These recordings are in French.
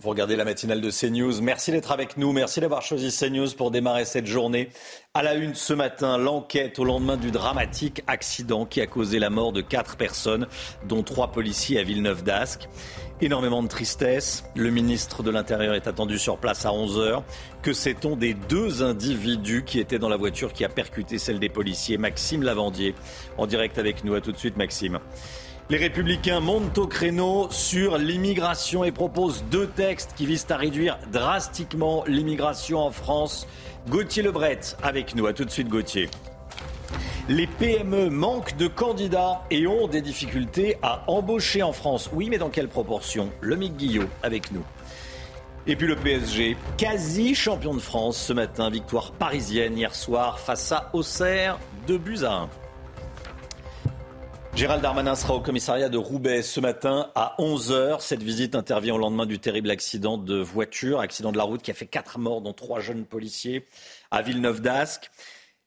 Vous regardez la matinale de CNews. Merci d'être avec nous. Merci d'avoir choisi CNews pour démarrer cette journée. À la une ce matin, l'enquête au lendemain du dramatique accident qui a causé la mort de quatre personnes, dont trois policiers à Villeneuve d'Ascq. Énormément de tristesse. Le ministre de l'Intérieur est attendu sur place à 11h. Que sait-on des deux individus qui étaient dans la voiture qui a percuté celle des policiers? Maxime Lavandier, en direct avec nous. À tout de suite, Maxime. Les républicains montent au créneau sur l'immigration et proposent deux textes qui visent à réduire drastiquement l'immigration en France. Gauthier Lebret avec nous. À tout de suite, Gauthier. Les PME manquent de candidats et ont des difficultés à embaucher en France. Oui, mais dans quelle proportion? Le Mick Guillot avec nous. Et puis le PSG, quasi champion de France ce matin, victoire parisienne hier soir face à Auxerre, de buts à 1. Gérald Darmanin sera au commissariat de Roubaix ce matin à 11h. Cette visite intervient au lendemain du terrible accident de voiture, accident de la route qui a fait quatre morts, dont trois jeunes policiers à Villeneuve d'Ascq.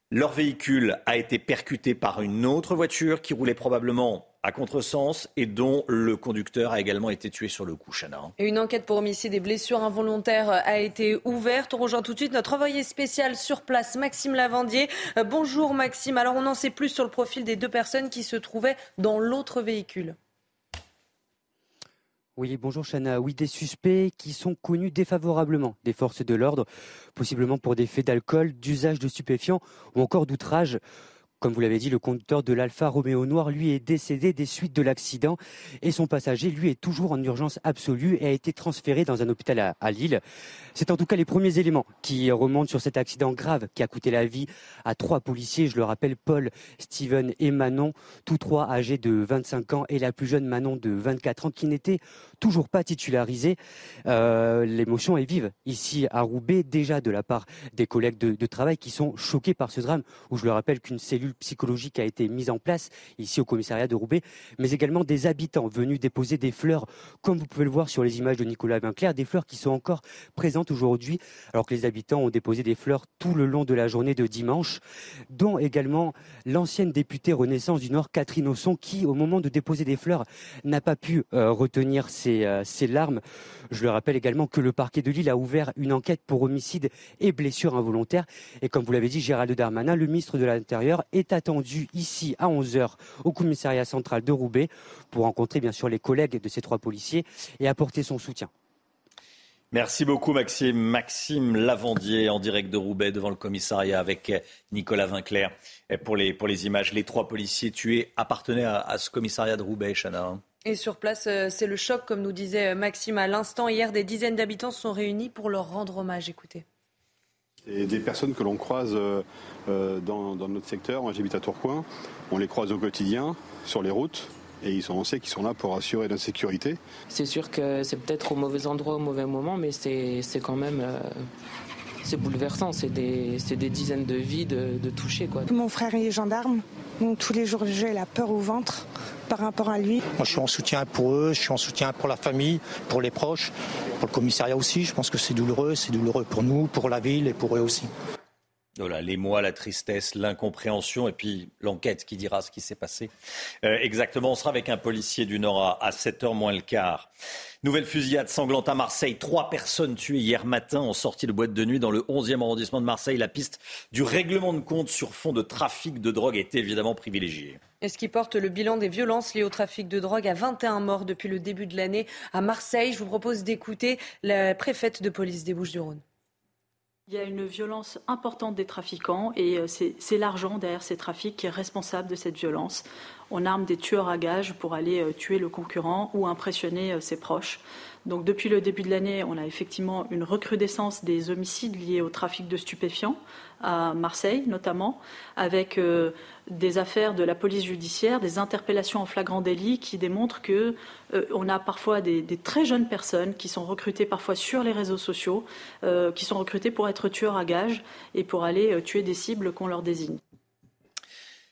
Leur véhicule a été percuté par une autre voiture qui roulait probablement à contresens et dont le conducteur a également été tué sur le coup, Chana. une enquête pour homicide et blessures involontaires a été ouverte. On rejoint tout de suite notre envoyé spécial sur place, Maxime Lavandier. Euh, bonjour Maxime. Alors on en sait plus sur le profil des deux personnes qui se trouvaient dans l'autre véhicule. Oui, bonjour Chana. Oui, des suspects qui sont connus défavorablement des forces de l'ordre, possiblement pour des faits d'alcool, d'usage de stupéfiants ou encore d'outrage. Comme vous l'avez dit, le conducteur de l'Alfa Romeo Noir, lui, est décédé des suites de l'accident et son passager, lui, est toujours en urgence absolue et a été transféré dans un hôpital à, Lille. C'est en tout cas les premiers éléments qui remontent sur cet accident grave qui a coûté la vie à trois policiers, je le rappelle, Paul, Steven et Manon, tous trois âgés de 25 ans et la plus jeune Manon de 24 ans qui n'était toujours pas titularisée. Euh, l'émotion est vive ici à Roubaix, déjà de la part des collègues de, de travail qui sont choqués par ce drame où je le rappelle qu'une cellule psychologique a été mise en place ici au commissariat de Roubaix, mais également des habitants venus déposer des fleurs, comme vous pouvez le voir sur les images de Nicolas Vinclair, des fleurs qui sont encore présentes aujourd'hui, alors que les habitants ont déposé des fleurs tout le long de la journée de dimanche, dont également l'ancienne députée Renaissance du Nord, Catherine Osson, qui, au moment de déposer des fleurs, n'a pas pu euh, retenir ses, euh, ses larmes. Je le rappelle également que le parquet de Lille a ouvert une enquête pour homicide et blessure involontaire. Et comme vous l'avez dit, Gérald Darmanin, le ministre de l'Intérieur, est attendu ici à 11h au commissariat central de Roubaix pour rencontrer bien sûr les collègues de ces trois policiers et apporter son soutien. Merci beaucoup Maxime. Maxime Lavandier en direct de Roubaix devant le commissariat avec Nicolas Vinclair pour les, pour les images. Les trois policiers tués appartenaient à, ce commissariat de Roubaix, Chana. Et sur place, euh, c'est le choc, comme nous disait Maxime à l'instant. Hier, des dizaines d'habitants se sont réunis pour leur rendre hommage. Écoutez. Et des personnes que l'on croise euh, euh, dans, notre secteur, moi j'habite à Tourcoing, on les croise au quotidien sur les routes et ils sont, on sait qu'ils sont là pour assurer la sécurité. C'est sûr que c'est peut-être au mauvais endroit, au mauvais moment, mais c'est quand même euh, c'est bouleversant. C'est des, des, dizaines de vies de, de toucher. Quoi. Mon frère est gendarme, donc tous les jours j'ai la peur au ventre par rapport à lui. Moi, je suis en soutien pour eux, je suis en soutien pour la famille, pour les proches, pour le commissariat aussi. Je pense que c'est douloureux, c'est douloureux pour nous, pour la ville et pour eux aussi. Voilà, les mois, la tristesse, l'incompréhension et puis l'enquête qui dira ce qui s'est passé. Euh, exactement, on sera avec un policier du Nord à, 7h moins le quart. Nouvelle fusillade sanglante à Marseille. Trois personnes tuées hier matin en sortie de boîte de nuit dans le 11e arrondissement de Marseille. La piste du règlement de compte sur fond de trafic de drogue est évidemment privilégiée. Et ce qui porte le bilan des violences liées au trafic de drogue à 21 morts depuis le début de l'année à Marseille. Je vous propose d'écouter la préfète de police des Bouches-du-Rhône. Il y a une violence importante des trafiquants et euh, c'est l'argent derrière ces trafics qui est responsable de cette violence. on arme des tueurs à gages pour aller tuer le concurrent ou impressionner ses proches. Donc depuis le début de l'année, on a effectivement une recrudescence des homicides liés au trafic de stupéfiants à Marseille notamment, avec euh, des affaires de la police judiciaire, des interpellations en flagrant délit qui démontrent que euh, on a parfois des, très jeunes personnes qui sont recrutées parfois sur les réseaux sociaux, euh, qui sont recrutées pour être tueurs à gages et pour aller tuer des cibles qu'on leur désigne.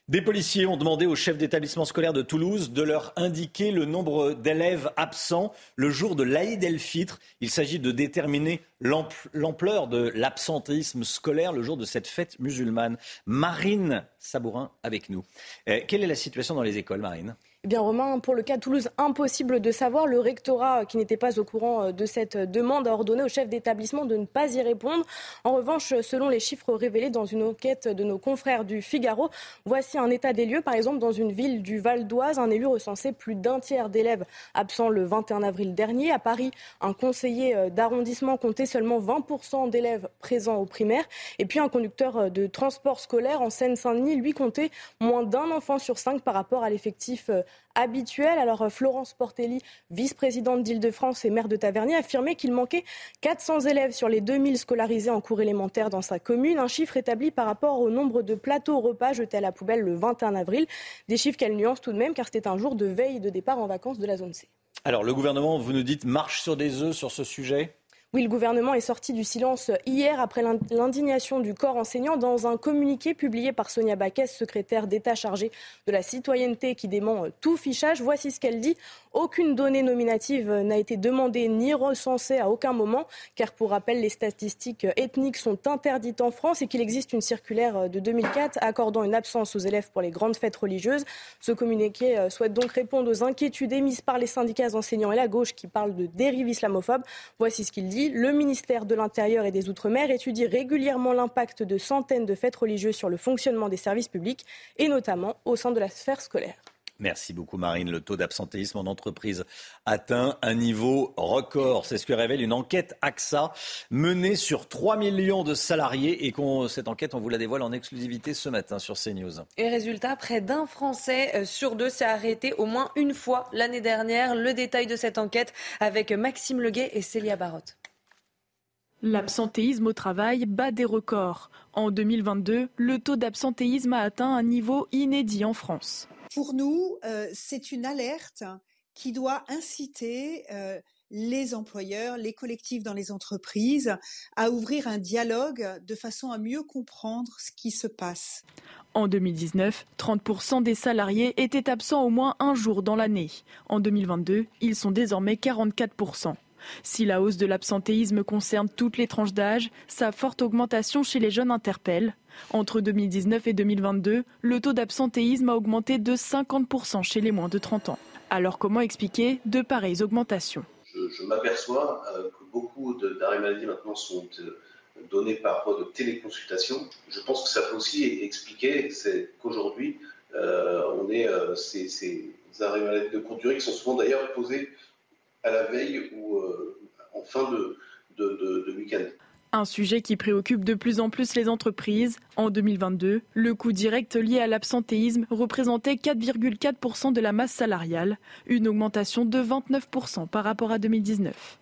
Des policiers ont demandé au chef d'établissement scolaire de Toulouse de leur indiquer le nombre d'élèves absents le jour de l'Aïd el-Fitr. Il s'agit de déterminer l'ampleur de l'absentéisme scolaire le jour de cette fête musulmane. Marine Sabourin avec nous. Eh, quelle est la situation dans les écoles, Marine? Eh bien, Romain, pour le cas de Toulouse, impossible de savoir. Le rectorat, qui n'était pas au courant euh, de cette demande, a ordonné au chef d'établissement de ne pas y répondre. En revanche, selon les chiffres révélés dans une enquête de nos confrères du Figaro, voici un état des lieux. Par exemple, dans une ville du Val d'Oise, un élu recensait plus d'un tiers d'élèves absents le 21 avril dernier. À Paris, un conseiller euh, d'arrondissement comptait seulement 20% d'élèves présents au primaire. Et puis, un conducteur euh, de transport scolaire en Seine-Saint-Denis, lui, comptait moins d'un enfant sur cinq par rapport à l'effectif habituel. Alors euh, Florence Portelli, vice-présidente d'Île-de-France et maire de Tavernier, affirmait qu'il manquait 400 élèves sur les 2000 scolarisés en cours élémentaire dans sa commune, un chiffre établi par rapport au nombre de plateaux repas jetés à la poubelle le 21 avril. Des chiffres qu'elle nuance tout de même car c'était un jour de veille de départ en vacances de la zone C. Alors le gouvernement, vous nous dites, marche sur des œufs sur ce sujet? Oui, le gouvernement est sorti du silence hier après l'indignation du corps enseignant dans un communiqué publié par Sonia Baquès, secrétaire d'État chargée de la citoyenneté qui dément tout fichage. Voici ce qu'elle dit. Aucune donnée nominative n'a été demandée ni recensée à aucun moment, car pour rappel, les statistiques ethniques sont interdites en France et qu'il existe une circulaire de 2004 accordant une absence aux élèves pour les grandes fêtes religieuses. Ce communiqué euh, souhaite donc répondre aux inquiétudes émises par les syndicats enseignants et la gauche qui parlent de dérive islamophobe. Voici ce qu'il dit. Le ministère de l'Intérieur et des Outre-mer étudie régulièrement l'impact de centaines de fêtes religieuses sur le fonctionnement des services publics et notamment au sein de la sphère scolaire. Merci beaucoup Marine. Le taux d'absentéisme en entreprise atteint un niveau record. C'est ce que révèle une enquête AXA menée sur 3 millions de salariés et cette enquête, on vous la dévoile en exclusivité ce matin sur CNews. Et résultat, près d'un Français euh, sur deux s'est arrêté au moins une fois l'année dernière. Le détail de cette enquête avec Maxime Leguet et Célia Barotte. L'absentéisme au travail bat des records. En 2022, le taux d'absentéisme a atteint un niveau inédit en France. Pour nous, euh, c'est une alerte qui doit inciter euh, les employeurs, les collectifs dans les entreprises à ouvrir un dialogue de façon à mieux comprendre ce qui se passe. En 2019, 30% des salariés étaient absents au moins un jour dans l'année. En 2022, ils sont désormais 44%. Si la hausse de l'absentéisme concerne toutes les tranches d'âge, sa forte augmentation chez les jeunes interpelle. Entre 2019 et 2022, le taux d'absentéisme a augmenté de 50% chez les moins de 30 ans. Alors comment expliquer de pareilles augmentations? Je, m'aperçois euh, que beaucoup d'arrêts maladie maintenant sont euh, donnés par voie de téléconsultation. Je pense que ça peut aussi expliquer qu'aujourd'hui, euh, on est ces, arrêts maladie de courte durée qui sont souvent d'ailleurs posés à la veille ou euh, en fin de, de, week-end. Un sujet qui préoccupe de plus en plus les entreprises. En 2022, le coût direct lié à l'absentéisme représentait 4,4% de la masse salariale, une augmentation de 29% par rapport à 2019.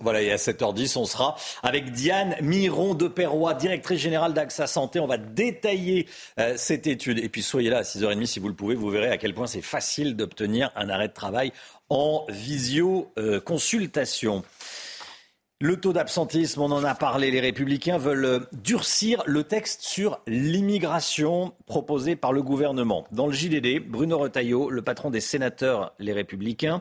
Voilà, et à 7h10, on sera avec Diane Miron de Perrois, directrice générale d'AXA Santé. On va détailler euh, cette étude. Et puis soyez là à 6h30 si vous le pouvez. Vous verrez à quel point c'est facile d'obtenir un arrêt de travail en visio-consultation. Le taux d'absentéisme, on en a parlé, les républicains veulent durcir le texte sur l'immigration proposé par le gouvernement. Dans le JDD, Bruno Retailleau, le patron des sénateurs les républicains,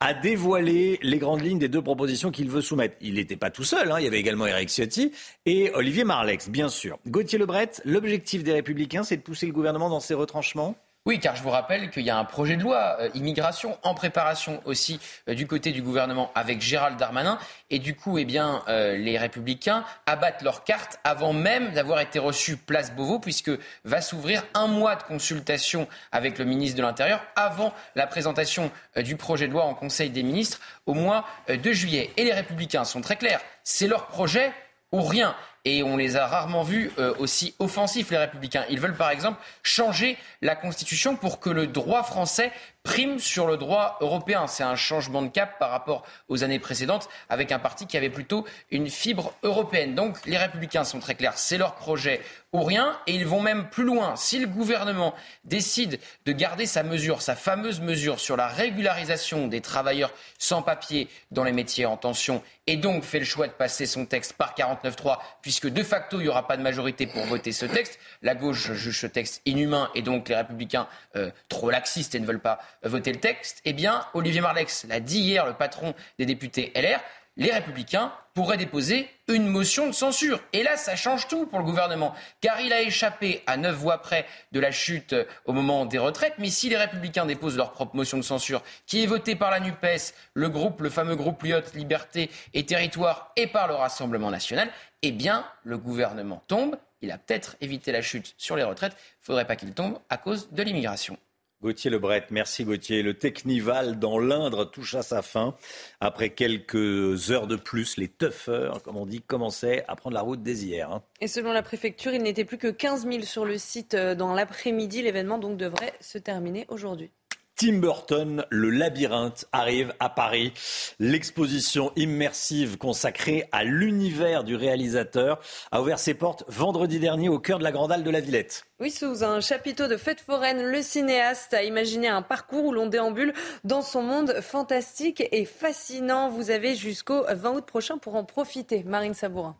a dévoilé les grandes lignes des deux propositions qu'il veut soumettre. Il n'était pas tout seul, hein. il y avait également Eric Ciotti et Olivier Marlex, bien sûr. Gauthier Lebret, l'objectif des républicains, c'est de pousser le gouvernement dans ses retranchements? Oui, car je vous rappelle qu'il y a un projet de loi euh, immigration en préparation aussi euh, du côté du gouvernement avec Gérald Darmanin. Et du coup, eh bien, euh, les républicains abattent leurs cartes avant même d'avoir été reçus place Beauvau, puisque va s'ouvrir un mois de consultation avec le ministre de l'Intérieur avant la présentation du projet de loi en Conseil des ministres au mois de juillet. Et les républicains sont très clairs, c'est leur projet ou rien. Et on les a rarement vus euh, aussi offensifs, les républicains. Ils veulent par exemple changer la Constitution pour que le droit français prime sur le droit européen. C'est un changement de cap par rapport aux années précédentes avec un parti qui avait plutôt une fibre européenne. Donc les républicains sont très clairs, c'est leur projet ou rien et ils vont même plus loin. Si le gouvernement décide de garder sa mesure, sa fameuse mesure sur la régularisation des travailleurs sans papier dans les métiers en tension et donc fait le choix de passer son texte par 49.3 puisque de facto il n'y aura pas de majorité pour voter ce texte, la gauche juge ce texte inhumain et donc les républicains euh, trop laxistes et ne veulent pas voter le texte, eh bien, Olivier Marlex l'a dit hier, le patron des députés LR, les républicains pourraient déposer une motion de censure. Et là, ça change tout pour le gouvernement, car il a échappé à neuf voix près de la chute au moment des retraites. Mais si les républicains déposent leur propre motion de censure, qui est votée par la NUPES, le groupe, le fameux groupe Lyotte, Liberté et Territoire, et par le Rassemblement national, eh bien, le gouvernement tombe. Il a peut-être évité la chute sur les retraites. Il ne faudrait pas qu'il tombe à cause de l'immigration. Gauthier Lebret, merci Gauthier. Le Technival dans l'Indre touche à sa fin. Après quelques heures de plus, les toughers, comme on dit, commençaient à prendre la route dès hier. Hein. Et selon la préfecture, il n'était plus que 15 000 sur le site euh, dans l'après-midi. L'événement donc devrait se terminer aujourd'hui. Tim Burton, le labyrinthe arrive à Paris. L'exposition immersive consacrée à l'univers du réalisateur a ouvert ses portes vendredi dernier au cœur de la Grande Halle de la Villette. Oui, sous un chapiteau de fête foraine, le cinéaste a imaginé un parcours où l'on déambule dans son monde fantastique et fascinant. Vous avez jusqu'au 20 août prochain pour en profiter. Marine Sabourin.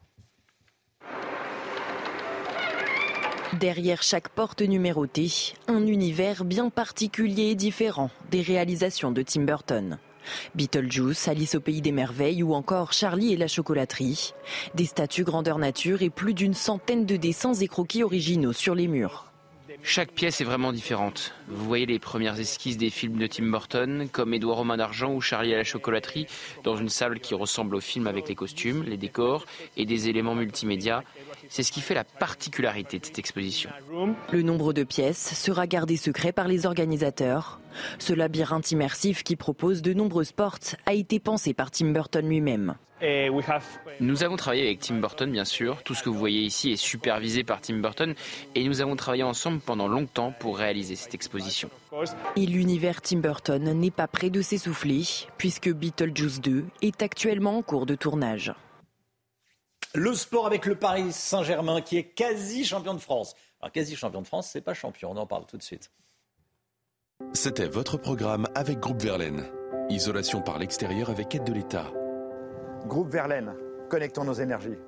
Derrière chaque porte numérotée, un univers bien particulier et différent des réalisations de Tim Burton. Beetlejuice, Alice au pays des merveilles ou encore Charlie et la chocolaterie. Des statues grandeur nature et plus d'une centaine de dessins et croquis originaux sur les murs. Chaque pièce est vraiment différente. Vous voyez les premières esquisses des films de Tim Burton, comme Édouard Romain d'Argent ou Charlie à la chocolaterie, dans une salle qui ressemble au film avec les costumes, les décors et des éléments multimédia. C'est ce qui fait la particularité de cette exposition. Le nombre de pièces sera gardé secret par les organisateurs. Ce labyrinthe immersif qui propose de nombreuses portes a été pensé par Tim Burton lui-même. Nous avons travaillé avec Tim Burton, bien sûr. Tout ce que vous voyez ici est supervisé par Tim Burton et nous avons travaillé ensemble pendant longtemps pour réaliser cette exposition. Et l'univers Tim Burton n'est pas prêt de s'essouffler puisque Beetlejuice 2 est actuellement en cours de tournage. Le sport avec le Paris Saint-Germain qui est quasi champion de France. Alors quasi champion de France, c'est pas champion, on en parle tout de suite. C'était votre programme avec Groupe Verlaine. Isolation par l'extérieur avec aide de l'État. Groupe Verlaine, connectons nos énergies.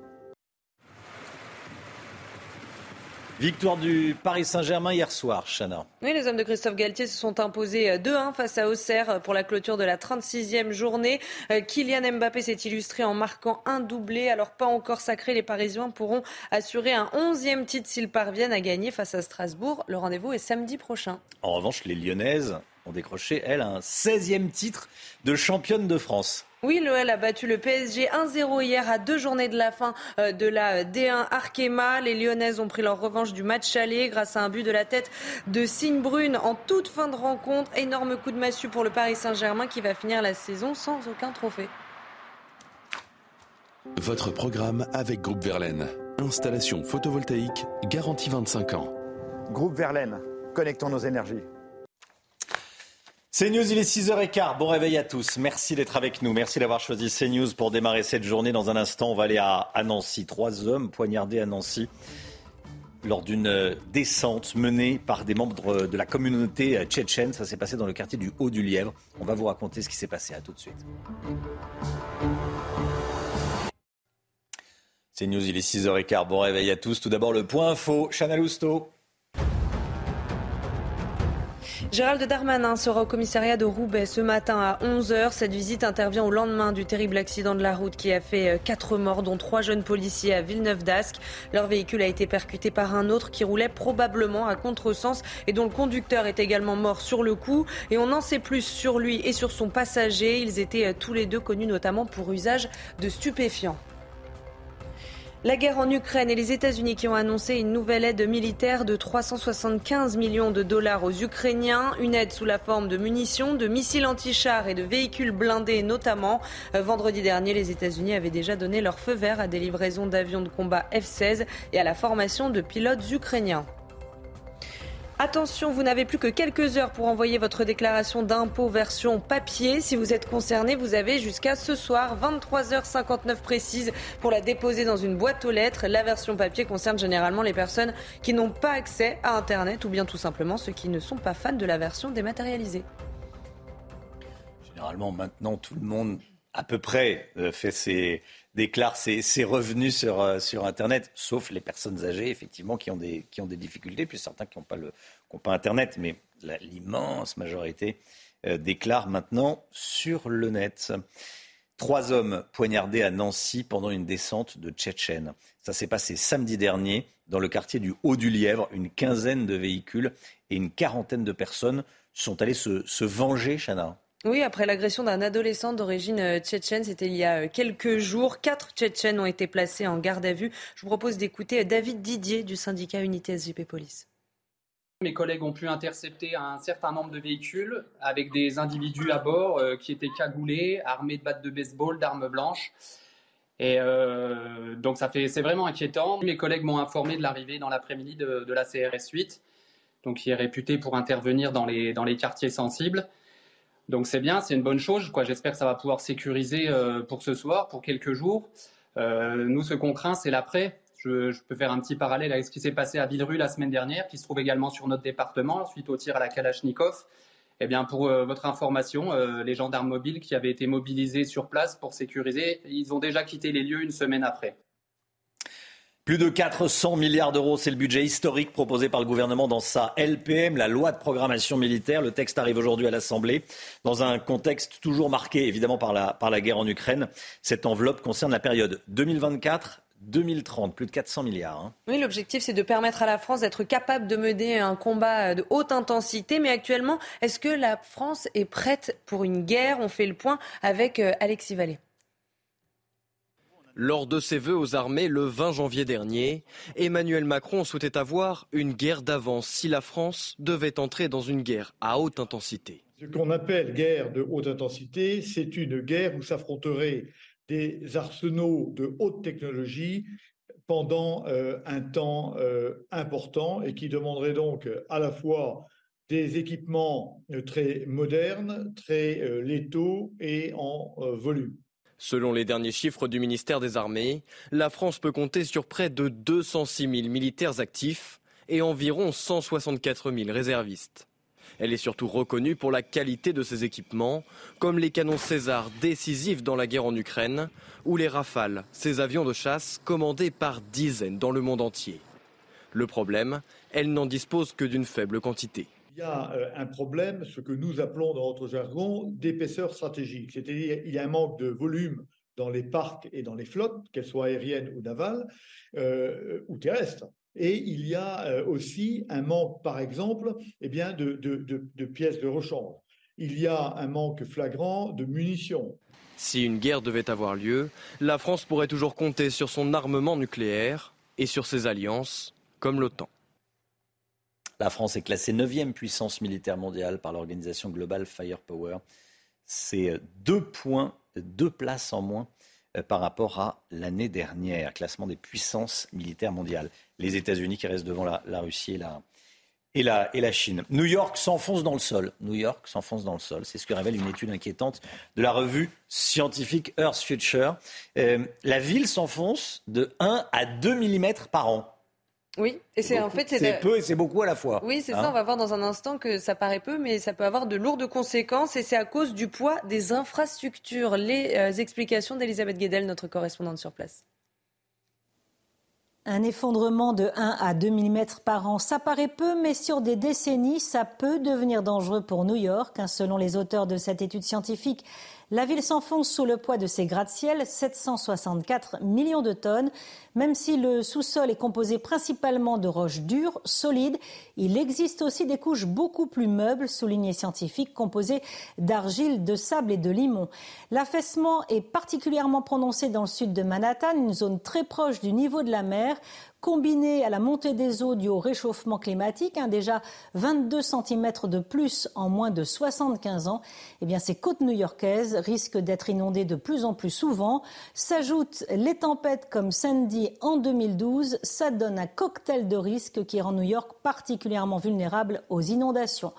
Victoire du Paris Saint-Germain hier soir, Chana. Oui, les hommes de Christophe Galtier se sont imposés 2-1 face à Auxerre pour la clôture de la 36e journée. Euh, Kylian Mbappé s'est illustré en marquant un doublé. Alors pas encore sacré, les Parisiens pourront assurer un 11e titre s'ils parviennent à gagner face à Strasbourg. Le rendez-vous est samedi prochain. En revanche, les Lyonnaises ont décroché, elles, un 16e titre de championne de France. Oui, l'OL a battu le PSG 1-0 hier à deux journées de la fin euh, de la D1 Arkema. Les Lyonnaises ont pris leur revanche du match aller grâce à un but de la tête de Signe Brune en toute fin de rencontre. Énorme coup de massue pour le Paris Saint-Germain qui va finir la saison sans aucun trophée. Votre programme avec Groupe Verlaine. Installation photovoltaïque garantie 25 ans. Groupe Verlaine, connectons nos énergies. CNews, il est 6h15. Bon réveil à tous. Merci d'être avec nous. Merci d'avoir choisi CNews pour démarrer cette journée. Dans un instant, on va aller à, Nancy. Trois hommes poignardés à Nancy lors d'une descente menée par des membres de la communauté tchétchène. Ça s'est passé dans le quartier du Haut du Lièvre. On va vous raconter ce qui s'est passé. À tout de suite. CNews, il est 6h15. Bon réveil à tous. Tout d'abord, le point info. Chana Lousteau. Gérald Darmanin sera au commissariat de Roubaix ce matin à 11h. Cette visite intervient au lendemain du terrible accident de la route qui a fait 4 euh, morts, dont 3 jeunes policiers à Villeneuve-d'Ascq. Leur véhicule a été percuté par un autre qui roulait probablement à contresens et dont le conducteur est également mort sur le coup. Et on en sait plus sur lui et sur son passager. Ils étaient euh, tous les deux connus notamment pour usage de stupéfiants. La guerre en Ukraine et les États-Unis qui ont annoncé une nouvelle aide militaire de 375 millions de dollars aux Ukrainiens, une aide sous la forme de munitions, de missiles anti-chars et de véhicules blindés notamment. Euh, vendredi dernier, les États-Unis avaient déjà donné leur feu vert à des livraisons d'avions de combat F-16 et à la formation de pilotes ukrainiens. Attention, vous n'avez plus que quelques heures pour envoyer votre déclaration d'impôt version papier. Si vous êtes concerné, vous avez jusqu'à ce soir, 23h59 précise, pour la déposer dans une boîte aux lettres. La version papier concerne généralement les personnes qui n'ont pas accès à Internet ou bien tout simplement ceux qui ne sont pas fans de la version dématérialisée. Généralement, maintenant, tout le monde à peu près euh, fait ses, déclare ses, revenus sur, euh, sur Internet, sauf les personnes âgées, effectivement, qui ont des, difficultés, puis certains qui n'ont pas, Internet, mais l'immense majorité euh, déclare maintenant sur le net. Trois hommes poignardés à Nancy pendant une descente de Tchétchène. Ça s'est passé samedi dernier dans le quartier du Haut-du-Lièvre. Une quinzaine de véhicules et une quarantaine de personnes sont allés se, se venger, Chana. Oui, après l'agression d'un adolescent d'origine euh, tchétchène, c'était il y a euh, quelques jours. Quatre Tchétchènes ont été placés en garde à vue. Je vous propose d'écouter David Didier du syndicat Unité SGP Police. Mes collègues ont pu intercepter un certain nombre de véhicules avec des individus à bord euh, qui étaient cagoulés, armés de battes de baseball, d'armes blanches. Et donc ça fait, c'est vraiment inquiétant. Mes collègues m'ont informé de l'arrivée dans l'après-midi de, la CRS 8, donc qui est réputée pour intervenir dans les, dans les quartiers sensibles. Donc c'est bien, c'est une bonne chose. J'espère que ça va pouvoir sécuriser euh, pour ce soir, pour quelques jours. Euh, nous, ce qu'on craint, c'est l'après. Je, peux faire un petit parallèle avec ce qui s'est passé à Villerue la semaine dernière, qui se trouve également sur notre département, suite au tir à la Kalachnikov. Eh bien, pour euh, votre information, les gendarmes mobiles qui avaient été mobilisés sur place pour sécuriser, ils ont déjà quitté les lieux une semaine après. Plus de 400 milliards d'euros, c'est le budget historique proposé par le gouvernement dans sa LPM, la loi de programmation militaire. Le texte arrive aujourd'hui à l'Assemblée dans un contexte toujours marqué évidemment par la, par la guerre en Ukraine. Cette enveloppe concerne la période 2024 2030, plus de 400 milliards. Hein. Oui, l'objectif, c'est de permettre à la France d'être capable de mener un combat de haute intensité. Mais actuellement, est-ce que la France est prête pour une guerre? On fait le point avec euh, Alexis Vallée. Lors de ses vœux aux armées le 20 janvier dernier, Emmanuel Macron souhaitait avoir une guerre d'avance si la France devait entrer dans une guerre à haute intensité. Ce qu'on appelle guerre de haute intensité, c'est une guerre où s'affronteraient des arsenaux de haute technologie pendant euh, un temps euh, important et qui demanderait donc à la fois des équipements euh, très modernes, très létaux et en volume. Selon les derniers chiffres du ministère des Armées, la France peut compter sur près de 206 000 militaires actifs et environ 164 000 réservistes. Elle est surtout reconnue pour la qualité de ses équipements, comme les canons César décisifs dans la guerre en Ukraine, ou les Rafales, ces avions de chasse commandés par dizaines dans le monde entier. Le problème, elle n'en dispose que d'une faible quantité y a euh, un problème, ce que nous appelons dans notre jargon d'épaisseur stratégique. C'est-à-dire il y a un manque de volume dans les parcs et dans les flottes, qu'elles soient aériennes ou navales euh, ou terrestres. Et il y a euh, aussi un manque, par exemple, eh bien, de pièces de rechange. Il y a un manque flagrant de munitions. Si une guerre devait avoir lieu, la France pourrait toujours compter sur son armement nucléaire et sur ses alliances, comme l'OTAN. La France est classée 9e puissance militaire mondiale par l'organisation Global Firepower. C'est euh, deux points, deux places en moins euh, par rapport à l'année dernière. Classement des puissances militaires mondiales. Les États-Unis qui restent devant la, Russie et la, Chine. New York s'enfonce dans le sol. New York s'enfonce dans le sol. C'est ce que révèle une étude inquiétante de la revue scientifique Earth Future. Euh, la ville s'enfonce de 1 à 2 mm par an. Oui, et c'est en fait c'est peu et c'est beaucoup à la fois. Oui, c'est ça. Hein. On va voir dans un instant que ça paraît peu, mais ça peut avoir de lourdes conséquences et c'est à cause du poids des infrastructures. Les euh, explications d'Elisabeth Guedel, notre correspondante sur place. Un effondrement de 1 à 2 mm par an, ça paraît peu, mais sur des décennies, ça peut devenir dangereux pour New York. Hein, selon les auteurs de cette étude scientifique, la ville s'enfonce sous le poids de ses gratte-ciel, 764 millions de tonnes. Même si le sous-sol est composé principalement de roches dures, solides, il existe aussi des couches beaucoup plus meubles, soulignés scientifiques, composées d'argile, de sable et de limon. L'affaissement est particulièrement prononcé dans le sud de Manhattan, une zone très proche du niveau de la mer combiné à la montée des eaux due au réchauffement climatique, hein, déjà 22 cm de plus en moins de 75 ans, eh bien ces côtes new-yorkaises risquent d'être inondées de plus en plus souvent. S'ajoutent les tempêtes comme Sandy en 2012, ça donne un cocktail de risques qui rend New York particulièrement vulnérable aux inondations.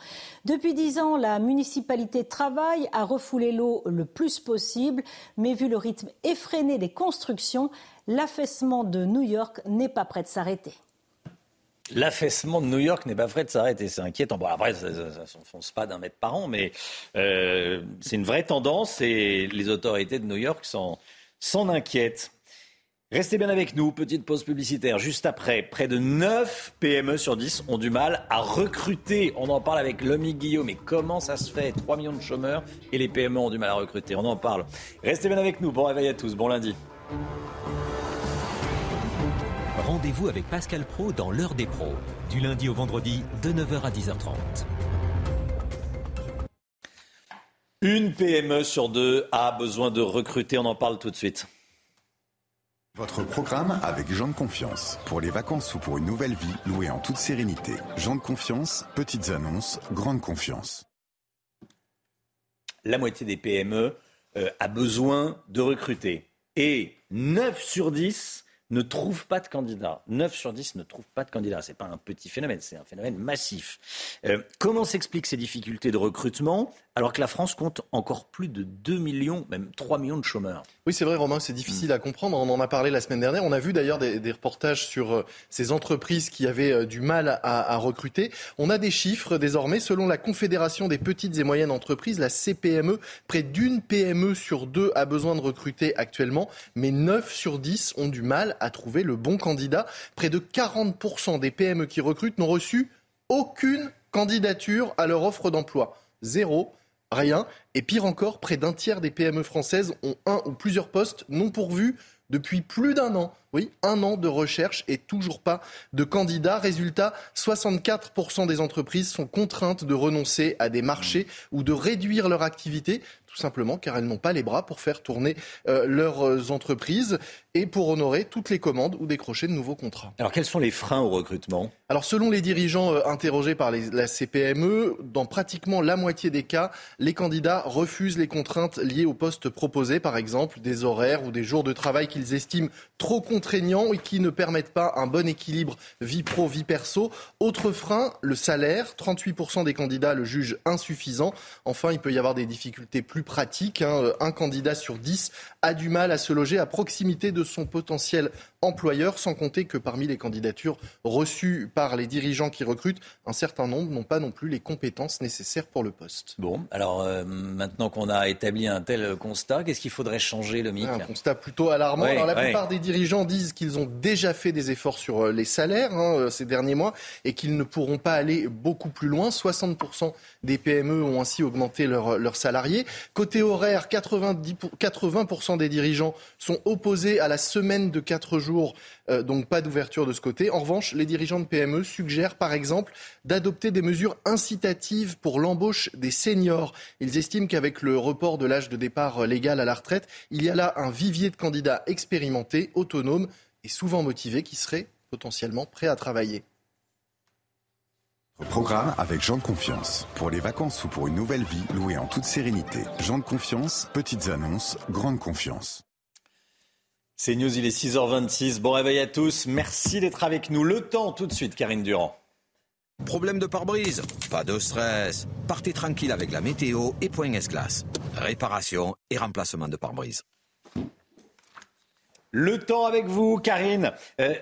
Depuis dix ans, la municipalité travaille à refouler l'eau le plus possible, mais vu le rythme effréné des constructions, l'affaissement de New York n'est pas prêt de s'arrêter. L'affaissement de New York n'est pas prêt de s'arrêter. C'est inquiétant. Après, ça ne s'enfonce pas d'un mètre par an, mais euh, c'est une vraie tendance et les autorités de New York s'en inquiètent. Restez bien avec nous, petite pause publicitaire. Juste après, près de 9 PME sur 10 ont du mal à recruter. On en parle avec Lomi Guillaume. Mais comment ça se fait? 3 millions de chômeurs et les PME ont du mal à recruter. On en parle. Restez bien avec nous. Bon réveil à tous. Bon lundi. Rendez-vous avec Pascal Pro dans l'heure des pros, du lundi au vendredi de 9h à 10h30. Une PME sur deux a besoin de recruter, on en parle tout de suite. Votre programme avec Jean de Confiance. Pour les vacances ou pour une nouvelle vie, louée en toute sérénité. Jean de Confiance, petites annonces, grande confiance. La moitié des PME euh, a besoin de recruter. Et 9 sur 10 ne trouvent pas de candidats. 9 sur 10 ne trouvent pas de candidats. Ce n'est pas un petit phénomène, c'est un phénomène massif. Euh, comment s'expliquent ces difficultés de recrutement? Alors que la France compte encore plus de 2 millions, même 3 millions de chômeurs. Oui, c'est vrai, Romain, c'est difficile à comprendre. On en a parlé la semaine dernière. On a vu d'ailleurs des, reportages sur euh, ces entreprises qui avaient euh, du mal à, recruter. On a des chiffres désormais. Selon la Confédération des petites et moyennes entreprises, la CPME, près d'une PME sur deux a besoin de recruter actuellement, mais 9 sur 10 ont du mal à trouver le bon candidat. Près de 40% des PME qui recrutent n'ont reçu aucune candidature à leur offre d'emploi. Zéro rien. Et pire encore, près d'un tiers des PME françaises ont un ou plusieurs postes non pourvus depuis plus d'un an. Oui, un an de recherche et toujours pas de candidats. Résultat, 64% des entreprises sont contraintes de renoncer à des marchés ou de réduire leur activité tout simplement car elles n'ont pas les bras pour faire tourner euh, leurs entreprises et pour honorer toutes les commandes ou décrocher de nouveaux contrats. Alors quels sont les freins au recrutement? Alors selon les dirigeants euh, interrogés par la CPME, dans pratiquement la moitié des cas, les candidats refusent les contraintes liées au poste proposé, par exemple des horaires ou des jours de travail qu'ils estiment trop contraignants et qui ne permettent pas un bon équilibre vie pro-vie perso. Autre frein, le salaire. 38% des candidats le jugent insuffisant. Enfin, il peut y avoir des difficultés plus pratique. Hein. Un candidat sur dix a du mal à se loger à proximité de son potentiel employeur, sans compter que parmi les candidatures reçues par les dirigeants qui recrutent, un certain nombre n'ont pas non plus les compétences nécessaires pour le poste. Bon, alors euh, maintenant qu'on a établi un tel constat, qu'est-ce qu'il faudrait changer, le MIC Un constat plutôt alarmant. alors, la plupart des dirigeants disent qu'ils ont déjà fait des efforts sur euh, les salaires hein, euh, ces derniers mois et qu'ils ne pourront pas aller beaucoup plus loin. 60% des PME ont ainsi augmenté leurs salariés. Côté horaire, 90 80% des dirigeants sont opposés à la semaine de 4 jours euh, donc pas d'ouverture de ce côté. En revanche, les dirigeants de PME suggèrent par exemple d'adopter des mesures incitatives pour l'embauche des seniors. Ils estiment qu'avec le report de l'âge de départ légal à la retraite, il y a là un vivier de candidats expérimentés, autonomes et souvent motivés qui seraient potentiellement prêts à travailler. Programme avec Jean de Confiance. Pour les vacances ou pour une nouvelle vie, louée en toute sérénité. Jean de Confiance, petites annonces, grande confiance. C'est News, il est 6h26. Bon réveil à tous. Merci d'être avec nous. Le temps tout de suite, Karine Durand. Problème de pare-brise? Pas de stress. Partez tranquille avec la météo et Point S-Glace. Réparation et remplacement de pare-brise. Le temps avec vous, Karine. Euh,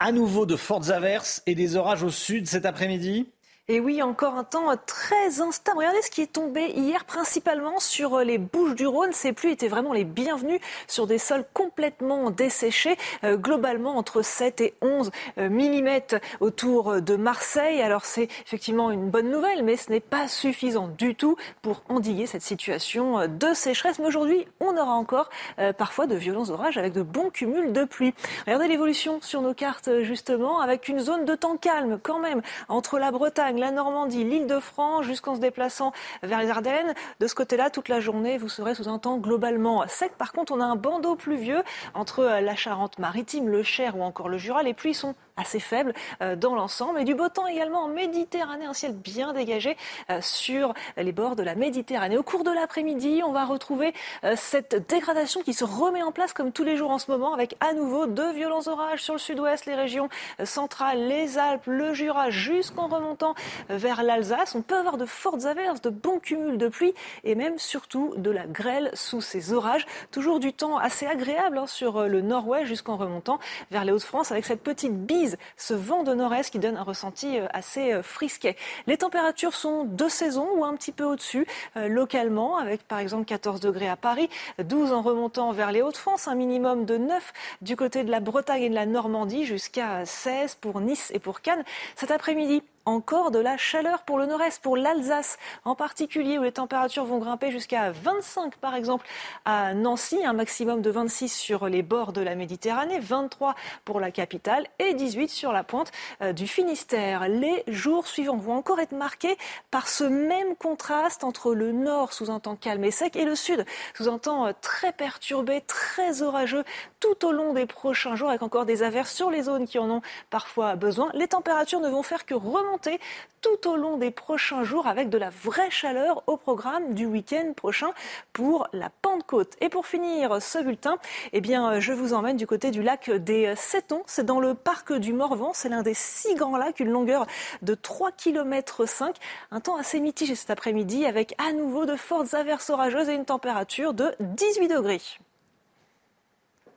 à nouveau de fortes averses et des orages au sud cet après-midi? Et oui, encore un temps très instable. Regardez ce qui est tombé hier principalement sur les Bouches du Rhône. Ces pluies étaient vraiment les bienvenues sur des sols complètement desséchés, euh, globalement entre 7 et 11 euh, mm autour de Marseille. Alors c'est effectivement une bonne nouvelle, mais ce n'est pas suffisant du tout pour endiguer cette situation de sécheresse. Mais aujourd'hui, on aura encore euh, parfois de violents orages avec de bons cumuls de pluie. Regardez l'évolution sur nos cartes justement, avec une zone de temps calme quand même entre la Bretagne la Normandie, l'île de France, jusqu'en se déplaçant vers les Ardennes. De ce côté-là, toute la journée, vous serez sous un temps globalement sec. Par contre, on a un bandeau pluvieux entre la Charente-Maritime, le Cher ou encore le Jura. Les pluies sont assez faible euh, dans l'ensemble. Et du beau temps également en Méditerranée, un ciel bien dégagé euh, sur les bords de la Méditerranée. Au cours de l'après-midi, on va retrouver euh, cette dégradation qui se remet en place comme tous les jours en ce moment, avec à nouveau de violents orages sur le sud-ouest, les régions centrales, les Alpes, le Jura, jusqu'en remontant vers l'Alsace. On peut avoir de fortes averses, de bons cumuls de pluie et même surtout de la grêle sous ces orages. Toujours du temps assez agréable hein, sur le nord-ouest jusqu'en remontant vers les Hauts-de-France avec cette petite bise ce vent de nord-est qui donne un ressenti euh, assez euh, frisquet. Les températures sont de saison ou un petit peu au-dessus euh, localement, avec par exemple 14 degrés à Paris, 12 en remontant vers les Hauts-de-France, un minimum de 9 du côté de la Bretagne et de la Normandie, jusqu'à 16 pour Nice et pour Cannes. Cet après-midi, encore de la chaleur pour le nord-est, pour l'Alsace en particulier, où les températures vont grimper jusqu'à 25 par exemple à Nancy, un maximum de 26 sur les bords de la Méditerranée, 23 pour la capitale et 18 sur la pointe euh, du Finistère. Les jours suivants vont encore être marqués par ce même contraste entre le nord sous un temps calme et sec et le sud sous un temps euh, très perturbé, très orageux tout au long des prochains jours avec encore des averses sur les zones qui en ont parfois besoin. Les températures ne vont faire que remonter tout au long des prochains jours avec de la vraie chaleur au programme du week-end prochain pour la Pentecôte. Et pour finir ce bulletin, eh bien, je vous emmène du côté du lac des Settons. C'est dans le parc du Morvan. C'est l'un des six grands lacs, une longueur de 3 km 5. Un temps assez mitigé cet après-midi avec à nouveau de fortes averses orageuses et une température de 18 degrés.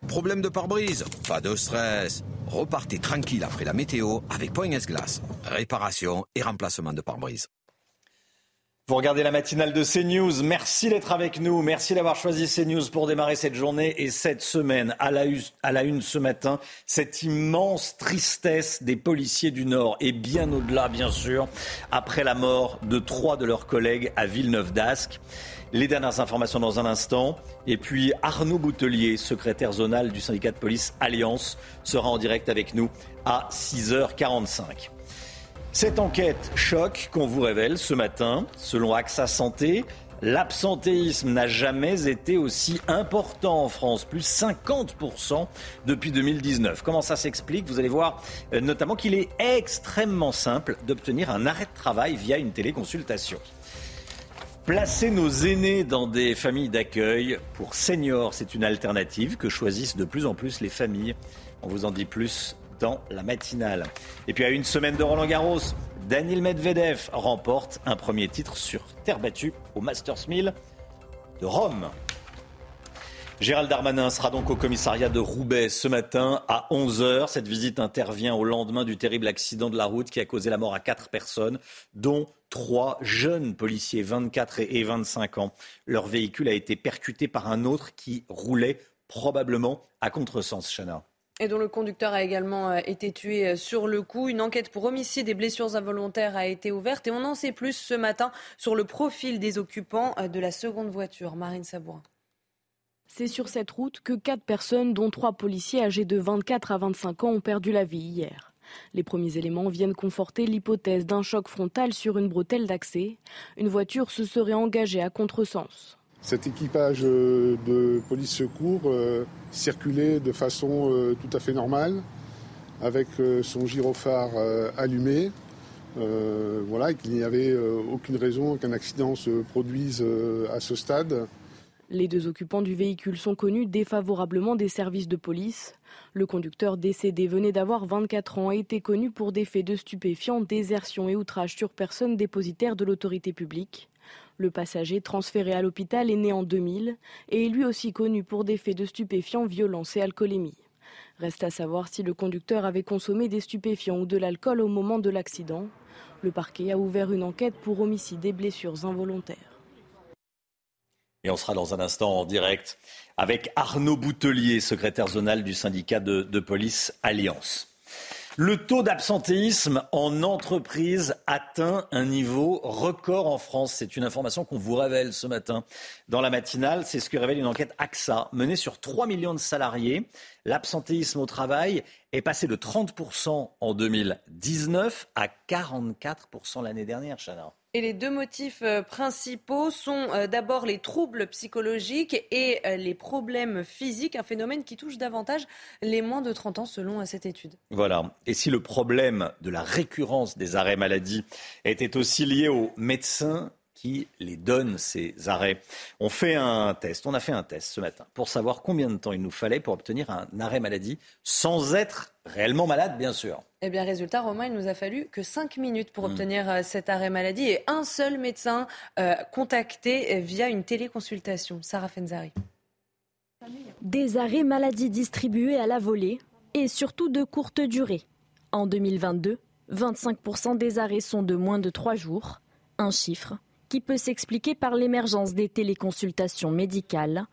Problème de pare-brise Pas de stress. Repartez tranquille après la météo avec Point Glace. Réparation et remplacement de pare-brise. Vous regardez la matinale de CNews. Merci d'être avec nous. Merci d'avoir choisi CNews pour démarrer cette journée et cette semaine. À la, une ce matin, cette immense tristesse des policiers du Nord et bien au-delà, bien sûr, après la mort de trois de leurs collègues à Villeneuve d'Ascq. Les dernières informations dans un instant. Et puis Arnaud Boutelier, secrétaire zonal du syndicat de police Alliance, sera en direct avec nous à 6h45. Cette enquête choc qu'on vous révèle ce matin, selon AXA Santé, L'absentéisme n'a jamais été aussi important en France, plus 50% depuis 2019. Comment ça s'explique? Vous allez voir euh, notamment qu'il est extrêmement simple d'obtenir un arrêt de travail via une téléconsultation. Placer nos aînés dans des familles d'accueil pour seniors, c'est une alternative que choisissent de plus en plus les familles. On vous en dit plus dans la matinale. Et puis à une semaine de Roland Garros, Daniel Medvedev remporte un premier titre sur terre battue au Masters 1000 de Rome. Gérald Darmanin sera donc au commissariat de Roubaix ce matin à 11h. Cette visite intervient au lendemain du terrible accident de la route qui a causé la mort à quatre personnes, dont trois jeunes policiers, 24 et 25 ans. Leur véhicule a été percuté par un autre qui roulait probablement à contresens, Chana et dont le conducteur a également euh, été tué euh, sur le coup. Une enquête pour homicide et blessures involontaires a été ouverte et on en sait plus ce matin sur le profil des occupants euh, de la seconde voiture. Marine Sabourin. C'est sur cette route que quatre personnes, dont trois policiers âgés de 24 à 25 ans, ont perdu la vie hier. Les premiers éléments viennent conforter l'hypothèse d'un choc frontal sur une bretelle d'accès. Une voiture se serait engagée à contresens. Cet équipage euh, de police secours euh, circulait de façon euh, tout à fait normale, avec son gyrophare allumé. voilà, qu'il n'y avait aucune raison qu'un accident se produise à ce stade. Les deux occupants du véhicule sont connus défavorablement des services de police. Le conducteur décédé venait d'avoir 24 ans et était connu pour des faits de stupéfiants, désertion et outrage sur personne dépositaire de l'autorité publique. Le passager transféré à l'hôpital est né en 2000 et est lui aussi connu pour des faits de stupéfiants, violence et alcoolémie. Reste à savoir si le conducteur avait consommé des stupéfiants ou de l'alcool au moment de l'accident. Le parquet a ouvert une enquête pour homicide et blessures involontaires. Et on sera dans un instant en direct avec Arnaud Boutelier, secrétaire zonal du syndicat de, de police Alliance. Le taux d'absentéisme en entreprise atteint un niveau record en France. C'est une information qu'on vous révèle ce matin dans la matinale. C'est ce que révèle une enquête AXA menée sur 3 millions de salariés. L'absentéisme au travail est passé de 30% en 2019 à 44% l'année dernière, Chana. Et les deux motifs euh, principaux sont euh, d'abord les troubles psychologiques et euh, les problèmes physiques, un phénomène qui touche davantage les moins de 30 ans selon cette étude. Voilà. Et si le problème de la récurrence des arrêts maladie était aussi lié aux médecins qui les donnent, ces arrêts. On fait un test, on a fait un test ce matin pour savoir combien de temps il nous fallait pour obtenir un arrêt maladie sans être réellement malade, bien sûr. Eh bien, résultat, Romain, il nous a fallu que 5 minutes pour hmm. obtenir euh, cet arrêt maladie et un seul médecin euh, contacté euh, via une téléconsultation. Sarah Fenzari. Des arrêts maladie distribués à la volée et surtout de courte durée. En 2022, 25% des arrêts sont de moins de 3 jours, un chiffre qui peut s'expliquer par l'émergence des téléconsultations médicales,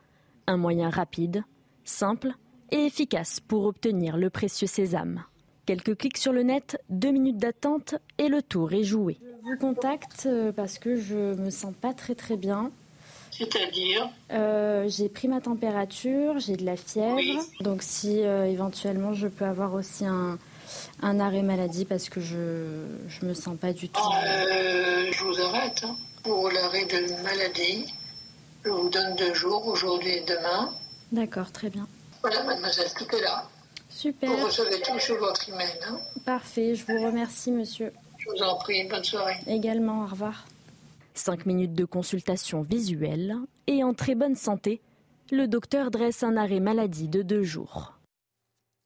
un moyen rapide, simple et efficace pour obtenir le précieux sésame. Quelques clics sur le net, deux minutes d'attente et le tour est joué. Je vous contacte euh, parce que je me sens pas très très bien. C'est-à-dire euh, J'ai pris ma température, j'ai de la fièvre. Donc si euh, éventuellement je peux avoir aussi un, arrêt maladie parce que je ne me sens pas du tout. Ah, je vous arrête. Hein pour l'arrêt de maladie. Je vous donne deux jours, aujourd'hui et demain. D'accord, très bien. Voilà, mademoiselle, tout est là. Super. Vous recevez tout sur votre email. Hein Parfait, je vous remercie, monsieur. Je vous en prie, bonne soirée. Également, au revoir. Cinq minutes de consultation visuelle et en très bonne santé, le docteur dresse un arrêt maladie de deux jours.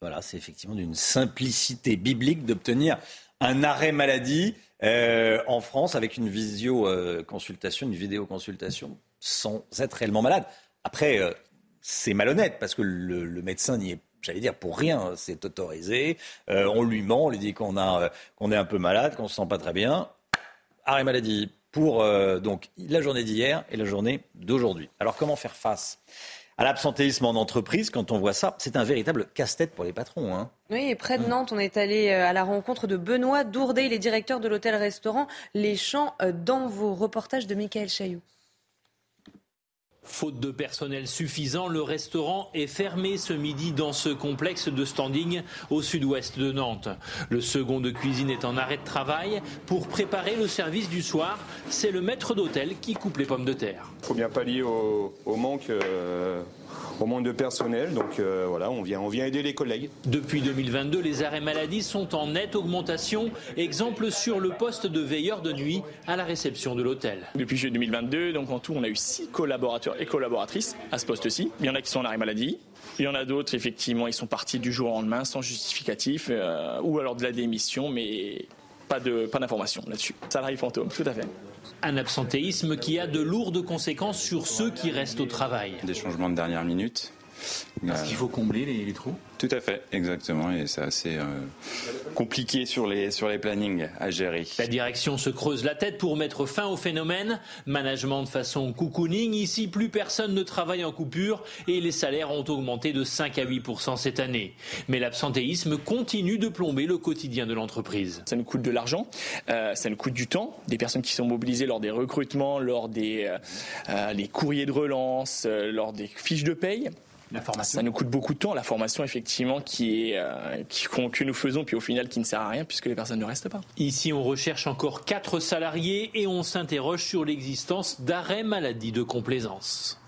Voilà, c'est effectivement d'une simplicité biblique d'obtenir un arrêt maladie. Euh, en France avec une visio-consultation, une vidéo-consultation, sans être réellement malade. Après, euh, c'est malhonnête parce que le, médecin n'y est j'allais dire pour rien, c'est autorisé. Euh, on lui ment, on lui dit qu'on a qu'on est un peu malade, qu'on se sent pas très bien. Arrêt maladie pour donc la journée d'hier et la journée d'aujourd'hui. Alors comment faire face à l'absentéisme en entreprise, quand on voit ça, c'est un véritable casse-tête pour les patrons. Hein. Oui, et près de Nantes, on est allé euh, à la rencontre de Benoît Dourdet, il est directeur de l'hôtel-restaurant Les Champs euh, dans vos reportages de Michael Chailloux. Faute de personnel suffisant, le restaurant est fermé ce midi dans ce complexe de standing au sud-ouest de Nantes. Le second de cuisine est en arrêt de travail. Pour préparer le service du soir, c'est le maître d'hôtel qui coupe les pommes de terre. Il faut au, manque euh, au manque de personnel. Donc euh, voilà, on vient, on vient aider les collègues. Depuis 2022, les arrêts maladie sont en nette augmentation. Exemple sur le poste de veilleur de nuit à la réception de l'hôtel. Depuis juillet 2022, donc en tout, on a eu six collaborateurs et collaboratrices à ce poste-ci. Il y en a qui sont en arrêt maladie. Il y en a d'autres, effectivement, ils sont partis du jour au lendemain sans justificatif euh, ou alors de la démission, mais pas d'informations pas là-dessus. Salarié fantôme, tout à fait. Un absentéisme qui a de lourdes conséquences sur ceux qui restent au travail. Des changements de dernière minute. Parce qu'il faut combler les trous tout à fait, exactement, et c'est assez euh, compliqué sur les, sur les plannings à gérer. La direction se creuse la tête pour mettre fin au phénomène. Management de façon cocooning, ici plus personne ne travaille en coupure et les salaires ont augmenté de 5 à 8% cette année. Mais l'absentéisme continue de plomber le quotidien de l'entreprise. Ça nous coûte de l'argent, euh, ça nous coûte du temps, des personnes qui sont mobilisées lors des recrutements, lors des euh, les courriers de relance, lors des fiches de paye. Ça nous coûte beaucoup de temps, la formation effectivement qui est, euh, que nous faisons, puis au final qui ne sert à rien puisque les personnes ne restent pas. Ici, on recherche encore quatre salariés et on s'interroge sur l'existence d'arrêts maladie de complaisance.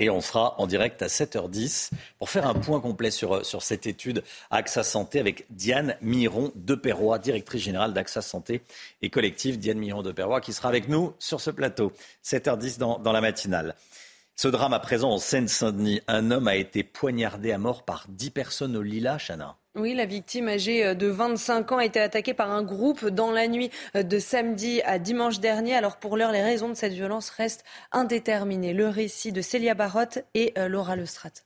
Et on sera en direct à 7h10 pour faire un point complet sur, sur cette étude AXA Santé avec Diane Miron de Perrois, directrice générale d'AXA Santé et collectif Diane Miron de Perrois, qui sera avec nous sur ce plateau. 7h10 dans, dans la matinale. Ce drame à présent en Seine-Saint-Denis. Un homme a été poignardé à mort par dix personnes au Lila, Chana. Oui, la victime âgée de 25 ans a été attaquée par un groupe dans la nuit de samedi à dimanche dernier. Alors pour l'heure, les raisons de cette violence restent indéterminées. Le récit de Célia Barotte et euh, Laura Lestrade.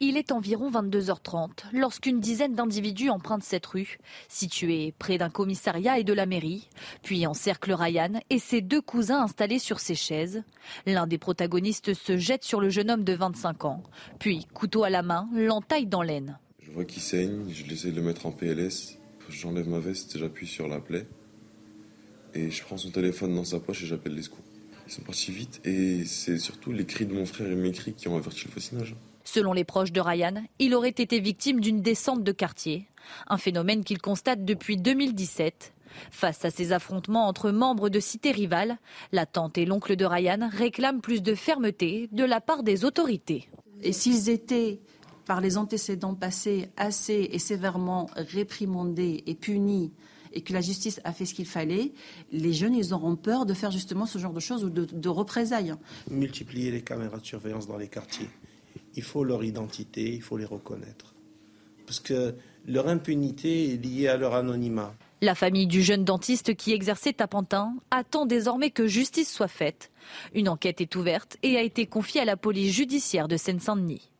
Il est environ 22h30 lorsqu'une dizaine d'individus empruntent cette rue, située près d'un commissariat et de la mairie, puis encerclent Ryan et ses deux cousins installés sur ses chaises. L'un des protagonistes se jette sur le jeune homme de 25 ans, puis, couteau à la main, l'entaille dans l'aine. Je vois qu'il saigne, je l'essaie de le mettre en PLS. J'enlève ma veste, j'appuie sur la plaie. Et je prends son téléphone dans sa poche et j'appelle les secours. Ils sont partis vite et c'est surtout les cris de mon frère et mes cris qui ont averti le voisinage. Selon les proches de Ryan, il aurait été victime d'une descente de quartier, un phénomène qu'il constate depuis 2017. Face à ces affrontements entre membres de cités rivales, la tante et l'oncle de Ryan réclament plus de fermeté de la part des autorités. Et s'ils étaient, par les antécédents passés, assez et sévèrement réprimandés et punis, et que la justice a fait ce qu'il fallait, les jeunes, ils auront peur de faire justement ce genre de choses ou de, de représailles. Multiplier les caméras de surveillance dans les quartiers il faut leur identité, il faut les reconnaître. Parce que leur impunité est liée à leur anonymat. La famille du jeune dentiste qui exerçait à Pantin attend désormais que justice soit faite. Une enquête est ouverte et a été confiée à la police judiciaire de Seine-Saint-Denis.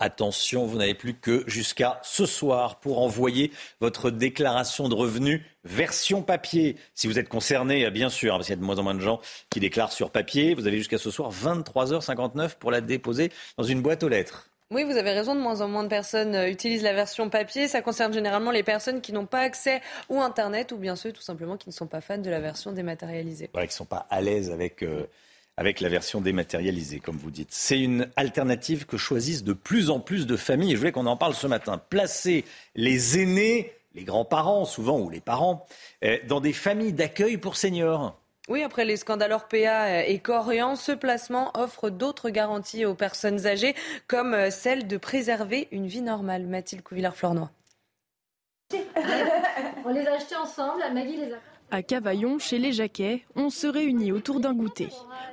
Attention, vous n'avez plus que jusqu'à ce soir pour envoyer votre déclaration de revenus version papier. Si vous êtes concerné, bien sûr, parce qu'il y a de moins en moins de gens qui déclarent sur papier, vous avez jusqu'à ce soir 23h59 pour la déposer dans une boîte aux lettres. Oui, vous avez raison, de moins en moins de personnes euh, utilisent la version papier. Ça concerne généralement les personnes qui n'ont pas accès ou Internet ou bien ceux tout simplement qui ne sont pas fans de la version dématérialisée. Ouais, qui ne sont pas à l'aise avec... Euh, avec la version dématérialisée, comme vous dites. C'est une alternative que choisissent de plus en plus de familles. Et je voulais qu'on en parle ce matin. Placer les aînés, les grands-parents souvent, ou les parents, euh, dans des familles d'accueil pour seniors. Oui, après les scandales Orpea et Corian, ce placement offre d'autres garanties aux personnes âgées, comme euh, celle de préserver une vie normale. Mathilde Couvillard-Flornois. On les a achetés ensemble, Maggie les a. À Cavaillon, chez les Jacquets, on se réunit autour d'un goûter.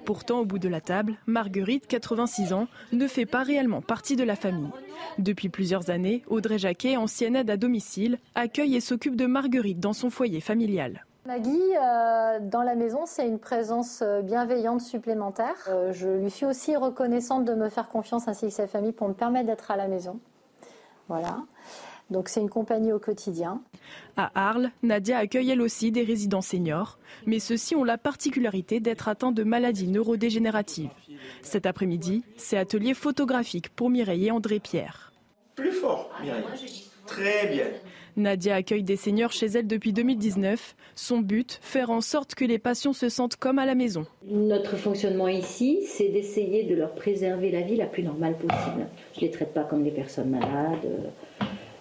Pourtant, au bout de la table, Marguerite, 86 ans, ne fait pas réellement partie de la famille. Depuis plusieurs années, Audrey Jacquet, ancienne aide à domicile, accueille et s'occupe de Marguerite dans son foyer familial. Maggie, euh, dans la maison, c'est une présence euh, bienveillante supplémentaire. Euh, je lui suis aussi reconnaissante de me faire confiance ainsi que sa famille pour me permettre d'être à la maison. Voilà. Donc c'est une compagnie au quotidien. À Arles, Nadia accueille elle aussi des résidents seniors, mais ceux-ci ont la particularité d'être atteints de maladies neurodégénératives. Cet après-midi, c'est atelier photographique pour Mireille et André Pierre. Plus fort, Mireille. Très bien. Nadia accueille des seniors chez elle depuis 2019. Son but, faire en sorte que les patients se sentent comme à la maison. Notre fonctionnement ici, c'est d'essayer de leur préserver la vie la plus normale possible. Je ne les traite pas comme des personnes malades.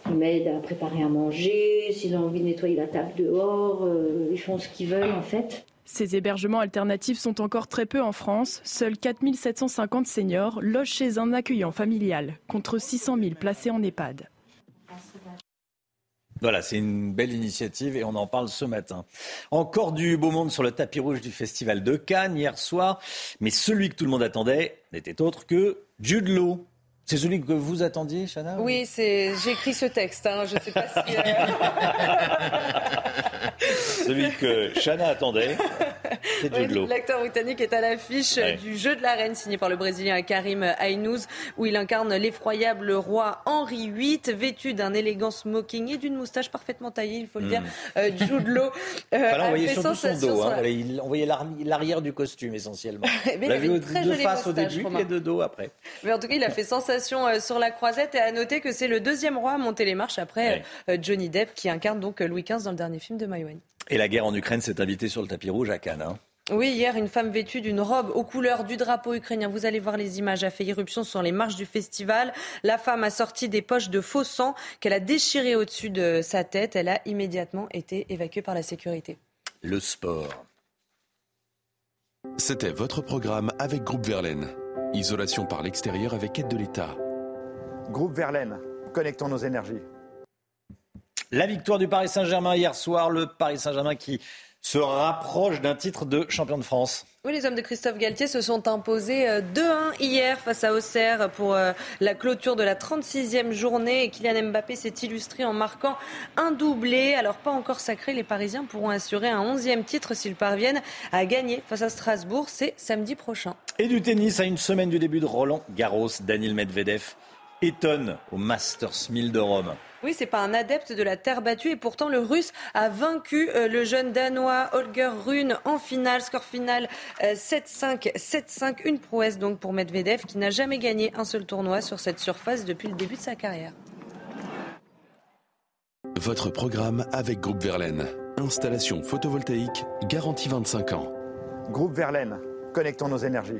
Ils m'aident à préparer à manger, s'ils ont envie de nettoyer la table dehors, euh, ils font ce qu'ils veulent en fait. Ces hébergements alternatifs sont encore très peu en France. Seuls 4750 seniors logent chez un accueillant familial, contre 600 000 placés en EHPAD. Voilà, c'est une belle initiative et on en parle ce matin. Encore du beau monde sur le tapis rouge du Festival de Cannes hier soir, mais celui que tout le monde attendait n'était autre que Jude Law. C'est celui que vous attendiez, Chana Oui, c'est j'ai écrit ce texte. Hein. Je ne sais pas si. Euh, celui que Chana attendait. L'acteur britannique est à l'affiche du Jeu de la Reine signé par le Brésilien Karim Aynouz où il incarne l'effroyable roi Henri VIII vêtu d'un élégant smoking et d'une moustache parfaitement taillée, il faut le dire. Hmm. Euh, Jude Law euh, on voyait surtout son dos. Hein. on voyait l'arrière du costume essentiellement. il très de face au début et de dos après. Mais en tout cas, il a fait sensation euh, sur la croisette et à noter que c'est le deuxième roi à monter les marches après euh, Johnny Depp qui incarne donc Louis XV dans le dernier film de Maïwen. Et la guerre en Ukraine s'est invitée sur le tapis rouge à Cannes. Hein. Oui, hier, une femme vêtue d'une robe aux couleurs du drapeau ukrainien, vous allez voir les images, a fait irruption sur les marches du festival. La femme a sorti des poches de faux sang qu'elle a déchirées au-dessus de sa tête. Elle a immédiatement été évacuée par la sécurité. Le sport. C'était votre programme avec Groupe Verlaine. Isolation par l'extérieur avec aide de l'État. Groupe Verlaine, connectons nos énergies. La victoire du Paris Saint-Germain hier soir, le Paris Saint-Germain qui se rapproche d'un titre de champion de France. Oui, les hommes de Christophe Galtier se sont imposés 2-1 euh, hier face à Auxerre pour euh, la clôture de la 36e journée. Et Kylian Mbappé s'est illustré en marquant un doublé. Alors pas encore sacré, les Parisiens pourront assurer un 11e titre s'ils parviennent à gagner face à Strasbourg. C'est samedi prochain. Et du tennis à une semaine du début de Roland Garros, Daniel Medvedev étonne au Masters 1000 de Rome. Oui, c'est pas un adepte de la terre battue et pourtant le Russe a vaincu euh, le jeune Danois Holger Rune en finale, score final 7-5, euh, 7-5, une prouesse donc pour Medvedev qui n'a jamais gagné un seul tournoi sur cette surface depuis le début de sa carrière. Votre programme avec Groupe Verlaine. Installation photovoltaïque garantie 25 ans. Groupe Verlaine, connectons nos énergies.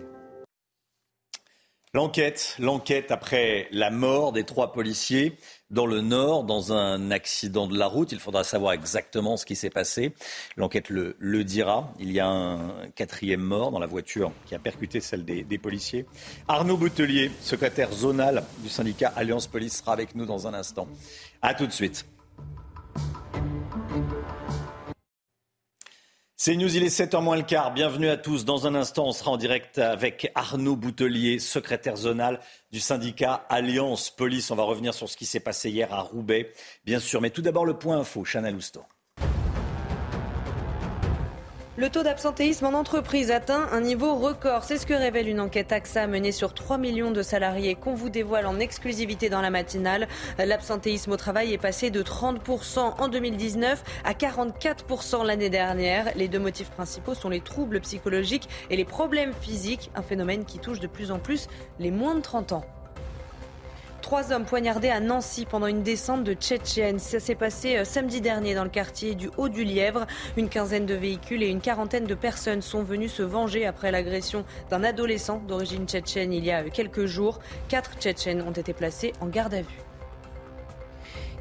L'enquête, l'enquête après la mort des trois policiers dans le Nord, dans un accident de la route. Il faudra savoir exactement ce qui s'est passé. L'enquête le, dira. Il y a un quatrième mort dans la voiture qui a percuté celle des, des policiers. Arnaud Boutelier, secrétaire zonal du syndicat Alliance Police, sera avec nous dans un instant. A tout de suite. C'est News, il est 7h moins le quart. Bienvenue à tous. Dans un instant, on sera en direct avec Arnaud Boutelier, secrétaire zonal du syndicat Alliance Police. On va revenir sur ce qui s'est passé hier à Roubaix, bien sûr. Mais tout d'abord, le point info, Chana Lousteau. Le taux d'absentéisme en entreprise atteint un niveau record. C'est ce que révèle une enquête AXA menée sur 3 millions de salariés qu'on vous dévoile en exclusivité dans la matinale. L'absentéisme au travail est passé de 30% en 2019 à 44% l'année dernière. Les deux motifs principaux sont les troubles psychologiques et les problèmes physiques, un phénomène qui touche de plus en plus les moins de 30 ans. Trois hommes poignardés à Nancy pendant une descente de Tchétchène. Ça s'est passé euh, samedi dernier dans le quartier du Haut-du-Lièvre. Une quinzaine de véhicules et une quarantaine de personnes sont venus se venger après l'agression d'un adolescent d'origine tchétchène il y a quelques jours. Quatre Tchétchènes ont été placés en garde à vue.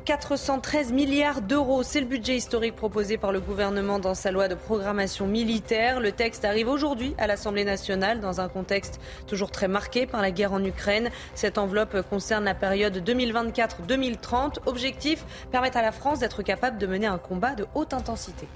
413 milliards d'euros. C'est le budget historique proposé par le gouvernement dans sa loi de programmation militaire. Le texte arrive aujourd'hui à l'Assemblée nationale dans un contexte toujours très marqué par la guerre en Ukraine. Cette enveloppe concerne la période 2024-2030. Objectif, permettre à la France d'être capable de mener un combat de haute intensité.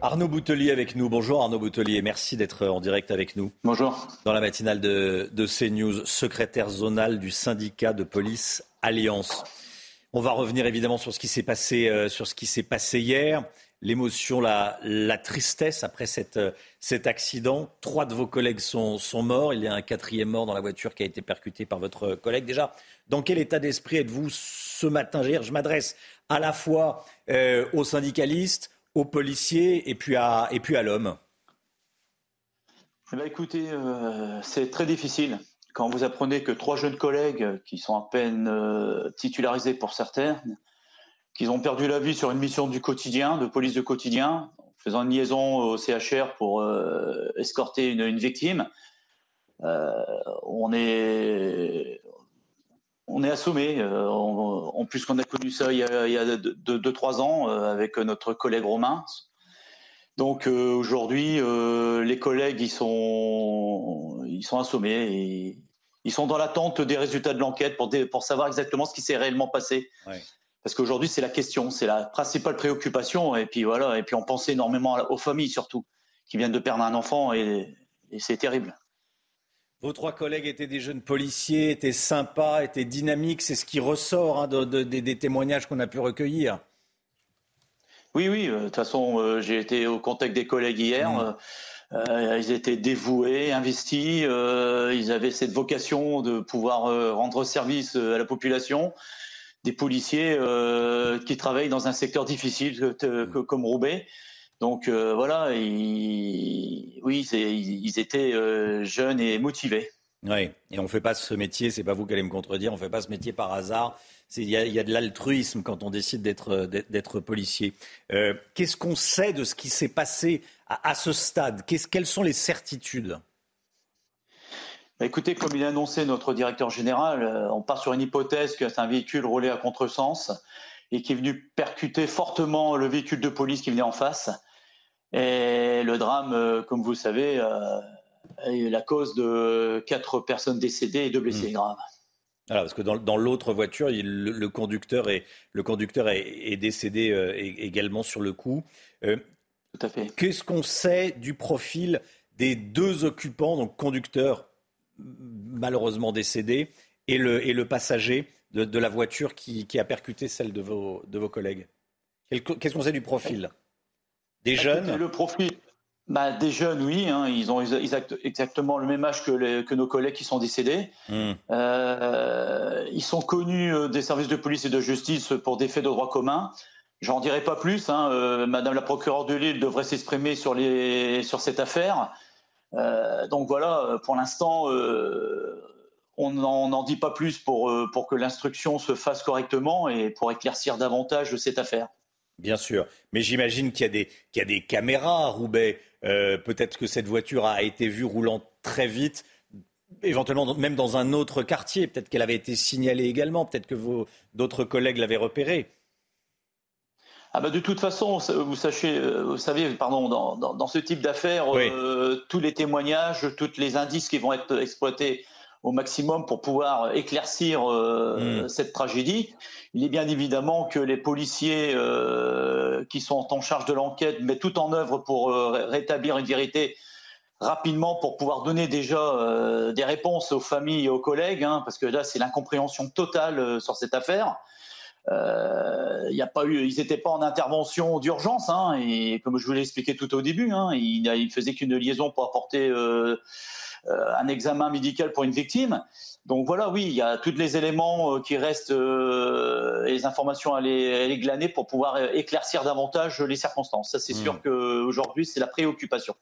Arnaud Boutelier avec nous. Bonjour Arnaud Boutelier, merci d'être en direct avec nous. Bonjour. Dans la matinale de, de CNews, secrétaire zonal du syndicat de police Alliance. On va revenir évidemment sur ce qui s'est passé, euh, sur ce qui s'est passé hier. L'émotion, la, tristesse après euh, cet accident. Trois de vos collègues sont, morts. Il y a un quatrième mort dans la voiture qui a été percuté par votre collègue. Déjà, dans quel état d'esprit êtes-vous ce matin? Je m'adresse à la fois euh, aux syndicalistes, aux policiers et puis à, et puis à l'homme. Eh ben, écoutez, c'est très difficile quand vous apprenez que trois jeunes collègues, qui sont à peine euh, titularisés pour certains, qu'ils ont perdu la vie sur une mission du quotidien, de police de quotidien, faisant une liaison au CHR pour euh, escorter une, victime, euh, on est on est assommé. en plus qu'on a connu ça il y a, deux, trois ans avec notre collègue Romain. Donc aujourd'hui, les collègues ils sont ils sont assommés ils sont dans l'attente des résultats de l'enquête pour, pour savoir exactement ce qui s'est réellement passé. Parce qu'aujourd'hui, c'est la question, c'est la principale préoccupation. Et puis voilà, et puis on pense énormément aux familles surtout, qui viennent de perdre un enfant et, c'est terrible. Vos trois collègues étaient des jeunes policiers, étaient sympas, étaient dynamiques. C'est ce qui ressort hein, des témoignages qu'on a pu recueillir. Oui, oui. Euh, de toute façon, euh, j'ai été au contact des collègues hier. Mmh. Euh, euh, ils étaient dévoués, investis. Euh, ils avaient cette vocation de pouvoir euh, rendre service à la population. Des policiers qui travaillent dans un secteur difficile comme Roubaix. Donc voilà, oui, ils, étaient jeunes et motivés. Oui, et on ne fait pas ce métier, c'est pas vous qui allez me contredire, on ne fait pas ce métier par hasard. Il y, a de l'altruisme quand on décide d'être policier. Qu'est-ce qu'on sait de ce qui s'est passé à, ce stade Quelles sont les certitudes? Bah, Écoutez, comme il a annoncé notre directeur général, euh, on part sur une hypothèse que c'est un véhicule roulé à contresens et qui est venu percuter fortement le véhicule de police qui venait en face. Et le drame, euh, comme vous le savez, euh, est la cause de quatre personnes décédées et deux blessés mmh. graves. parce que dans, l'autre voiture, le, conducteur est, le conducteur est, décédé également sur le coup. Tout à fait. Qu'est-ce qu'on sait du profil des deux occupants, donc conducteur malheureusement décédé, et le, et le passager de, la voiture qui, a percuté celle de vos, de vos collègues? Qu'est-ce qu'on sait du profil? Des jeunes? Le profil, bah, des jeunes, oui, hein, ils ont exactement le même âge que, que nos collègues qui sont décédés. Hmm. Euh, ils sont connus euh, des services de police et de justice pour des faits de droit commun. J'en dirai pas plus. Hein, euh, Madame la procureure de Lille devrait s'exprimer sur, sur cette affaire. donc voilà, pour l'instant, on n'en dit pas plus pour, que l'instruction se fasse correctement et pour éclaircir davantage cette affaire. Bien sûr, mais j'imagine qu'il y, a des caméras à Roubaix. Euh, peut-être que cette voiture a été vue roulant très vite, éventuellement même dans un autre quartier. Peut-être qu'elle avait été signalée également. Peut-être que d'autres collègues l'avaient repérée. Ah bah de toute façon, vous, sachez, euh, vous savez, pardon, dans, ce type d'affaires, euh, tous les témoignages, tous les indices qui vont être exploités au maximum pour pouvoir éclaircir euh, hmm. cette tragédie. Il est bien évidemment que les policiers euh, qui sont en charge de l'enquête mettent tout en œuvre pour rétablir une vérité rapidement pour pouvoir donner déjà des réponses aux familles et aux collègues, hein, parce que là c'est l'incompréhension totale sur cette affaire. Il a pas eu, ils n'étaient pas en intervention d'urgence, hein, et comme je vous l'ai expliqué tout au début, hein, il, ne faisait qu'une liaison pour apporter euh, un examen médical pour une victime. Donc voilà, oui, il y a tous les éléments euh, qui restent euh, les informations à les, glaner pour pouvoir éclaircir davantage les circonstances. Ça, c'est sûr hmm. qu'aujourd'hui, c'est la préoccupation.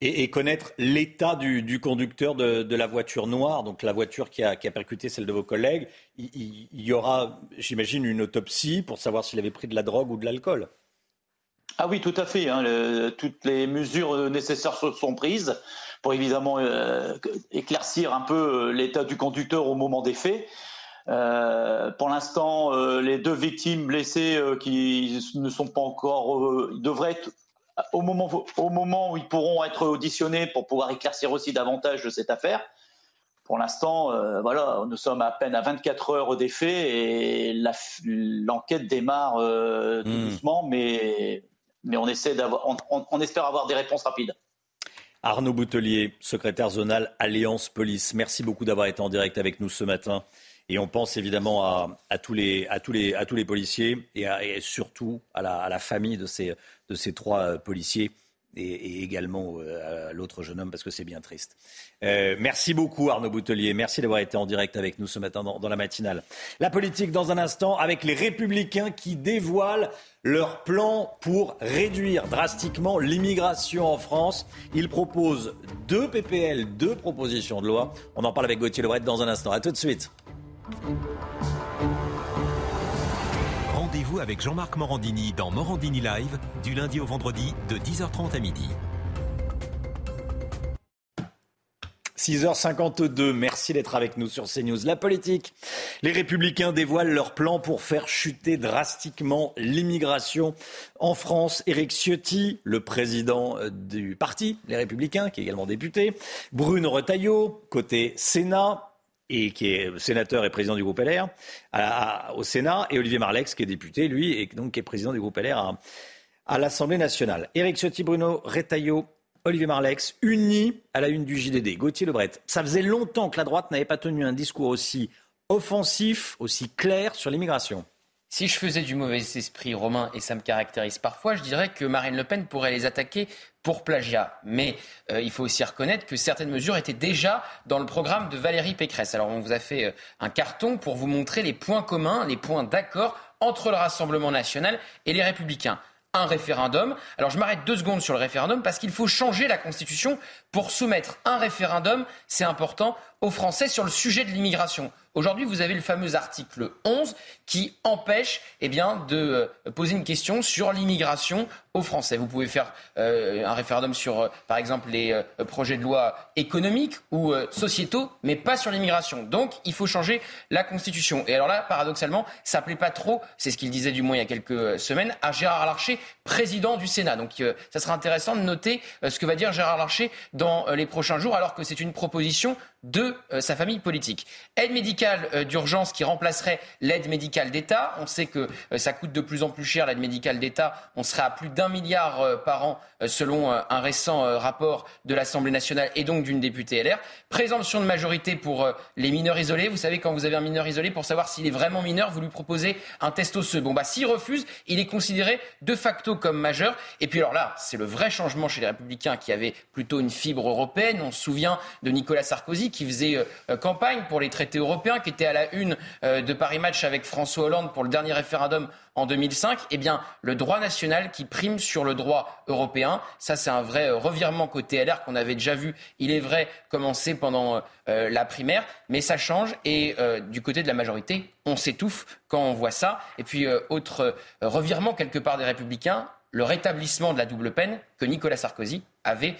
Et, connaître l'état du, conducteur de, la voiture noire, donc la voiture qui a, percuté celle de vos collègues. Il, y aura, j'imagine, une autopsie pour savoir s'il avait pris de la drogue ou de l'alcool. Ah oui, tout à fait. Hein, toutes les mesures nécessaires sont prises pour évidemment euh, éclaircir un peu euh, l'état du conducteur au moment des faits. Euh, pour l'instant, les deux victimes blessées qui ne sont pas encore devraient être au moment, au moment où ils pourront être auditionnés pour pouvoir éclaircir aussi davantage de cette affaire. Pour l'instant, voilà, nous sommes à peine à 24 heures des faits et l'enquête démarre hmm. doucement, mais, mais on, essaie on, on espère avoir des réponses rapides. Arnaud Boutelier, secrétaire zonal Alliance Police. Merci beaucoup d'avoir été en direct avec nous ce matin. Et on pense évidemment à, tous, les, policiers et, surtout à la, famille de ces, trois euh, policiers et, également euh, à l'autre jeune homme parce que c'est bien triste. Euh, merci beaucoup Arnaud Boutelier. Merci d'avoir été en direct avec nous ce matin dans, la matinale. La politique dans un instant avec les républicains qui dévoilent leur plan pour réduire drastiquement l'immigration en France. Ils proposent deux PPL, deux propositions de loi. On en parle avec Gauthier Lebret dans un instant. A tout de suite. Avec Jean-Marc Morandini dans Morandini Live du lundi au vendredi de 10h30 à midi. 6h52, merci d'être avec nous sur CNews. La politique. Les républicains dévoilent leur plan pour faire chuter drastiquement l'immigration en France. Éric Ciotti, le président euh, du parti, les républicains, qui est également député. Bruno Retailleau, côté Sénat, et qui est sénateur et président du groupe LR au Sénat, et Olivier Marlex, qui est député, lui, et donc qui est président du groupe LR à, l'Assemblée nationale. Éric Ciotti, Bruno Retailleau, Olivier Marlex, unis à la une du JDD. Gauthier Lebret, ça faisait longtemps que la droite n'avait pas tenu un discours aussi offensif, aussi clair sur l'immigration. Si je faisais du mauvais esprit romain, et ça me caractérise parfois, je dirais que Marine Le Pen pourrait les attaquer pour plagiat. Mais euh, il faut aussi reconnaître que certaines mesures étaient déjà dans le programme de Valérie Pécresse. Alors on vous a fait euh, un carton pour vous montrer les points communs, les points d'accord entre le Rassemblement national et les républicains un référendum. Alors je m'arrête deux secondes sur le référendum parce qu'il faut changer la Constitution pour soumettre un référendum, c'est important, aux Français sur le sujet de l'immigration. Aujourd'hui, vous avez le fameux article 11 qui empêche eh bien, de euh, poser une question sur l'immigration aux Français. Vous pouvez faire euh, un référendum sur, euh, par exemple, les projets de loi économiques ou sociétaux, mais pas sur l'immigration. Donc, il faut changer la Constitution. Et alors là, paradoxalement, ça ne plaît pas trop, c'est ce qu'il disait du moins il y a quelques semaines, à Gérard Larcher, président du Sénat. Donc, ça sera intéressant de noter ce que va dire Gérard Larcher dans les prochains jours, alors que c'est une proposition de de sa famille politique. Aide médicale d'urgence qui remplacerait l'aide médicale d'État. On sait que ça coûte de plus en plus cher l'aide médicale d'État. On serait à plus d'un milliard par an selon un récent rapport de l'Assemblée nationale et donc d'une députée LR. Présomption de majorité pour les mineurs isolés. Vous savez, quand vous avez un mineur isolé, pour savoir s'il est vraiment mineur, vous lui proposez un test osseux. Bon, bah, s'il refuse, il est considéré de facto comme majeur. Et puis alors là, c'est le vrai changement chez les Républicains qui avaient plutôt une fibre européenne. On se souvient de Nicolas Sarkozy qui faisait euh, campagne pour les traités européens, qui était à la une euh, de Paris Match avec François Hollande pour le dernier référendum en 2005, eh bien, le droit national qui prime sur le droit européen. Ça, c'est un vrai euh, revirement côté LR qu'on avait déjà vu, il est vrai, commencer pendant euh, la primaire. Mais ça change et euh, du côté de la majorité, on s'étouffe quand on voit ça. Et puis, autre revirement quelque part des républicains, le rétablissement de la double peine que Nicolas Sarkozy avait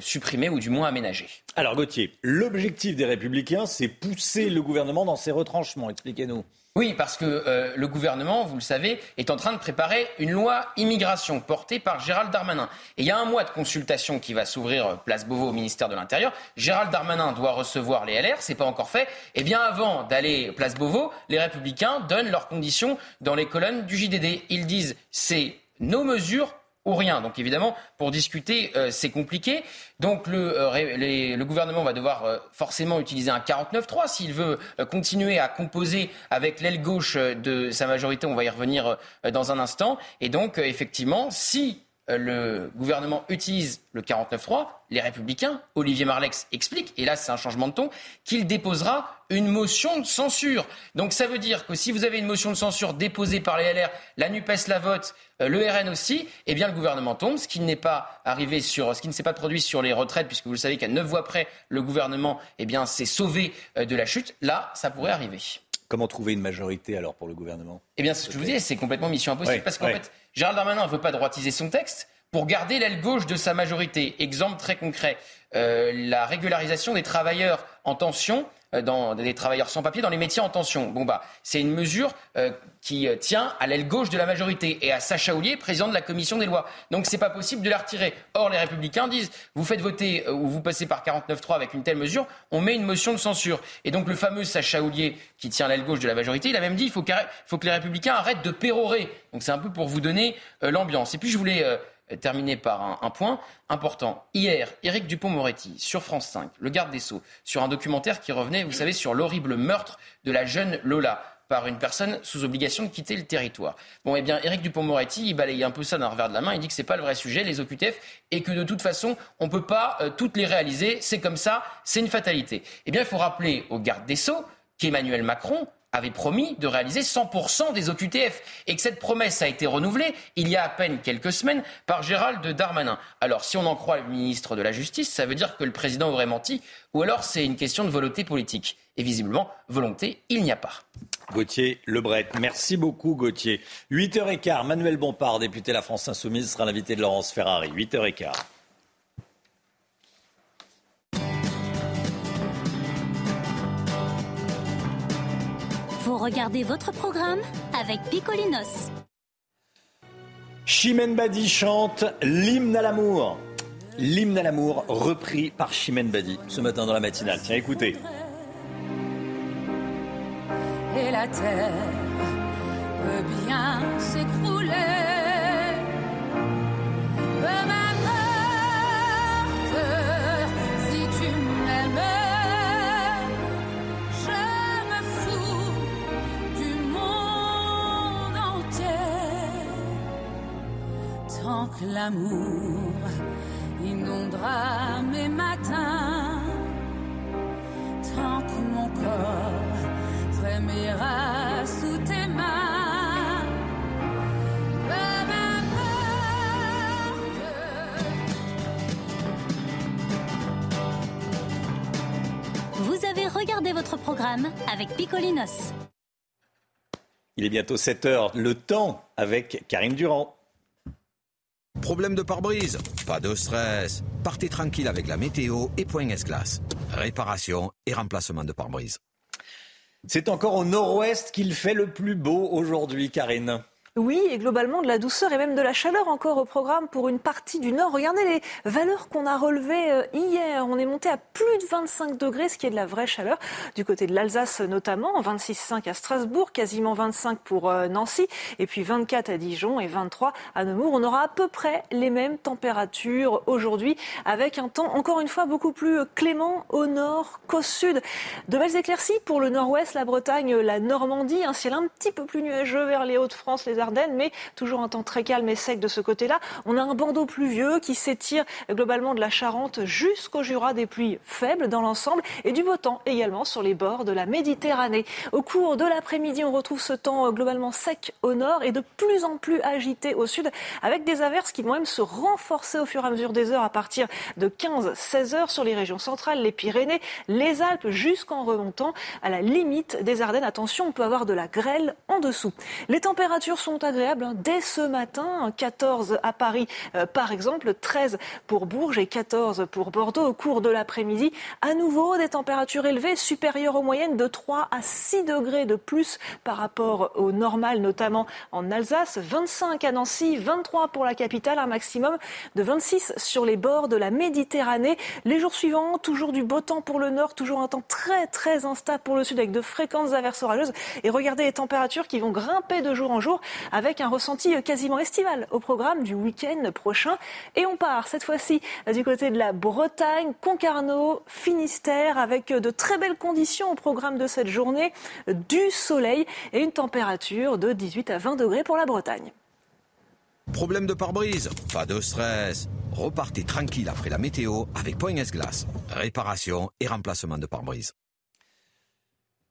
supprimé ou du moins aménagé. Alors Gauthier, l'objectif des républicains, c'est pousser le gouvernement dans ses retranchements. Expliquez-nous. Oui, parce que euh, le gouvernement, vous le savez, est en train de préparer une loi immigration portée par Gérald Darmanin. Et il y a un mois de consultation qui va s'ouvrir euh, place Beauvau au ministère de l'Intérieur. Gérald Darmanin doit recevoir les LR, c'est pas encore fait. Et bien avant d'aller place Beauvau, les Républicains donnent leurs conditions dans les colonnes du JDD. Ils disent c'est nos mesures rien. Donc évidemment, pour discuter, euh, c'est compliqué. Donc le, euh, le, gouvernement va devoir euh, forcément utiliser un 49-3 s'il veut continuer à composer avec l'aile gauche de sa majorité. On va y revenir dans un instant. Et donc effectivement, si le gouvernement utilise le 49-3, les républicains, Olivier Marlex explique, et là c'est un changement de ton, qu'il déposera une motion de censure. Donc ça veut dire que si vous avez une motion de censure déposée par les LR, la NUPES la vote, euh, le RN aussi, eh bien le gouvernement tombe, ce qui n'est pas arrivé sur, ce qui ne s'est pas produit sur les retraites, puisque vous le savez qu'à neuf voix près, le gouvernement eh bien, s'est sauvé euh, de la chute. Là, ça pourrait arriver. Comment trouver une majorité alors pour le gouvernement? Eh bien, ce que je vous dis, c'est complètement mission impossible, parce qu'en fait, Gérald Darmanin ne veut pas droitiser son texte pour garder l'aile gauche de sa majorité. Exemple très concret, euh, la régularisation des travailleurs en tension dans des travailleurs sans papier dans les métiers en tension. Bon bah, c'est une mesure euh, qui tient à l'aile gauche de la majorité et à Sacha Houlier, président de la commission des lois. Donc c'est pas possible de la retirer. Or les républicains disent vous faites voter ou vous passez par 49.3 avec une telle mesure, on met une motion de censure. Et donc le fameux Sacha Houlier qui tient l'aile gauche de la majorité, il a même dit il faut, faut que les républicains arrêtent de pérorer. Donc c'est un peu pour vous donner l'ambiance. Et puis je voulais terminer par un, point important. Hier, Éric Dupont-Moretti, sur France 5, le garde des Sceaux, sur un documentaire qui revenait, vous savez, sur l'horrible meurtre de la jeune Lola par une personne sous obligation de quitter le territoire. Bon, eh bien, Éric Dupont-Moretti, il balaye un peu ça d'un revers de la main. Il dit que c'est pas le vrai sujet, les OQTF, et que de toute façon, on peut pas euh, toutes les réaliser. C'est comme ça, c'est une fatalité. Eh bien, il faut rappeler au garde des Sceaux qu'Emmanuel Macron avait promis de réaliser 100% des OQTF et que cette promesse a été renouvelée il y a à peine quelques semaines par Gérald Darmanin. Alors si on en croit le ministre de la Justice, ça veut dire que le président aurait menti ou alors c'est une question de volonté politique. Et visiblement, volonté, il n'y a pas. Gauthier Lebret, merci beaucoup Gauthier. 8h15, Manuel Bompard, député de la France Insoumise, sera l'invité de Laurence Ferrari. 8h15. Regardez votre programme avec Picolinos. Chimène Badi chante l'hymne à l'amour. L'hymne à l'amour repris par Chimène Badi ce matin dans la matinale. Tiens, écoutez. Et la terre peut bien s'écrouler. Que l'amour inondera mes matins, tant que mon corps frémira sous tes mains. Vous avez regardé votre programme avec Picolinos. Il est bientôt 7 heures, le temps avec Karine Durand. Problème de pare-brise? Pas de stress. Partez tranquille avec la météo et Point S-Glace. Réparation et remplacement de pare-brise. C'est encore au nord-ouest qu'il fait le plus beau aujourd'hui, Karine. Oui, et globalement de la douceur et même de la chaleur encore au programme pour une partie du nord. Regardez les valeurs qu'on a relevées euh, hier. On est monté à plus de 25 degrés, ce qui est de la vraie chaleur, du côté de l'Alsace notamment, 26,5 à Strasbourg, quasiment 25 pour euh, Nancy, et puis 24 à Dijon et 23 à Nemours. On aura à peu près les mêmes températures aujourd'hui, avec un temps encore une fois beaucoup plus clément au nord qu'au sud. De belles éclaircies pour le nord-ouest, la Bretagne, la Normandie, un ciel un petit peu plus nuageux vers les Hauts-de-France, les mais toujours un temps très calme et sec de ce côté-là. On a un bandeau pluvieux qui s'étire globalement de la Charente jusqu'au Jura, des pluies faibles dans l'ensemble et du beau temps également sur les bords de la Méditerranée. Au cours de l'après-midi, on retrouve ce temps globalement sec au nord et de plus en plus agité au sud, avec des averses qui vont même se renforcer au fur et à mesure des heures à partir de 15-16 heures sur les régions centrales, les Pyrénées, les Alpes, jusqu'en remontant à la limite des Ardennes. Attention, on peut avoir de la grêle en dessous. Les températures sont agréable hein. dès ce matin. 14 à Paris, euh, par exemple, 13 pour Bourges et 14 pour Bordeaux au cours de l'après-midi. À nouveau, des températures élevées, supérieures aux moyennes de 3 à 6 degrés de plus par rapport au normal, notamment en Alsace. 25 à Nancy, 23 pour la capitale, un maximum de 26 sur les bords de la Méditerranée. Les jours suivants, toujours du beau temps pour le nord, toujours un temps très très instable pour le sud avec de fréquentes averses orageuses. Et regardez les températures qui vont grimper de jour en jour avec un ressenti quasiment estival au programme du week-end prochain. Et on part cette fois-ci du côté de la Bretagne, Concarneau, Finistère, avec de très belles conditions au programme de cette journée, du soleil et une température de 18 à 20 degrés pour la Bretagne. Problème de pare-brise Pas de stress. Repartez tranquille après la météo avec Point S-Glace. Réparation et remplacement de pare-brise.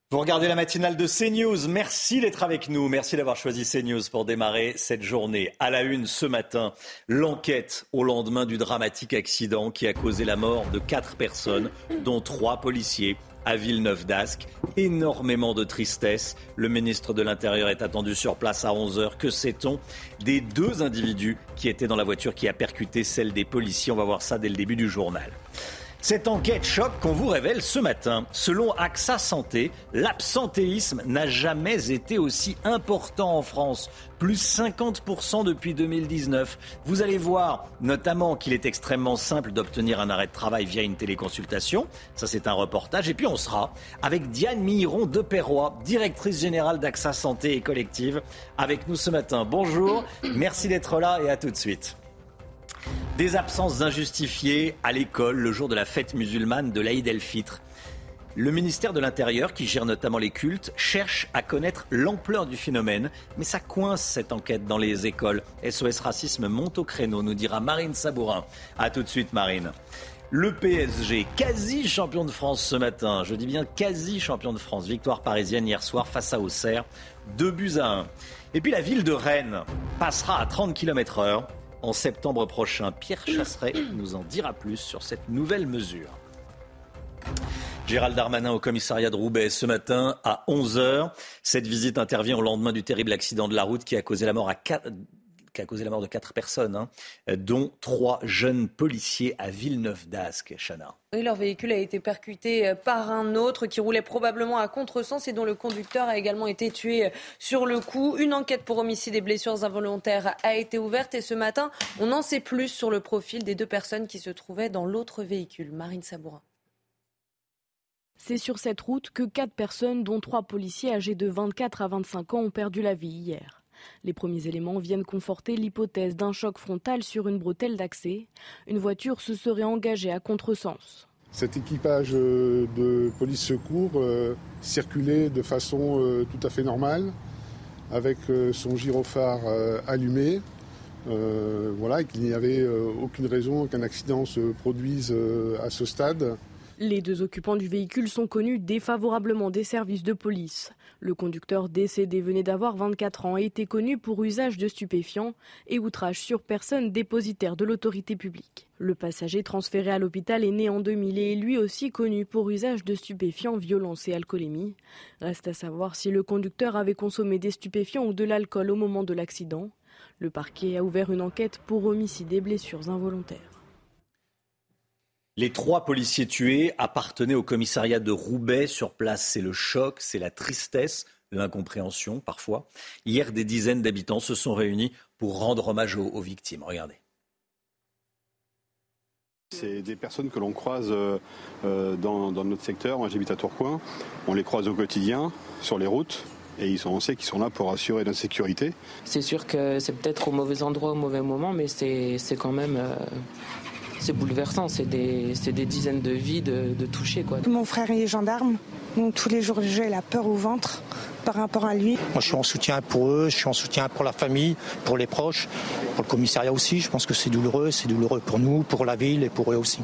Vous regardez la matinale de CNews. Merci d'être avec nous. Merci d'avoir choisi CNews pour démarrer cette journée. À la une ce matin, l'enquête au lendemain du dramatique accident qui a causé la mort de quatre personnes, dont trois policiers à Villeneuve d'Ascq. Énormément de tristesse. Le ministre de l'Intérieur est attendu sur place à 11h. Que sait-on des deux individus qui étaient dans la voiture qui a percuté celle des policiers? On va voir ça dès le début du journal. Cette enquête choc qu'on vous révèle ce matin. Selon AXA Santé, l'absentéisme n'a jamais été aussi important en France. Plus 50% depuis 2019. Vous allez voir notamment qu'il est extrêmement simple d'obtenir un arrêt de travail via une téléconsultation. Ça, c'est un reportage. Et puis, on sera avec Diane Miron de Perrois, directrice générale d'AXA Santé et Collective, avec nous ce matin. Bonjour, merci d'être là et à tout de suite. Des absences injustifiées à l'école le jour de la fête musulmane de l'Aïd el-Fitr. Le ministère de l'Intérieur, qui gère notamment les cultes, cherche à connaître l'ampleur du phénomène, mais ça coince cette enquête dans les écoles. SOS Racisme monte au créneau, nous dira Marine Sabourin. A tout de suite, Marine. Le PSG, quasi champion de France ce matin, je dis bien quasi champion de France, victoire parisienne hier soir face à Auxerre, 2 buts à 1. Et puis la ville de Rennes passera à 30 km/h en septembre prochain. Pierre Chasseret nous en dira plus sur cette nouvelle mesure. Gérald Darmanin au commissariat de Roubaix ce matin à 11h. Cette visite intervient au lendemain du terrible accident de la route qui a causé la mort à 4 qui a causé la mort de quatre personnes, hein, dont trois jeunes policiers à Villeneuve d'Ascq, Chana. Oui, leur véhicule a été percuté euh, par un autre qui roulait probablement à contresens et dont le conducteur a également été tué euh, sur le coup. Une enquête pour homicide et blessures involontaires a été ouverte et ce matin, on en sait plus sur le profil des deux personnes qui se trouvaient dans l'autre véhicule. Marine Sabourin. C'est sur cette route que quatre personnes, dont trois policiers âgés de 24 à 25 ans, ont perdu la vie hier. Les premiers éléments viennent conforter l'hypothèse d'un choc frontal sur une bretelle d'accès. Une voiture se serait engagée à contresens. Cet équipage euh, de police secours euh, circulait de façon euh, tout à fait normale, avec son gyrophare allumé. voilà, et qu'il n'y avait aucune raison qu'un accident se produise à ce stade. Les deux occupants du véhicule sont connus défavorablement des services de police. Le conducteur décédé venait d'avoir 24 ans et était connu pour usage de stupéfiants et outrage sur personne dépositaire de l'autorité publique. Le passager transféré à l'hôpital est né en 2000 et est lui aussi connu pour usage de stupéfiants, violence et alcoolémie. Reste à savoir si le conducteur avait consommé des stupéfiants ou de l'alcool au moment de l'accident. Le parquet a ouvert une enquête pour homicide et blessures involontaires. Les trois policiers tués appartenaient au commissariat de Roubaix. Sur place, c'est le choc, c'est la tristesse. l'incompréhension parfois. Hier, des dizaines d'habitants se sont réunis pour rendre hommage aux, victimes. Regardez. C'est des personnes que l'on croise euh, euh, dans, notre secteur. Moi, j'habite à Tourcoing. On les croise au quotidien sur les routes. Et ils sont, on sait qu'ils sont là pour assurer la sécurité. C'est sûr que c'est peut-être au mauvais endroit, au mauvais moment, mais c'est quand même euh, c'est bouleversant. C'est des, des, dizaines de vies de, de toucher. Quoi. Mon frère est gendarme, donc tous les jours j'ai la peur au ventre par rapport à lui. Moi je suis en soutien pour eux, je suis en soutien pour la famille, pour les proches, pour le commissariat aussi. Je pense que c'est douloureux, c'est douloureux pour nous, pour la ville et pour eux aussi.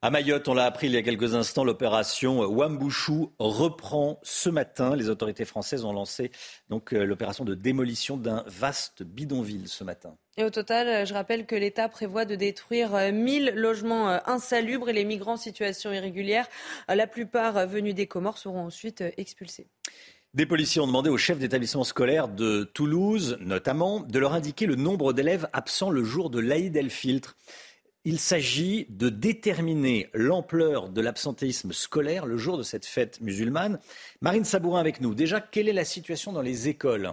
À Mayotte, on l'a appris il y a quelques instants, l'opération Wambouchou reprend ce matin. Les autorités françaises ont lancé donc euh, l'opération de démolition d'un vaste bidonville ce matin. Et au total, je rappelle que l'État prévoit de détruire 1000 logements euh, insalubres et les migrants en situation irrégulière, euh, la plupart venus des Comores, seront ensuite expulsés. Des policiers ont demandé aux chefs d'établissement scolaire de Toulouse, notamment, de leur indiquer le nombre d'élèves absents le jour de l'Aïd el-Filtre. Il s'agit de déterminer l'ampleur de l'absentéisme scolaire le jour de cette fête musulmane. Marine Sabourin avec nous. Déjà, quelle est la situation dans les écoles?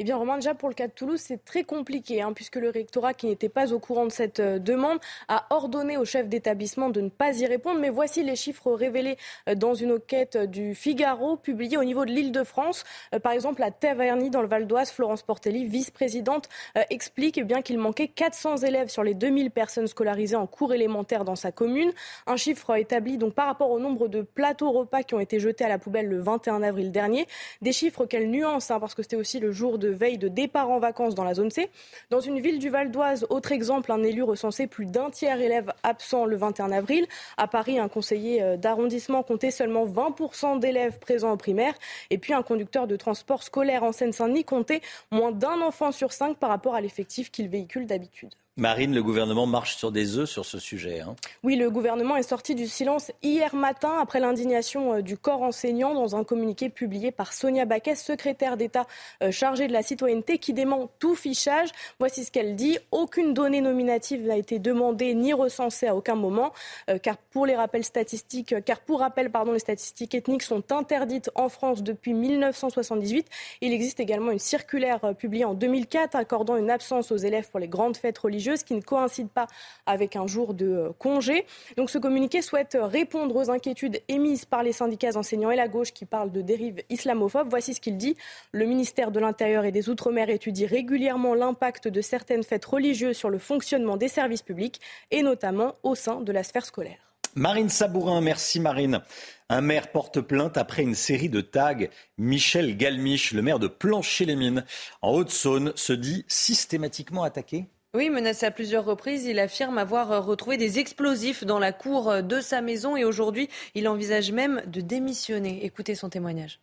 Eh bien, Romain, déjà pour le cas de Toulouse, c'est très compliqué, hein, puisque le rectorat, qui n'était pas au courant de cette euh, demande, a ordonné au chef d'établissement de ne pas y répondre. Mais voici les chiffres révélés euh, dans une enquête du Figaro, publiée au niveau de l'île de France. Euh, par exemple, à Taverny, dans le Val d'Oise, Florence Portelli, vice-présidente, explique eh bien qu'il manquait 400 élèves sur les 2000 personnes scolarisées en cours élémentaire dans sa commune. Un chiffre établi donc par rapport au nombre de plateaux repas qui ont été jetés à la poubelle le 21 avril dernier. Des chiffres qu'elle nuance, hein, parce que c'était aussi le jour de de veille de départ en vacances dans la zone C. Dans une ville du Val d'Oise, autre exemple, un élu recensé plus d'un tiers élèves absents le 21 avril. À Paris, un conseiller euh, d'arrondissement comptait seulement 20% d'élèves présents en primaire. Et puis un conducteur de transport scolaire en Seine-Saint-Denis comptait moins d'un enfant sur cinq par rapport à l'effectif qu'il véhicule d'habitude. Marine, le gouvernement marche sur des œufs sur ce sujet. Hein. Oui, le gouvernement est sorti du silence hier matin après l'indignation euh, du corps enseignant dans un communiqué publié par Sonia Baquet, secrétaire d'État euh, chargée de la citoyenneté, qui dément tout fichage. Voici ce qu'elle dit. Aucune donnée nominative n'a été demandée ni recensée à aucun moment, euh, car pour les rappels statistiques, car pour rappel, pardon, les statistiques ethniques sont interdites en France depuis 1978. Il existe également une circulaire publiée en 2004 accordant une absence aux élèves pour les grandes fêtes religieuses qui ne coïncide pas avec un jour de euh, congé. Donc ce communiqué souhaite répondre aux inquiétudes émises par les syndicats enseignants et la gauche qui parlent de dérives islamophobes. Voici ce qu'il dit. Le ministère de l'Intérieur et des Outre-mer étudie régulièrement l'impact de certaines fêtes religieuses sur le fonctionnement des services publics et notamment au sein de la sphère scolaire. Marine Sabourin, merci Marine. Un maire porte plainte après une série de tags. Michel Galmiche, le maire de Plancher-les-Mines, en Haute-Saône, se dit systématiquement attaqué oui, menacé à plusieurs reprises, il affirme avoir retrouvé des explosifs dans la cour de sa maison et aujourd'hui, il envisage même de démissionner. Écoutez son témoignage.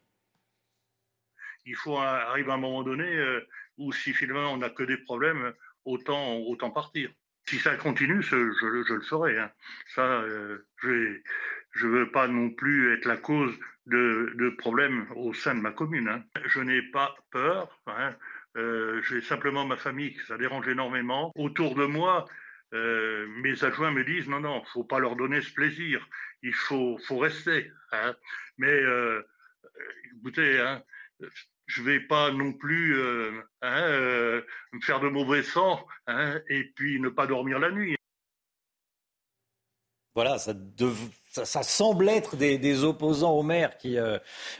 Il faut arriver à un moment donné euh, où si finalement on n'a que des problèmes, autant, autant partir. Si ça continue, je, le ferai. Hein. Ça, euh, je ne veux pas non plus être la cause de, problèmes au sein de ma commune. Hein. Je n'ai pas peur. Hein. Euh, j'ai simplement ma famille, ça dérange énormément. Autour de moi, euh, mes adjoints me disent non, non, faut pas leur donner ce plaisir, il faut, faut rester. Hein. Mais euh, écoutez, hein, je vais pas non plus hein, me faire de mauvais sang hein, et puis ne pas dormir la nuit. Voilà, ça, ça, semble être des, opposants au maire qui, euh,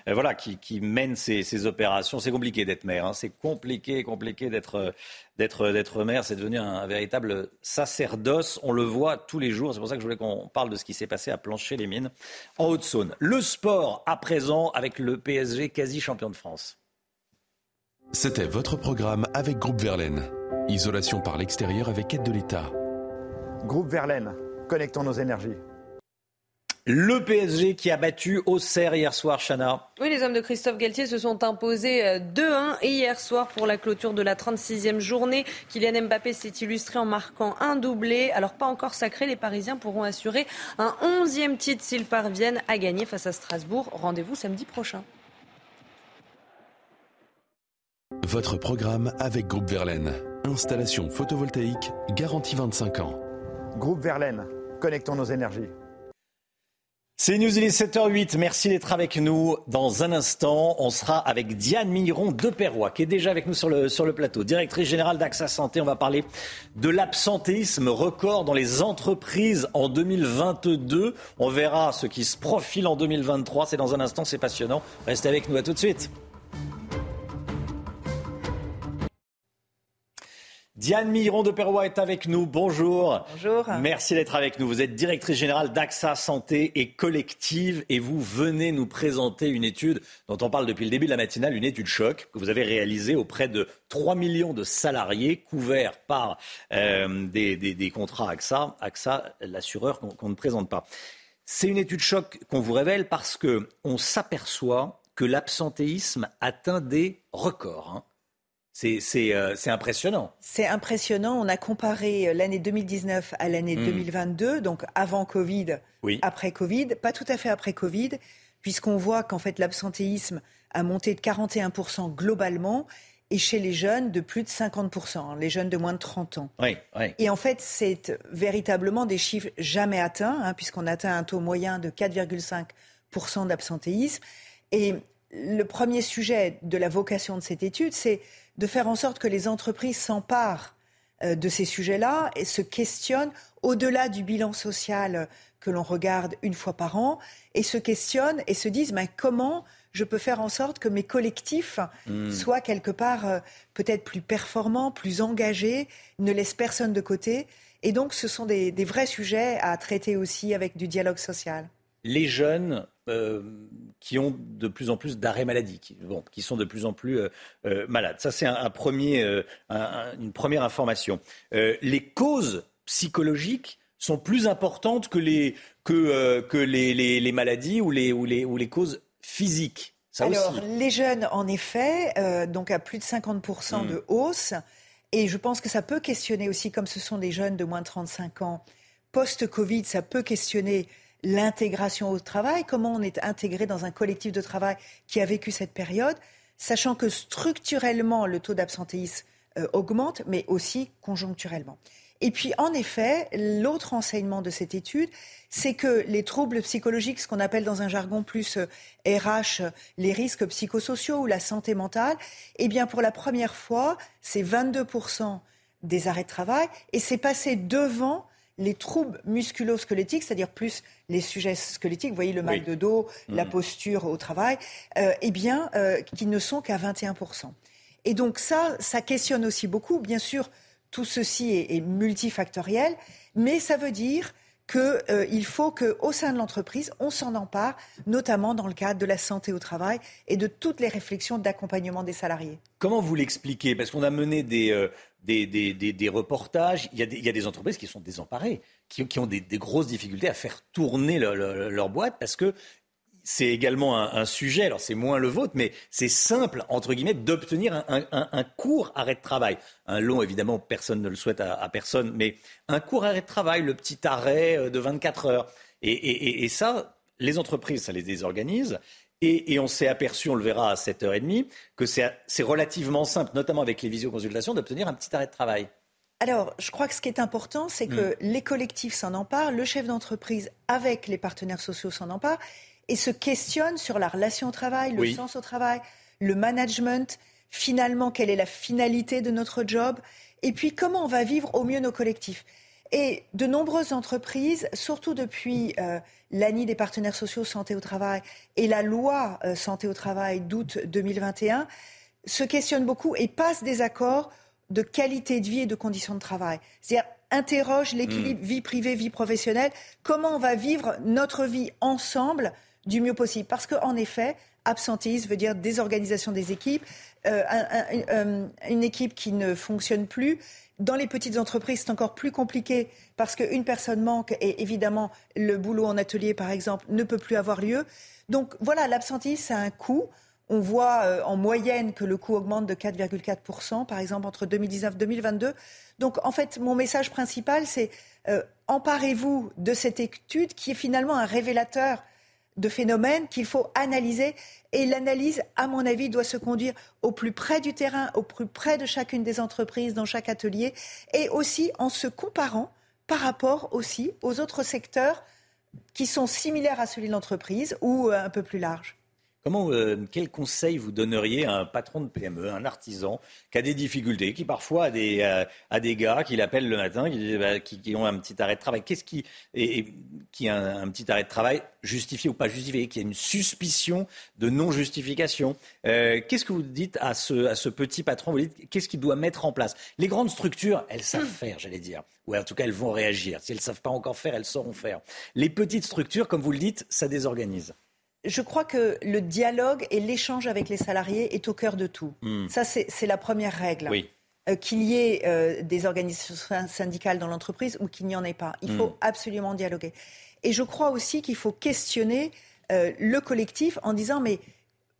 euh, voilà, qui, mènent ces, opérations. C'est compliqué d'être maire, hein. c'est compliqué, compliqué d'être, d'être, d'être maire. C'est devenu un, véritable sacerdoce. On le voit tous les jours. C'est pour ça que je voulais qu'on parle de ce qui s'est passé à Plancher-les-Mines, en Haute-Saône. Le sport, à présent, avec le PSG quasi champion de France. C'était votre programme avec Groupe Verlaine. Isolation par l'extérieur avec aide de l'État. Groupe Verlaine Connectons nos énergies. Le PSG qui a battu Auxerre hier soir, Chana. Oui, les hommes de Christophe Galtier se sont imposés 2-1 euh, et hier soir pour la clôture de la 36e journée. Kylian Mbappé s'est illustré en marquant un doublé. Alors pas encore sacré, les Parisiens pourront assurer un 11e titre s'ils parviennent à gagner face à Strasbourg. Rendez-vous samedi prochain. Votre programme avec Groupe Verlaine. Installation photovoltaïque garantie 25 ans. Groupe Verlaine Connectons nos énergies. C'est News, il est 7h08. Merci d'être avec nous. Dans un instant, on sera avec Diane Migron de Perrois, qui est déjà avec nous sur le, sur le plateau. Directrice générale d'AXA Santé. On va parler de l'absentéisme record dans les entreprises en 2022. On verra ce qui se profile en 2023. C'est dans un instant, c'est passionnant. Restez avec nous. À tout de suite. Diane Miron de Perrois est avec nous. Bonjour. Bonjour. Merci d'être avec nous. Vous êtes directrice générale d'AXA Santé et Collective et vous venez nous présenter une étude dont on parle depuis le début de la matinale, une étude choc que vous avez réalisée auprès de 3 millions de salariés couverts par euh, des, contrats AXA, AXA, l'assureur qu'on ne présente pas. C'est une étude choc qu'on vous révèle parce qu'on s'aperçoit que l'absentéisme atteint des records. Hein. Euh, c'est impressionnant. C'est impressionnant. On a comparé euh, l'année 2019 à l'année 2022, hmm. donc avant Covid, après Covid, pas tout à fait après Covid, puisqu'on voit qu'en fait l'absentéisme a monté de 41% globalement et chez les jeunes de plus de 50%, hein, les jeunes de moins de 30 ans. Et en fait, c'est véritablement des chiffres jamais atteints, hein, puisqu'on atteint un taux moyen de 4,5% d'absentéisme. Et le premier sujet de la vocation de cette étude, c'est de faire en sorte que les entreprises s'emparent euh, de ces sujets-là et se questionnent au-delà du bilan social que l'on regarde une fois par an et se questionnent et se disent mais comment je peux faire en sorte que mes collectifs hmm. soient quelque part euh, peut-être plus performants, plus engagés, ne laissent personne de côté. Et donc ce sont des vrais sujets à traiter aussi avec du dialogue social les jeunes euh, qui ont de plus en plus d'arrêts maladie, qui, bon, qui sont de plus en plus euh, euh, malades. Ça, c'est un, premier, une première information. les causes psychologiques sont plus importantes que les, que, que les, les, maladies ou les, ou les, ou les causes physiques. Ça Alors, les jeunes, en effet, donc à plus de 50% de hmm. hausse. Et je pense que ça peut questionner aussi, comme ce sont des jeunes de moins de 35 ans, post-Covid, ça peut questionner l'intégration au travail, comment on est intégré dans un collectif de travail qui a vécu cette période, sachant que structurellement, le taux d'absentéisme euh, augmente, mais aussi conjoncturellement. Et puis, en effet, l'autre enseignement de cette étude, c'est que les troubles psychologiques, ce qu'on appelle dans un jargon plus RH, euh, les risques psychosociaux ou la santé mentale, eh bien, pour la première fois, c'est 22% des arrêts de travail et c'est passé devant les troubles musculo-squelettiques, c'est-à-dire plus les sujets squelettiques, vous voyez le mal de dos, la mm. posture au travail, euh, eh bien, euh, qui ne sont qu'à 21%. Et donc ça, ça questionne aussi beaucoup. Bien sûr, tout ceci est, multifactoriel, mais ça veut dire qu'il euh, faut qu'au sein de l'entreprise, on s'en empare, notamment dans le cadre de la santé au travail et de toutes les réflexions d'accompagnement des salariés. Comment vous l'expliquez? Parce qu'on a mené des, des, reportages. Il y, a des, des, entreprises qui sont désemparées, qui, qui ont des, grosses difficultés à faire tourner leur, boîte parce que c'est également un, sujet, alors c'est moins le vôtre, mais c'est simple, entre guillemets, d'obtenir un, court arrêt de travail. Un long, évidemment, personne ne le souhaite à, personne, mais un court arrêt de travail, le petit arrêt euh, de 24 heures. Et, et ça, les entreprises, ça les désorganise. Et, on s'est aperçu, on le verra à 7h30, que c'est relativement simple, notamment avec les visioconsultations, d'obtenir un petit arrêt de travail. Alors, je crois que ce qui est important, c'est que hmm. les collectifs s'en emparent, le chef d'entreprise avec les partenaires sociaux s'en emparent et se questionnent sur la relation au travail, le sens au travail, le management, finalement, quelle est la finalité de notre job, et puis comment on va vivre au mieux nos collectifs. Et de nombreuses entreprises, surtout depuis euh, l'année des partenaires sociaux santé au travail et la loi euh, santé au travail d'août 2021, se questionnent beaucoup et passent des accords de qualité de vie et de conditions de travail. C'est-à-dire interroge l'équilibre hmm. vie privée, vie professionnelle, comment on va vivre notre vie ensemble du mieux possible. Parce qu'en effet, absentéisme veut dire désorganisation des équipes, euh, une équipe qui ne fonctionne plus, dans les petites entreprises, c'est encore plus compliqué parce qu'une personne manque et évidemment le boulot en atelier, par exemple, ne peut plus avoir lieu. Donc voilà, l'absentéisme, c'est un coût. On voit euh, en moyenne que le coût augmente de 4,4%, par exemple, entre 2019 et 2022. Donc en fait, mon message principal, c'est euh, emparez-vous de cette étude qui est finalement un révélateur de phénomènes qu'il faut analyser. Et l'analyse, à mon avis, doit se conduire au plus près du terrain, au plus près de chacune des entreprises, dans chaque atelier, et aussi en se comparant par rapport aussi aux autres secteurs qui sont similaires à celui de l'entreprise ou un peu plus larges Comment, euh, quel conseil vous donneriez à un patron de PME, un artisan qui a des difficultés, qui parfois a des, euh, a des gars qui l'appellent le matin, qui, bah, qui, qui, ont un petit arrêt de travail Qu'est-ce qui, et, qui a un, un, petit arrêt de travail justifié ou pas justifié, qui a une suspicion de non-justification? Euh, Qu'est-ce que vous dites à ce, à ce petit patron? Vous dites qu'est-ce qu'il doit mettre en place? Les grandes structures, elles savent faire, j'allais dire. Ou en tout cas, elles vont réagir. Si elles ne savent pas encore faire, elles sauront faire. Les petites structures, comme vous le dites, ça désorganise je crois que le dialogue et l'échange avec les salariés est au cœur de tout. Mm. Ça, c'est la première règle. Oui. Euh, qu'il y ait euh, des organisations syndicales dans l'entreprise ou qu'il n'y en ait pas. Il mm. faut absolument dialoguer. Et je crois aussi qu'il faut questionner euh, le collectif en disant mais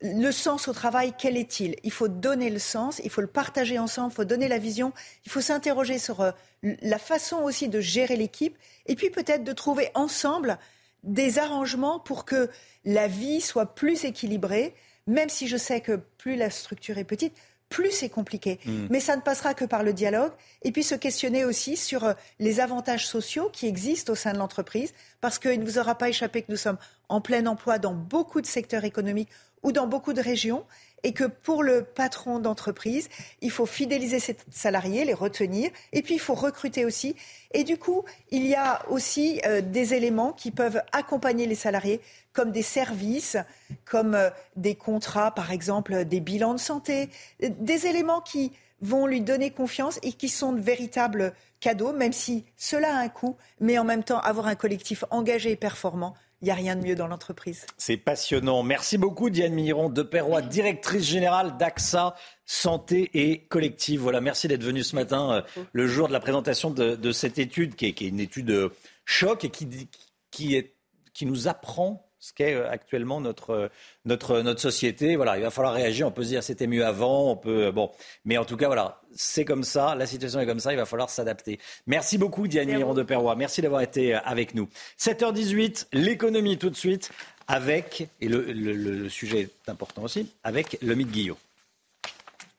le sens au travail, quel est-il? Il faut donner le sens, il faut le partager ensemble, il faut donner la vision, il faut s'interroger sur la façon aussi de gérer l'équipe et puis peut-être de trouver ensemble des arrangements pour que la vie soit plus équilibrée, même si je sais que plus la structure est petite, plus c'est compliqué. Mm. Mais ça ne passera que par le dialogue. Et puis se questionner aussi sur euh, les avantages sociaux qui existent au sein de l'entreprise, parce qu'il ne vous aura pas échappé que nous sommes en plein emploi dans beaucoup de secteurs économiques ou dans beaucoup de régions et que pour le patron d'entreprise, il faut fidéliser ses salariés, les retenir, et puis il faut recruter aussi. Et du coup, il y a aussi euh, des éléments qui peuvent accompagner les salariés, comme des services, comme euh, des contrats, par exemple, des bilans de santé, des éléments qui vont lui donner confiance et qui sont de véritables cadeaux, même si cela a un coût, mais en même temps avoir un collectif engagé et performant il n'y a rien de mieux dans l'entreprise. C'est passionnant. Merci beaucoup Diane Miron de Perrois, directrice générale d'AXA Santé et Collective. Voilà, merci d'être venue ce matin, euh, le jour de la présentation de, cette étude, qui est, une étude euh, choc et qui, qui, est, qui nous apprend ce qu'est euh, actuellement notre, notre, notre société. Voilà, il va falloir réagir. On peut se dire c'était mieux avant. On peut, bon, mais en tout cas, voilà, c'est comme ça. La situation est comme ça. Il va falloir s'adapter. Merci beaucoup, Diane Miron de Perrois. Merci d'avoir été euh, avec nous. 7h18, l'économie tout de suite avec, et le, le, le sujet est important aussi, avec le mythe Guillot.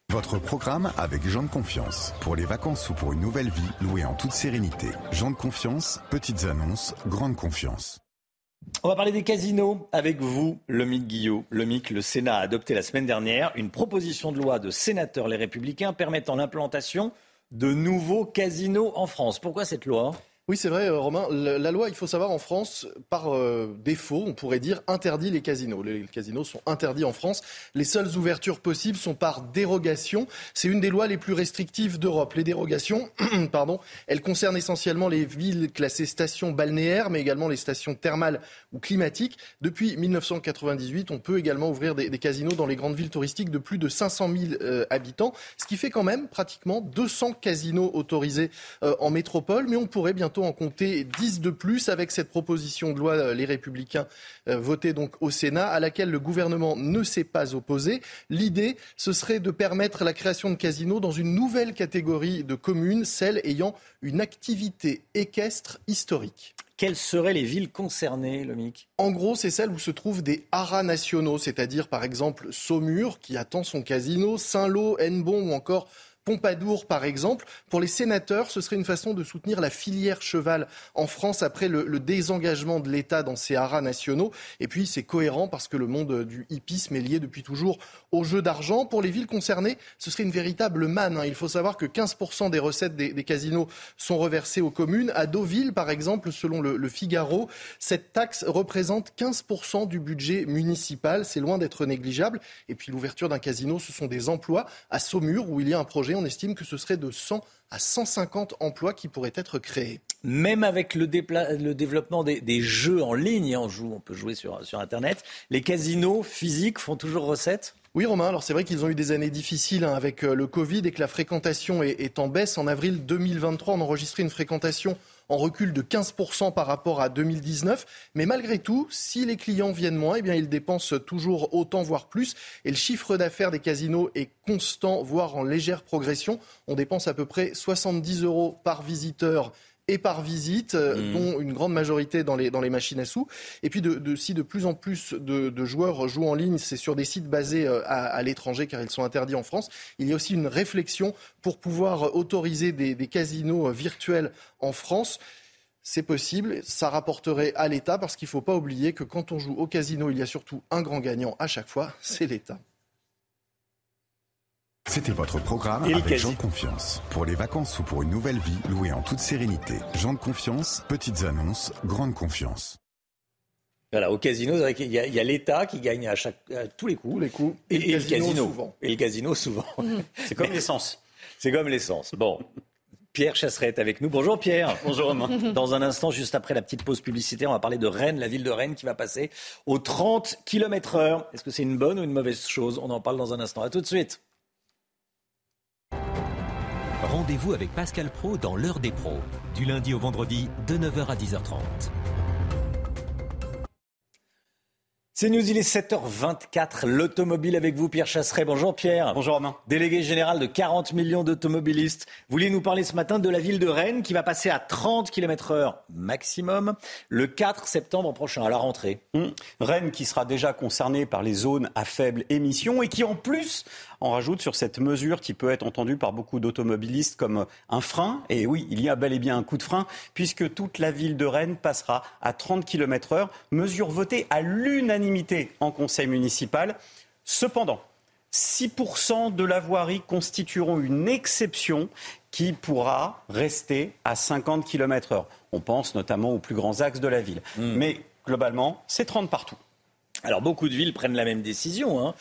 Votre programme avec Jean de Confiance. Pour les vacances ou pour une nouvelle vie, louée en toute sérénité. Jean de Confiance, petites annonces, grande confiance. On va parler des casinos avec vous, Lomic Guillot. Lomic, le Sénat a adopté la semaine dernière une proposition de loi de sénateurs les Républicains permettant l'implantation de nouveaux casinos en France. Pourquoi cette loi? Oui, c'est vrai, euh, Romain. La loi, il faut savoir, en France, par euh, défaut, on pourrait dire interdit les casinos. Les casinos sont interdits en France. Les seules ouvertures possibles sont par dérogation. C'est une des lois les plus restrictives d'Europe. Les dérogations, pardon, elles concernent essentiellement les villes classées stations balnéaires, mais également les stations thermales ou climatiques. Depuis 1998, on peut également ouvrir des, casinos dans les grandes villes touristiques de plus de 500 000 euh, habitants, ce qui fait quand même pratiquement 200 casinos autorisés en métropole. Mais on pourrait en compter 10 de plus avec cette proposition de loi euh, Les Républicains euh, votée donc au Sénat à laquelle le gouvernement ne s'est pas opposé. L'idée, ce serait de permettre la création de casinos dans une nouvelle catégorie de communes, celles ayant une activité équestre historique. Quelles seraient les villes concernées, Lomic En gros, c'est celles où se trouvent des haras nationaux, c'est-à-dire par exemple Saumur, qui attend son casino, Saint-Lô, Hennebon ou encore Pompadour, par exemple. Pour les sénateurs, ce serait une façon de soutenir la filière cheval en France après le, désengagement de l'État dans ses haras nationaux. Et puis, c'est cohérent parce que le monde du hippisme est lié depuis toujours au jeu d'argent. Pour les villes concernées, ce serait une véritable manne. Hein. Il faut savoir que 15% des recettes des, casinos sont reversées aux communes. À Deauville, par exemple, selon le, le Figaro, cette taxe représente 15% du budget municipal. C'est loin d'être négligeable. Et puis, l'ouverture d'un casino, ce sont des emplois. À Saumur, où il y a un projet on estime que ce serait de 100 à 150 emplois qui pourraient être créés. Même avec le, développement des, jeux en ligne, on, joue, on peut jouer sur, Internet, les casinos physiques font toujours recette? Oui, Romain. Alors c'est vrai qu'ils ont eu des années difficiles hein, avec euh, le Covid et que la fréquentation est, en baisse. En avril 2023, on enregistrait une fréquentation en recul de 15% par rapport à 2019. Mais malgré tout, si les clients viennent moins, eh bien, ils dépensent toujours autant, voire plus. Et le chiffre d'affaires des casinos est constant, voire en légère progression. On dépense à peu près 70 euros par visiteur et par visite, euh, mmh. dont une grande majorité dans les, dans les machines à sous. Et puis, de, si de plus en plus de, joueurs jouent en ligne, c'est sur des sites basés euh, à, l'étranger, car ils sont interdits en France. Il y a aussi une réflexion pour pouvoir autoriser des, des casinos euh, virtuels en France. c'est possible, ça rapporterait à l'État, parce qu'il ne faut pas oublier que quand on joue au casino, il y a surtout un grand gagnant à chaque fois, c'est l'État. C'était votre programme Et avec quasi. Jean de Confiance. Pour les vacances ou pour une nouvelle vie, louée en toute sérénité. Jean de Confiance, petites annonces, grande confiance. Voilà, au casino, y a, il y a l'État qui gagne à, chaque, à tous les coups. les coups. Et, Et le et le casino, casino. souvent. Et le casino, souvent. C'est comme l'essence. C'est comme l'essence. Bon. Pierre Chasseret est avec nous. Bonjour Pierre. Bonjour Romain. Dans un instant, juste après la petite pause publicitaire, on va parler de Rennes, la ville de Rennes qui va passer aux 30 km heure. Est-ce que c'est une bonne ou une mauvaise chose? On en parle dans un instant. À tout de suite. Rendez-vous avec Pascal Pro dans l'heure des pros, du lundi au vendredi de 9h à 10h30. C'est News, il est 7h24. L'automobile avec vous, Pierre Chasseret. Bonjour Pierre. Bonjour Romain. Délégué général de 40 millions d'automobilistes. Vous vouliez nous parler ce matin de la ville de Rennes qui va passer à 30 km heure maximum le 4 septembre prochain, à la rentrée. Hum. Rennes qui sera déjà concernée par les zones à faible émission et qui en plus en rajoute sur cette mesure qui peut être entendue par beaucoup d'automobilistes comme un frein. Et oui, il y a bel et bien un coup de frein puisque toute la ville de Rennes passera à 30 km heure, mesure votée à l'unanimité en conseil municipal. Cependant, 6% de la voirie constitueront une exception qui pourra rester à 50 km heure. On pense notamment aux plus grands axes de la ville. Mais globalement, c'est 30 partout. Alors beaucoup de villes prennent la même décision. hein.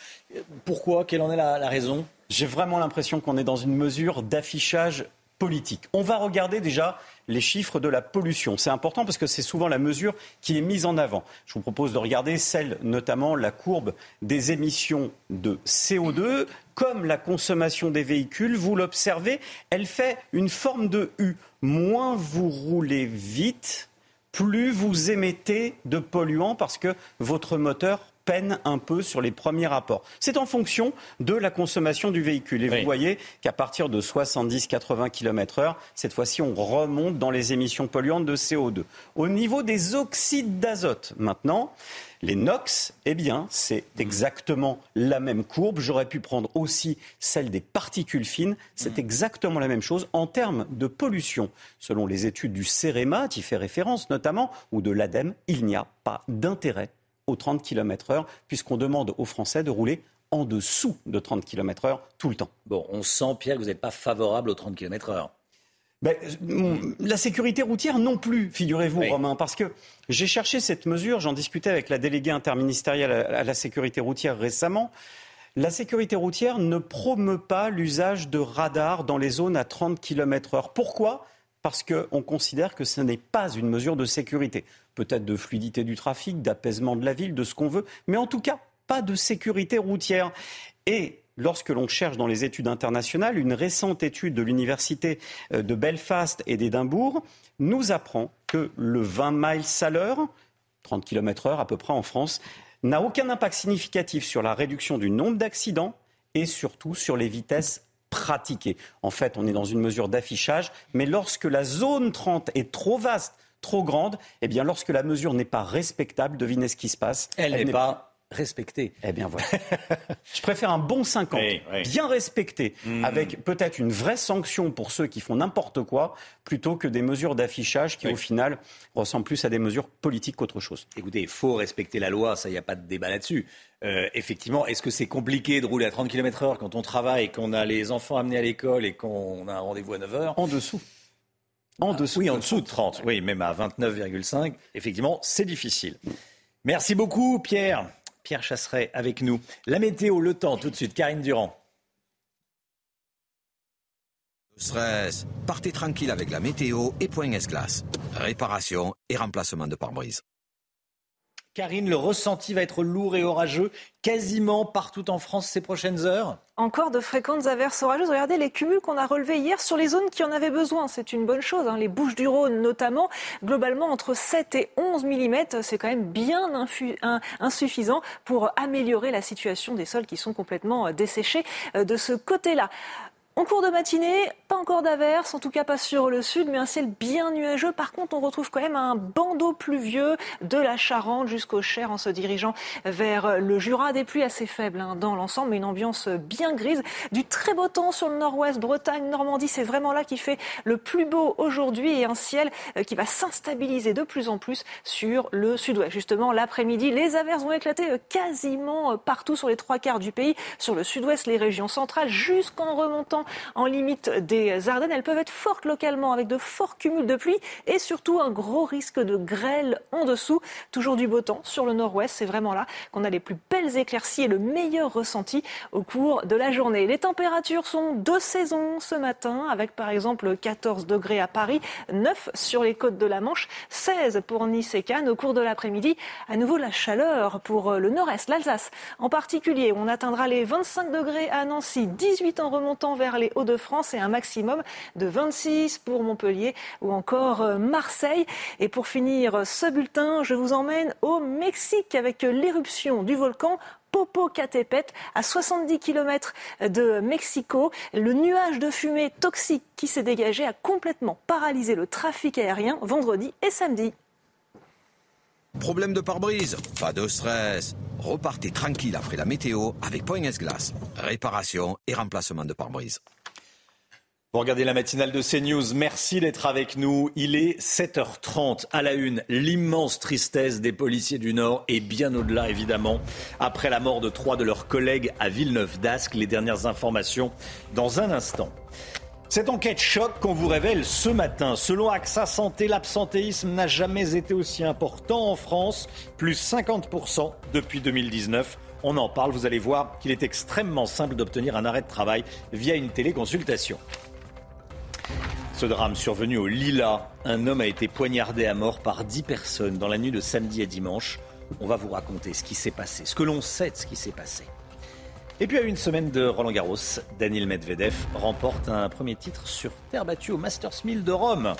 Pourquoi? Quelle en est la, la raison? J'ai vraiment l'impression qu'on est dans une mesure d'affichage politique. On va regarder déjà les chiffres de la pollution. C'est important parce que c'est souvent la mesure qui est mise en avant. Je vous propose de regarder celle, notamment la courbe des émissions de CO2. Comme la consommation des véhicules, vous l'observez, elle fait une forme de U. Moins vous roulez vite, plus vous émettez de polluants parce que votre moteur peine un peu sur les premiers rapports. C'est en fonction de la consommation du véhicule. Et Oui. vous voyez qu'à partir de 70-80 km heure, cette fois-ci, on remonte dans les émissions polluantes de CO2. Au niveau des oxydes d'azote, maintenant, les NOx, eh bien, c'est exactement la même courbe. J'aurais pu prendre aussi celle des particules fines. C'est exactement la même chose en termes de pollution. Selon les études du CEREMA, qui fait référence notamment, ou de l'ADEME, il n'y a pas d'intérêt aux 30 km heure, puisqu'on demande aux Français de rouler en dessous de 30 km heure tout le temps. Bon, on sent, Pierre, que vous n'êtes pas favorable aux 30 km heure. Ben, la sécurité routière non plus, figurez-vous, Oui. Romain, parce que j'ai cherché cette mesure, j'en discutais avec la déléguée interministérielle à la sécurité routière récemment. La sécurité routière ne promeut pas l'usage de radars dans les zones à 30 km heure. Pourquoi? Parce qu'on considère que ce n'est pas une mesure de sécurité. Peut-être de fluidité du trafic, d'apaisement de la ville, de ce qu'on veut, mais en tout cas, pas de sécurité routière. Et lorsque l'on cherche dans les études internationales, une récente étude de l'université euh, de Belfast et d'Édimbourg nous apprend que le 20 miles à l'heure, 30 km heure à peu près en France, n'a aucun impact significatif sur la réduction du nombre d'accidents et surtout sur les vitesses pratiquées. En fait, on est dans une mesure d'affichage, mais lorsque la zone 30 est trop vaste, trop grande, eh bien, lorsque la mesure n'est pas respectable, devinez ce qui se passe. Elle n'est pas respectée. Eh bien voilà. Je préfère un bon 50, Oui, oui. bien respecté, Mhm. avec peut-être une vraie sanction pour ceux qui font n'importe quoi, plutôt que des mesures d'affichage qui, Oui. au final, ressemblent plus à des mesures politiques qu'autre chose. Écoutez, il faut respecter la loi, ça, il n'y a pas de débat là-dessus. Euh, effectivement, est-ce que c'est compliqué de rouler à 30 km heure quand on travaille, qu'on a les enfants amenés à l'école et qu'on a un rendez-vous à 9 heures? En dessous. En dessous. Oui, en dessous de 30. Oui, même à 29,5. Effectivement, c'est difficile. Merci beaucoup, Pierre. Pierre Chasseret avec nous. La météo, le temps, tout de suite. Karine Durand. Stress. Partez tranquille avec la météo et Point S-Glace. Réparation et remplacement de pare-brise. Karine, le ressenti va être lourd et orageux quasiment partout en France ces prochaines heures. Encore de fréquentes averses orageuses. Regardez les cumuls qu'on a relevés hier sur les zones qui en avaient besoin. C'est une bonne chose. hein. Les Bouches du Rhône notamment, globalement entre 7 et 11 mm, c'est quand même bien insuffisant pour améliorer la situation des sols qui sont complètement euh, desséchés euh, de ce côté-là. En cours de matinée, pas encore d'averse, en tout cas pas sur le sud, mais un ciel bien nuageux. Par contre, on retrouve quand même un bandeau pluvieux de la Charente jusqu'au Cher en se dirigeant vers le Jura. Des pluies assez faibles hein, dans l'ensemble, mais une ambiance bien grise. Du très beau temps sur le nord-ouest, Bretagne, Normandie, c'est vraiment là qui fait le plus beau aujourd'hui et un ciel euh, qui va s'instabiliser de plus en plus sur le sud-ouest. Justement, l'après-midi, les averses vont éclater euh, quasiment euh, partout sur les trois quarts du pays, sur le sud-ouest, les régions centrales, jusqu'en remontant en limite des Ardennes. Elles peuvent être fortes localement avec de forts cumuls de pluie et surtout un gros risque de grêle en dessous. Toujours du beau temps sur le nord-ouest. C'est vraiment là qu'on a les plus belles éclaircies et le meilleur ressenti au cours de la journée. Les températures sont de saison ce matin avec par exemple 14 degrés à Paris, 9 sur les côtes de la Manche, 16 pour Nice et Cannes. Au cours de l'après-midi, à nouveau la chaleur pour le nord-est, l'Alsace en particulier. On atteindra les 25 degrés à Nancy, 18 en remontant vers les Hauts-de-France et un maximum de 26 pour Montpellier ou encore euh, Marseille. Et pour finir ce bulletin, je vous emmène au Mexique avec l'éruption du volcan Popocatépetl, à 70 km de Mexico. Le nuage de fumée toxique qui s'est dégagé a complètement paralysé le trafic aérien vendredi et samedi. Problème de pare-brise Pas de stress. Repartez tranquille après la météo avec Point S-Glace. Réparation et remplacement de pare-brise. Vous regardez la matinale de CNews. Merci d'être avec nous. Il est 7h30 à la une. L'immense tristesse des policiers du Nord et bien au-delà, évidemment. Après la mort de trois de leurs collègues à Villeneuve d'Ascq, les dernières informations dans un instant. Cette enquête choc qu'on vous révèle ce matin. Selon AXA Santé, l'absentéisme n'a jamais été aussi important en France, plus 50% depuis 2019. On en parle, vous allez voir qu'il est extrêmement simple d'obtenir un arrêt de travail via une téléconsultation. Ce drame survenu au Lila, un homme a été poignardé à mort par 10 personnes dans la nuit de samedi à dimanche. On va vous raconter ce qui s'est passé, ce que l'on sait de ce qui s'est passé. Et puis à une semaine de Roland Garros, Daniel Medvedev remporte un premier titre sur terre battue au Masters 1000 de Rome.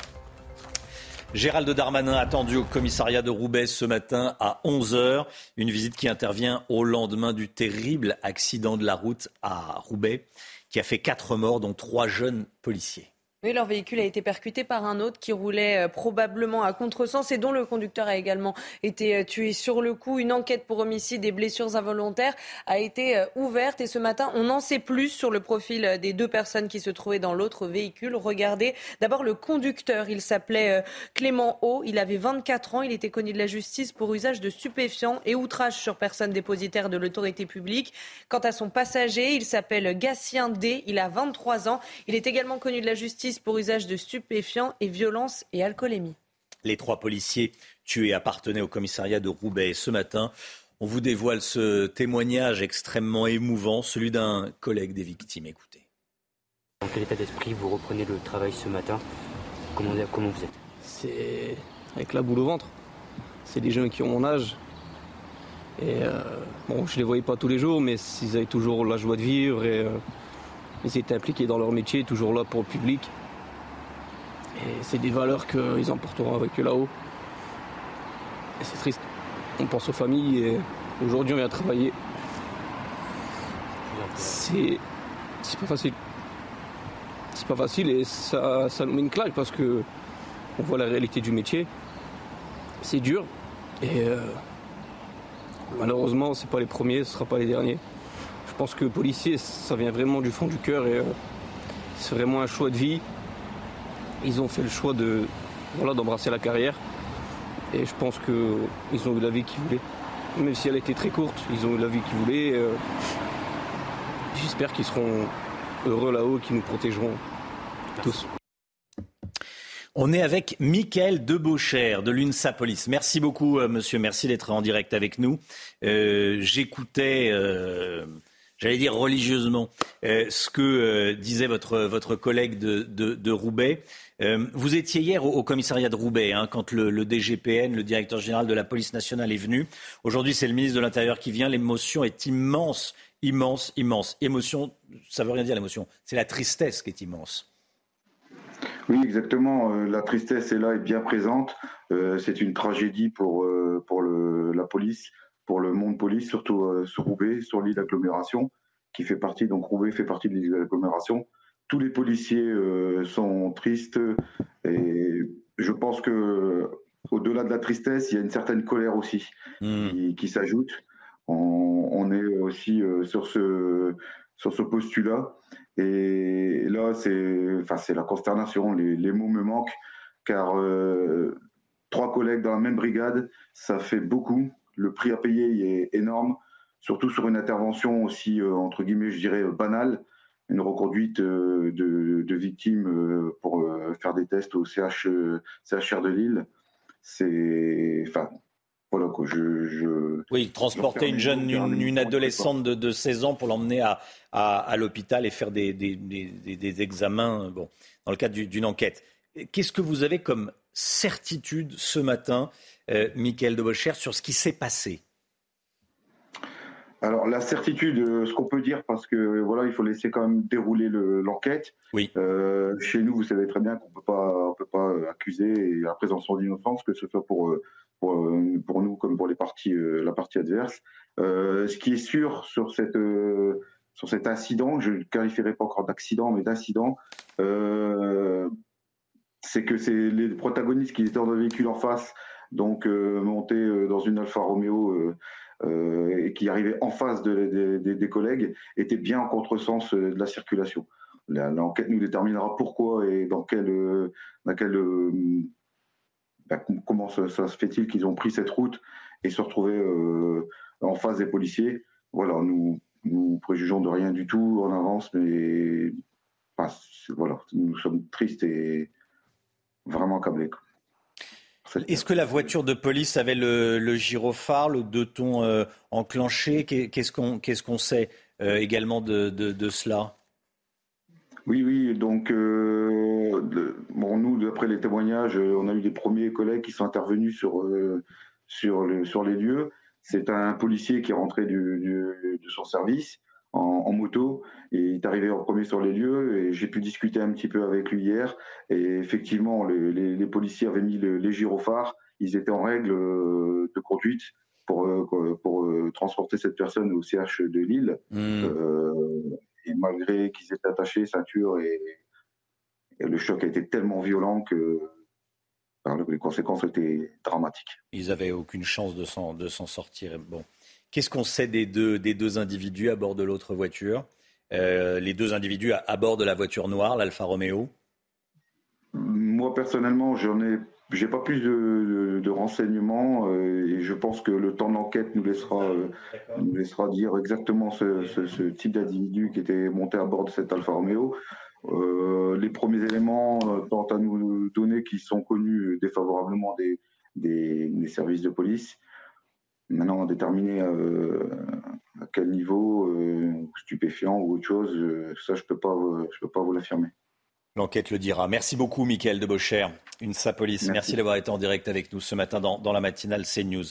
Gérald Darmanin attendu au commissariat de Roubaix ce matin à 11h. Une visite qui intervient au lendemain du terrible accident de la route à Roubaix qui a fait quatre morts, dont trois jeunes policiers. Oui, leur véhicule a été percuté par un autre qui roulait euh, probablement à contresens et dont le conducteur a également été euh, tué sur le coup. Une enquête pour homicide et blessures involontaires a été euh, ouverte et ce matin, on en sait plus sur le profil des deux personnes qui se trouvaient dans l'autre véhicule. Regardez d'abord le conducteur. Il s'appelait Clément O. Il avait 24 ans. Il était connu de la justice pour usage de stupéfiants et outrage sur personne dépositaire de l'autorité publique. Quant à son passager, il s'appelle Gatien D. Il a 23 ans. Il est également connu de la justice pour usage de stupéfiants et violence et alcoolémie. Les trois policiers tués appartenaient au commissariat de Roubaix. ce matin, on vous dévoile ce témoignage extrêmement émouvant, celui d'un collègue des victimes. Écoutez. Dans quel état d'esprit vous reprenez le travail ce matin? Comment, comment vous êtes? C'est avec la boule au ventre. C'est des jeunes qui ont mon âge. Et euh, bon, je les voyais pas tous les jours, mais ils avaient toujours la joie de vivre et euh, ils étaient impliqués dans leur métier, toujours là pour le public. C'est des valeurs qu'ils emporteront avec eux là-haut. C'est triste. On pense aux familles et aujourd'hui on vient travailler. C'est, c'est pas facile. C'est pas facile et ça, ça nous met une claque parce que on voit la réalité du métier. C'est dur et euh, malheureusement c'est pas les premiers, ce sera pas les derniers. Je pense que policier ça vient vraiment du fond du cœur et euh, c'est vraiment un choix de vie ils ont fait le choix de voilà, d'embrasser la carrière. Et je pense qu'ils ont eu la vie qu'ils voulaient. Même si elle était très courte, ils ont eu la vie qu'ils voulaient. Euh, j'espère qu'ils seront heureux là-haut, qu'ils nous protégeront tous. On est avec Mickaël Debaucher de l'UNSA Police. Merci beaucoup, euh, monsieur. Merci d'être en direct avec nous. Euh, j'écoutais j'allais dire religieusement, ce que disait votre, votre collègue de, de Roubaix. Euh, vous étiez hier au, commissariat de Roubaix, hein, quand le, DGPN, le directeur général de la police nationale, est venu. Aujourd'hui, c'est le ministre de l'Intérieur qui vient. L'émotion est immense, immense, immense. Émotion, ça veut rien dire l'émotion, c'est la tristesse qui est immense. Oui, exactement. Euh, la tristesse est là, est bien présente. Euh, c'est une tragédie pour, pour la police, pour le monde police, surtout sur Roubaix, sur l'île d'agglomération, qui fait partie, donc Roubaix fait partie de l'île d'agglomération. Tous les policiers sont tristes et je pense que au-delà de la tristesse, il y a une certaine colère aussi hmm. qui, s'ajoute. On, est aussi sur ce sur ce postulat et là c'est enfin c'est la consternation. Les, les, mots me manquent car trois collègues dans la même brigade, ça fait beaucoup. Le prix à payer est énorme, surtout sur une intervention aussi, euh, entre guillemets, je dirais, banale, une reconduite euh, de, victimes euh, pour faire des tests au CH, CHR de Lille. C'est. Enfin, voilà quoi, je, oui, transporter une jeune, une, adolescente de, 16 ans pour l'emmener à, à, l'hôpital et faire des, des, des, examens bon, dans le cadre d'une enquête. Qu'est-ce que vous avez comme certitude ce matin, euh, Michael de sur ce qui s'est passé? Alors la certitude, euh, ce qu'on peut dire, parce que voilà, il faut laisser quand même dérouler l'enquête. oui. Euh, chez nous, vous savez très bien qu'on peut pas, peut pas accuser la présomption d'innocence, que ce soit pour, pour, pour nous comme pour les parties, la partie adverse. ce qui est sûr sur cette sur cet incident, je ne qualifierais pas encore d'accident, mais d'incident, c'est que c'est les protagonistes qui étaient dans le véhicule en face, donc euh, montés euh, dans une Alfa Romeo euh, et qui arrivaient en face des collègues, étaient bien en contresens de la circulation. L'enquête nous déterminera pourquoi et dans quel, dans quel bah, comment ça, se fait-il qu'ils ont pris cette route et se retrouver en face des policiers. Voilà, nous, nous préjugeons de rien du tout en avance, mais voilà, nous sommes tristes et vraiment Est-ce que la voiture de police avait le, gyrophare, le deux tons euh, enclenché? Qu'est-ce qu'on sait euh, également de, cela? Oui, oui. Donc, euh, bon, nous, d'après les témoignages, on a eu des premiers collègues qui sont intervenus sur, sur, sur les lieux. C'est un policier qui est rentré de son service en, moto et il est arrivé en premier sur les lieux et j'ai pu discuter un petit peu avec lui hier et effectivement les, policiers avaient mis les gyrophares, ils étaient en règle euh, de conduite pour, euh, pour euh, transporter cette personne au CH de Lille hmm. et malgré qu'ils étaient attachés ceinture et, le choc a été tellement violent que les conséquences étaient dramatiques. Ils n'avaient aucune chance de s'en sortir. Bon. Qu'est-ce qu'on sait des deux, des deux individus à bord de l'autre voiture? Euh, Les deux individus à, bord de la voiture noire, l'Alfa Romeo? Moi, personnellement, j'en ai. J'ai pas plus de, renseignements euh, et je pense que le temps d'enquête nous laissera, euh, nous laissera dire exactement ce, type d'individu qui était monté à bord de cet Alfa Romeo. les premiers éléments tentent à nous donner qu'ils sont connus défavorablement des, des services de police. Maintenant, déterminer euh, à quel niveau, euh, stupéfiant ou autre chose, euh, ça, je ne peux, pas, je peux pas vous l'affirmer. L'enquête le dira. Merci beaucoup, Mickaël de Beaucher, une Sapolis. Merci, d'avoir été en direct avec nous ce matin dans, la matinale CNews.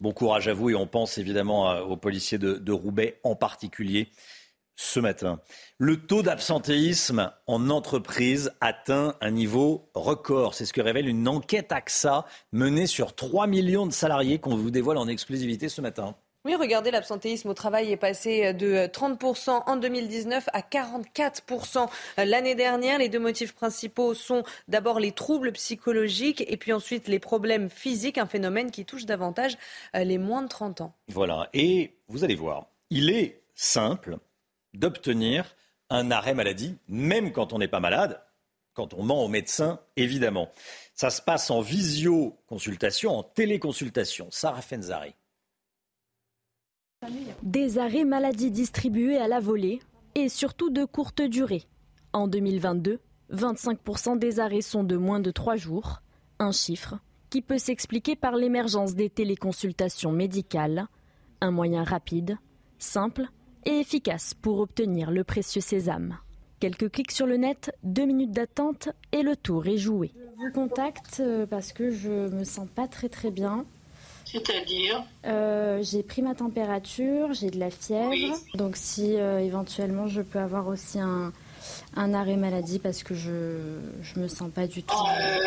Bon courage à vous et on pense évidemment aux policiers de Roubaix en particulier ce matin. Le taux d'absentéisme en entreprise atteint un niveau record. C'est ce que révèle une enquête AXA menée sur 3 millions de salariés qu'on vous dévoile en exclusivité ce matin. Oui, regardez, l'absentéisme au travail est passé de 30% en 2019 à 44% l'année dernière. Les deux motifs principaux sont d'abord les troubles psychologiques et puis ensuite les problèmes physiques, un phénomène qui touche davantage les moins de 30 ans. Voilà, et vous allez voir, il est simple d'obtenir un arrêt maladie, même quand on n'est pas malade, quand on ment au médecin, évidemment. Ça se passe en visio-consultation, en téléconsultation. Sarah Fenzari. Des arrêts maladie distribués à la volée et surtout de courte durée. En 2022, 25% des arrêts sont de moins de 3 jours, un chiffre qui peut s'expliquer par l'émergence des téléconsultations médicales, un moyen rapide, simple et efficace pour obtenir le précieux sésame. Quelques clics sur le net, deux minutes d'attente et le tour est joué. Je vous contacte euh, parce que je me sens pas très très bien. C'est-à-dire euh, J'ai pris ma température, j'ai de la fièvre. Donc si euh, éventuellement je peux avoir aussi un, arrêt maladie parce que je je me sens pas du tout. Ah,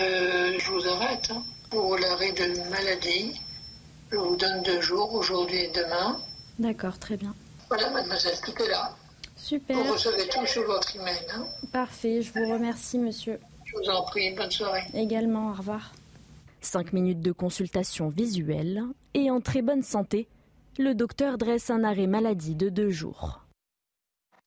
je vous arrête. Hein. Pour l'arrêt de maladie, je vous donne deux jours, aujourd'hui et demain. D'accord, très bien. Voilà, mademoiselle, tout est là. Super. Vous recevez tout sur votre email. Hein Parfait, je vous remercie, monsieur. je vous en prie, bonne soirée. Également, au revoir. 5 minutes de consultation visuelle et en très bonne santé, le docteur dresse un arrêt maladie de deux jours.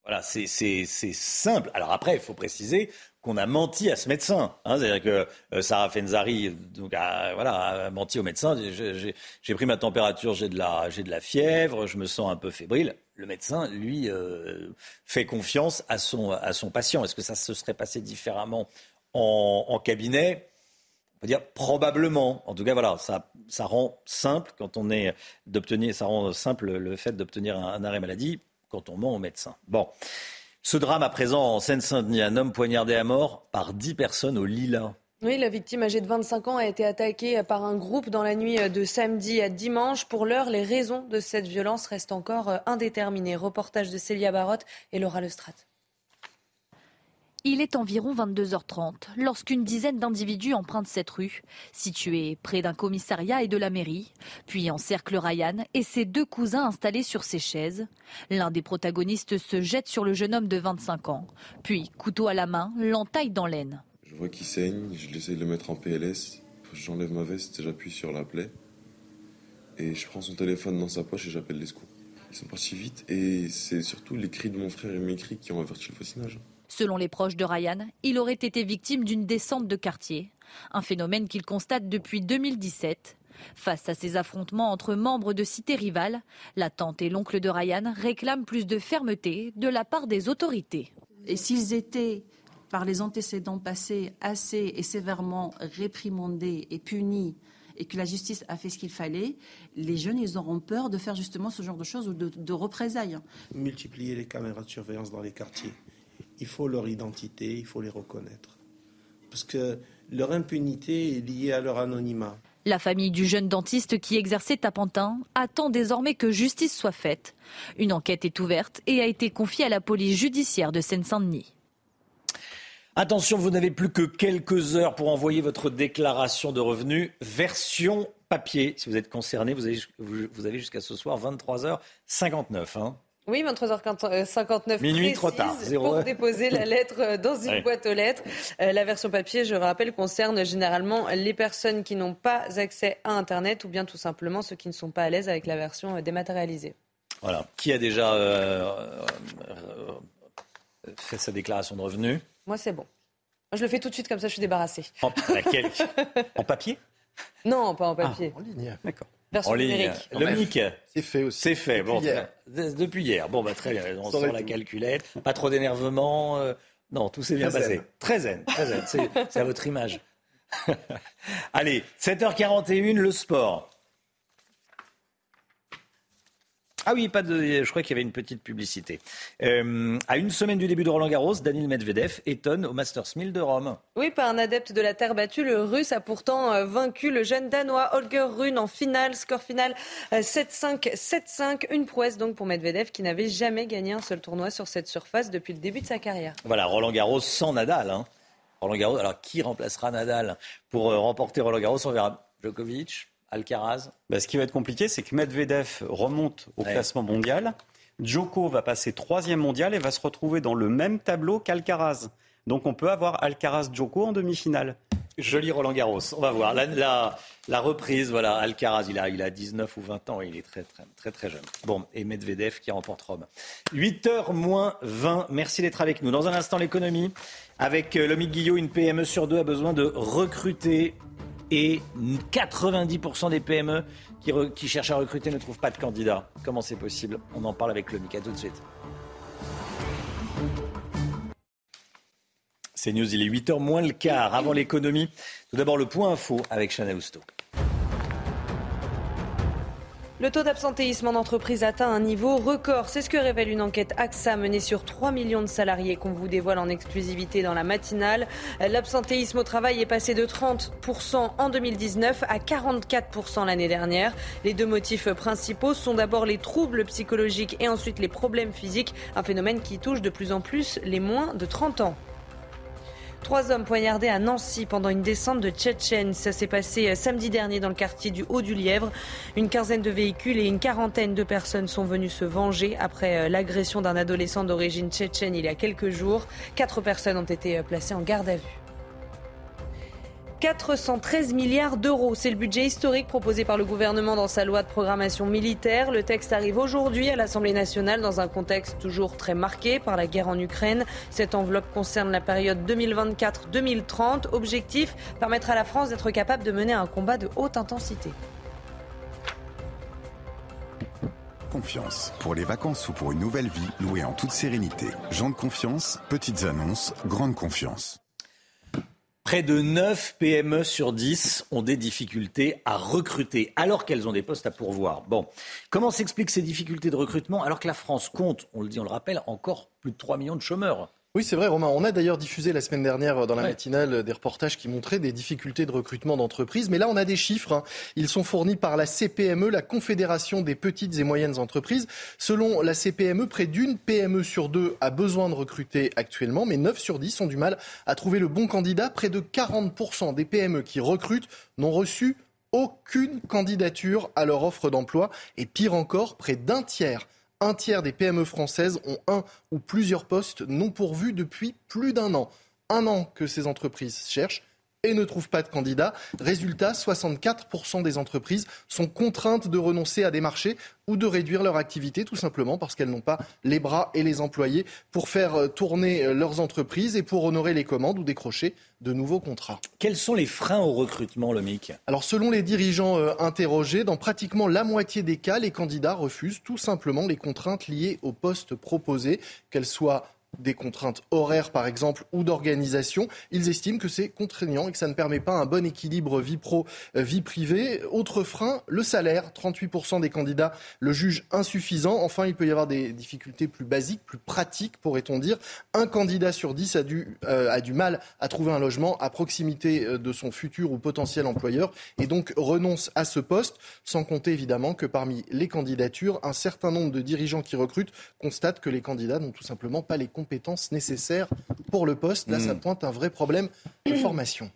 Voilà, c'est simple. Alors après, il faut préciser qu'on a menti à ce médecin. Hein. C'est-à-dire que euh, Sarah Fenzari donc, a, voilà, a menti au médecin. J'ai pris ma température, j'ai de, la, de la fièvre, je me sens un peu fébrile. Le médecin, lui, euh, fait confiance à son, patient. Est-ce que ça se serait passé différemment en, cabinet? On peut dire probablement. En tout cas, voilà, ça, rend simple quand on est d'obtenir, ça rend simple le fait d'obtenir un, un arrêt maladie quand on ment au médecin. Bon. Ce drame à présent en Seine-Saint-Denis, un homme poignardé à mort par dix personnes au Lila. Oui, la victime âgée de 25 ans a été attaquée par un groupe dans la nuit de samedi à dimanche. Pour l'heure, les raisons de cette violence restent encore indéterminées. Reportage de Célia Barotte et Laura Lestrade. Il est environ 22h30 lorsqu'une dizaine d'individus empruntent cette rue, située près d'un commissariat et de la mairie, puis encerclent Ryan et ses deux cousins installés sur ses chaises. L'un des protagonistes se jette sur le jeune homme de 25 ans, puis, couteau à la main, l'entaille dans l'aine. Je vois qu'il saigne, je l'essaie de le mettre en PLS, j'enlève ma veste, j'appuie sur la plaie, et je prends son téléphone dans sa poche et j'appelle les secours. Ils sont partis vite, et c'est surtout les cris de mon frère et mes cris qui ont averti le voisinage. Selon les proches de Ryan, il aurait été victime d'une descente de quartier, un phénomène qu'il constate depuis 2017. Face à ces affrontements entre membres de cités rivales, la tante et l'oncle de Ryan réclament plus de fermeté de la part des autorités. Et s'ils étaient, par les antécédents passés, assez et sévèrement réprimandés et punis, et que la justice a fait ce qu'il fallait, les jeunes, ils auront peur de faire justement ce genre de choses ou de, de représailles. Multiplier les caméras de surveillance dans les quartiers il faut leur identité, il faut les reconnaître. Parce que leur impunité est liée à leur anonymat. La famille du jeune dentiste qui exerçait à Pantin attend désormais que justice soit faite. Une enquête est ouverte et a été confiée à la police judiciaire de Seine-Saint-Denis. Attention, vous n'avez plus que quelques heures pour envoyer votre déclaration de revenus version papier. Si vous êtes concerné, vous avez, vous avez jusqu'à ce soir 23h59. Hein. Oui, 23h59 Minuit trop tard. pour déposer la lettre dans une boîte aux lettres. Euh, la version papier, je rappelle, concerne généralement les personnes qui n'ont pas accès à Internet ou bien tout simplement ceux qui ne sont pas à l'aise avec la version euh, dématérialisée. Voilà. Qui a déjà euh, fait sa déclaration de revenus Moi, c'est bon. Je le fais tout de suite, comme ça je suis débarrassée. En, en papier Non, pas en papier. en ligne. D'accord en ligne. Le C'est fait aussi. C'est fait. Depuis bon, hier. Depuis hier. Bon, bah, très bien. On sort la calculette. Pas trop d'énervement. euh, Non, tout s'est bien Très passé. zen. Très zen. Très zen. C'est c'est à votre image. Allez, 7h41, le sport. Ah oui, pas de. Je crois qu'il y avait une petite publicité. Euh, à une semaine du début de Roland Garros, Daniel Medvedev étonne au Masters 1000 de Rome. Oui, pas un adepte de la terre battue. Le russe a pourtant euh, vaincu le jeune danois Holger Rune en finale. Score final euh, 7-5, 7-5. Une prouesse donc pour Medvedev qui n'avait jamais gagné un seul tournoi sur cette surface depuis le début de sa carrière. Voilà, Roland Garros sans Nadal. hein. Roland Garros, alors qui remplacera Nadal pour remporter Roland Garros? On verra. Djokovic, Alcaraz. Bah, ce qui va être compliqué, c'est que Medvedev remonte au Ouais. classement mondial. Djoko va passer troisième mondial et va se retrouver dans le même tableau qu'Alcaraz. Donc on peut avoir Alcaraz-Djoko en demi-finale. Joli Roland Garros. On va voir. La, la- la reprise, voilà. Alcaraz, il a, il a 19 ou 20 ans. Il est très, très, très, très jeune. Bon, et Medvedev qui remporte Rome. 8h moins 20. Merci d'être avec nous. Dans un instant, l'économie. Avec euh, Lomique Guillot, une PME sur deux a besoin de recruter. Et 90% des PME qui, cherchent à recruter ne trouvent pas de candidats. Comment c'est possible? On en parle avec Lomique. À tout de suite. C'est News, il est 8h moins le quart. Avant l'économie, tout d'abord le point info avec Chanel Housteau. Le taux d'absentéisme en entreprise atteint un niveau record. C'est ce que révèle une enquête AXA menée sur 3 millions de salariés qu'on vous dévoile en exclusivité dans la matinale. L'absentéisme au travail est passé de 30% en 2019 à 44% l'année dernière. Les deux motifs principaux sont d'abord les troubles psychologiques et ensuite les problèmes physiques, un phénomène qui touche de plus en plus les moins de 30 ans. Trois hommes poignardés à Nancy pendant une descente de Tchétchène. Ça s'est passé euh, samedi dernier dans le quartier du Haut-du-Lièvre. Une quinzaine de véhicules et une quarantaine de personnes sont venues se venger après euh, l'agression d'un adolescent d'origine tchétchène il y a quelques jours. Quatre personnes ont été placées en garde à vue. 413 milliards d'euros. C'est le budget historique proposé par le gouvernement dans sa loi de programmation militaire. Le texte arrive aujourd'hui à l'Assemblée nationale dans un contexte toujours très marqué par la guerre en Ukraine. Cette enveloppe concerne la période 2024-2030. Objectif, permettre à la France d'être capable de mener un combat de haute intensité. Confiance. Pour les vacances ou pour une nouvelle vie, louée en toute sérénité. Gens de confiance, petites annonces, grande confiance. Près de 9 PME sur 10 ont des difficultés à recruter alors qu'elles ont des postes à pourvoir. Bon, comment s'expliquent ces difficultés de recrutement alors que la France compte, on le dit, on le rappelle, encore plus de 3 millions de chômeurs? Oui, c'est vrai, Romain. On a d'ailleurs diffusé la semaine dernière dans la matinale des reportages qui montraient des difficultés de recrutement d'entreprises. Mais là, on a des chiffres. Hein. Ils sont fournis par la CPME, la Confédération des petites et moyennes entreprises. Selon la CPME, près d'une PME sur deux a besoin de recruter actuellement, mais 9 sur 10 ont du mal à trouver le bon candidat. Près de 40% des PME qui recrutent n'ont reçu aucune candidature à leur offre d'emploi. Et pire encore, près d'un tiers un tiers des PME françaises ont un ou plusieurs postes non pourvus depuis plus d'un an. Un an que ces entreprises cherchent et ne trouvent pas de candidats. Résultat, 64% des entreprises sont contraintes de renoncer à des marchés ou de réduire leur activité tout simplement parce qu'elles n'ont pas les bras et les employés pour faire euh, tourner euh, leurs entreprises et pour honorer les commandes ou décrocher de nouveaux contrats. Quels sont les freins au recrutement, le MIC Alors selon les dirigeants euh, interrogés, dans pratiquement la moitié des cas, les candidats refusent tout simplement les contraintes liées au poste proposé, qu'elles soient des contraintes horaires, par exemple, ou d'organisation. Ils estiment que c'est contraignant et que ça ne permet pas un bon équilibre vie pro, euh, privée. Autre frein, le salaire. 38% des candidats le jugent insuffisant. Enfin, il peut y avoir des difficultés plus basiques, plus pratiques, pourrait-on dire. Un candidat sur dix a du, euh, a du mal à trouver un logement à proximité euh, de son futur ou potentiel employeur et donc renonce à ce poste, sans compter évidemment que parmi les candidatures, un certain nombre de dirigeants qui recrutent constatent que les candidats n'ont tout simplement pas les compétences compétences nécessaires pour le poste. Là, ça hmm. pointe un vrai problème de formation.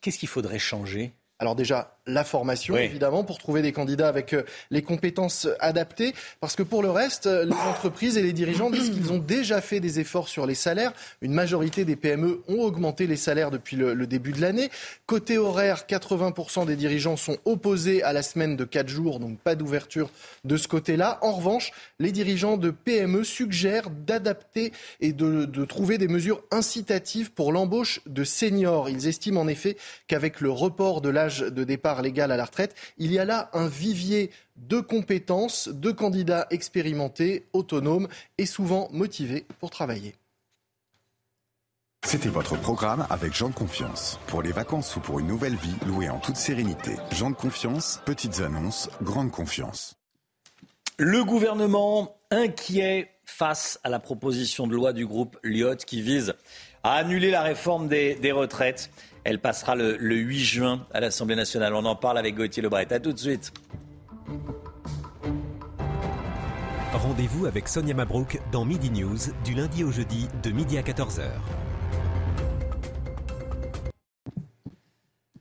Qu'est-ce qu'il faudrait changer? Alors déjà, la formation, évidemment, pour trouver des candidats avec euh, les compétences adaptées. Parce que pour le reste, euh, les entreprises et les dirigeants disent qu'ils ont déjà fait des efforts sur les salaires. Une majorité des PME ont augmenté les salaires depuis le, début de l'année. Côté horaire, 80% des dirigeants sont opposés à la semaine de 4 jours, donc pas d'ouverture de ce côté-là. En revanche, les dirigeants de PME suggèrent d'adapter et de, de trouver des mesures incitatives pour l'embauche de seniors. Ils estiment en effet qu'avec le report de l'âge de départ légal à la retraite. Il y a là un vivier de compétences, de candidats expérimentés, autonomes et souvent motivés pour travailler. C'était votre programme avec Jean de Confiance. Pour les vacances ou pour une nouvelle vie, louée en toute sérénité. Jean de Confiance, petites annonces, grande confiance. Le gouvernement inquiet face à la proposition de loi du groupe Lyot qui vise à annuler la réforme des, des retraites. Elle passera le, 8 juin à l'Assemblée nationale. On en parle avec Gauthier Lebret. A tout de suite. Rendez-vous avec Sonia Mabrouk dans Midi News du lundi au jeudi de midi à 14h.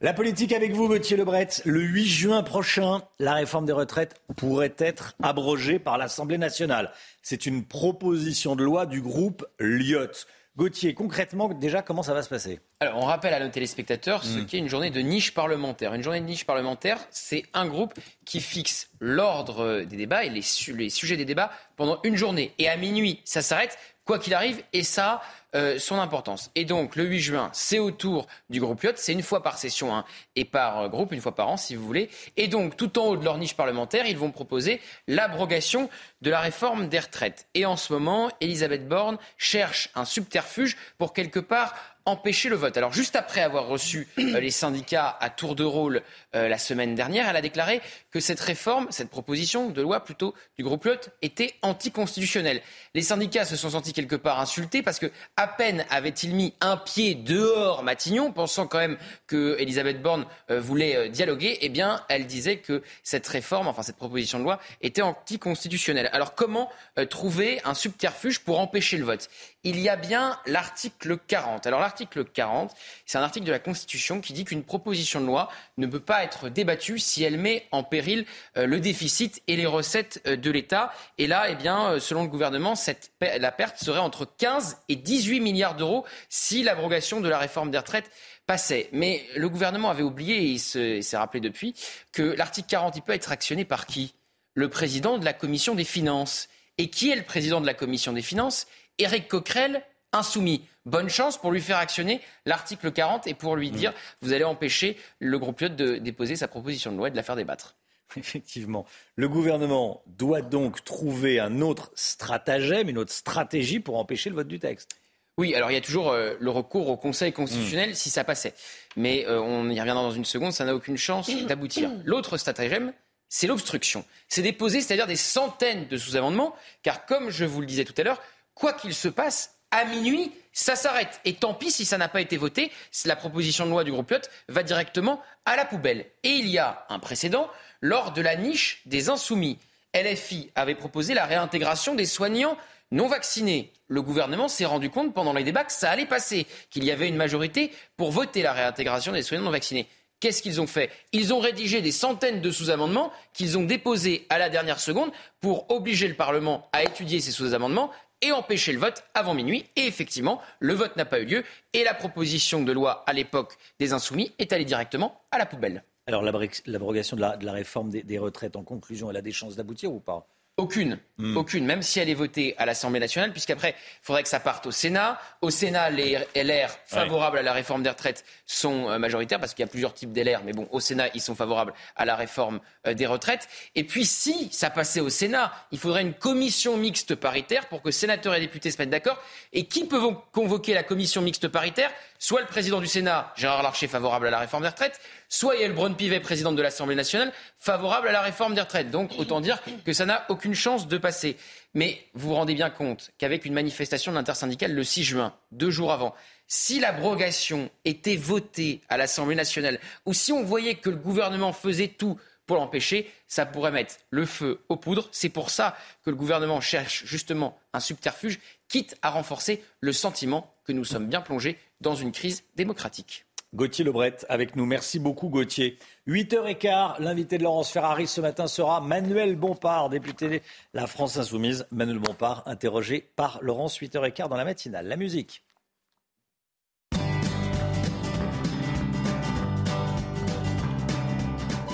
La politique avec vous, Gauthier Lebret. Le 8 juin prochain, la réforme des retraites pourrait être abrogée par l'Assemblée nationale. C'est une proposition de loi du groupe Lyot. Gauthier, concrètement, déjà, comment ça va se passer? Alors, on rappelle à nos téléspectateurs ce hmm. qu'est une journée de niche parlementaire. Une journée de niche parlementaire, c'est un groupe qui fixe l'ordre des débats et les, les sujets des débats pendant une journée. Et à minuit, ça s'arrête, quoi qu'il arrive, et ça, euh, son importance. Et donc, le 8 juin, c'est au tour du groupe Lyot. C'est une fois par session hein, et par euh, groupe, une fois par an, si vous voulez. Et donc, tout en haut de leur niche parlementaire, ils vont proposer l'abrogation de la réforme des retraites. Et en ce moment, Elisabeth Borne cherche un subterfuge pour quelque part empêcher le vote. Alors juste après avoir reçu euh, les syndicats à tour de rôle euh, la semaine dernière, elle a déclaré que cette réforme, cette proposition de loi plutôt du groupe Lot était anticonstitutionnelle. Les syndicats se sont sentis quelque part insultés parce que à peine avait-il mis un pied dehors Matignon, pensant quand même que Elisabeth Borne euh, voulait dialoguer, eh bien elle disait que cette réforme, enfin cette proposition de loi était anticonstitutionnelle. Alors comment trouver un subterfuge pour empêcher le vote? Il y a bien l'article 40. Alors l'article 40. C'est un article de la Constitution qui dit qu'une proposition de loi ne peut pas être débattue si elle met en péril euh, le déficit et les recettes euh, de l'État. Et là, eh bien, euh, selon le gouvernement, la perte serait entre 15 et 18 milliards d'euros si l'abrogation de la réforme des retraites passait. Mais le gouvernement avait oublié, et s'est rappelé depuis, que l'article 40, il peut être actionné par qui? Le président de la commission des finances. Et qui est le président de la commission des finances? Éric Coquerel, insoumis. Bonne chance pour lui faire actionner l'article 40 et pour lui dire vous allez empêcher le groupe Lyot de déposer sa proposition de loi et de la faire débattre. Effectivement. Le gouvernement doit donc trouver un autre stratagème, une autre stratégie pour empêcher le vote du texte. Oui, alors il y a toujours euh, le recours au Conseil constitutionnel si ça passait. Mais euh, on y reviendra dans une seconde, ça n'a aucune chance d'aboutir. L'autre stratagème, c'est l'obstruction. C'est déposer, c'est-à-dire des centaines de sous-amendements, car comme je vous le disais tout à l'heure, quoi qu'il se passe, à minuit, ça s'arrête. Et tant pis si ça n'a pas été voté, la proposition de loi du groupe Lyot va directement à la poubelle. Et il y a un précédent lors de la niche des insoumis. LFI avait proposé la réintégration des soignants non vaccinés. Le gouvernement s'est rendu compte pendant les débats que ça allait passer, qu'il y avait une majorité pour voter la réintégration des soignants non vaccinés. Qu'est-ce qu'ils ont fait? Ils ont rédigé des centaines de sous-amendements qu'ils ont déposés à la dernière seconde pour obliger le Parlement à étudier ces sous-amendements et empêcher le vote avant minuit. Et effectivement, le vote n'a pas eu lieu et la proposition de loi à l'époque des Insoumis est allée directement à la poubelle. Alors l'abrogation de la, réforme des retraites, en conclusion, elle a des chances d'aboutir ou pas? Aucune, hmm. aucune, même si elle est votée à l'Assemblée nationale, puisqu'après, il faudrait que ça parte au Sénat. Au Sénat, les LR favorables à la réforme des retraites sont euh, majoritaires, parce qu'il y a plusieurs types d'LR, mais bon, au Sénat, ils sont favorables à la réforme euh, des retraites. Et puis, si ça passait au Sénat, il faudrait une commission mixte paritaire pour que sénateurs et députés se mettent d'accord. Et qui peut convoquer la commission mixte paritaire? Soit le président du Sénat, Gérard Larcher, favorable à la réforme des retraites, soit Yael Braun-Pivet, présidente de l'Assemblée nationale, favorable à la réforme des retraites. Donc autant dire que ça n'a aucune chance de passer. Mais vous vous rendez bien compte qu'avec une manifestation de l'intersyndicale le 6 juin, deux jours avant, si l'abrogation était votée à l'Assemblée nationale, ou si on voyait que le gouvernement faisait tout pour l'empêcher, ça pourrait mettre le feu aux poudres. C'est pour ça que le gouvernement cherche justement un subterfuge, quitte à renforcer le sentiment que nous sommes bien plongés dans une crise démocratique. Gauthier Lebret avec nous. Merci beaucoup Gauthier. 8h15, l'invité de Laurence Ferrari ce matin sera Manuel Bompard, député de la France Insoumise. Manuel Bompard, interrogé par Laurence, 8h15 dans la matinale. La musique.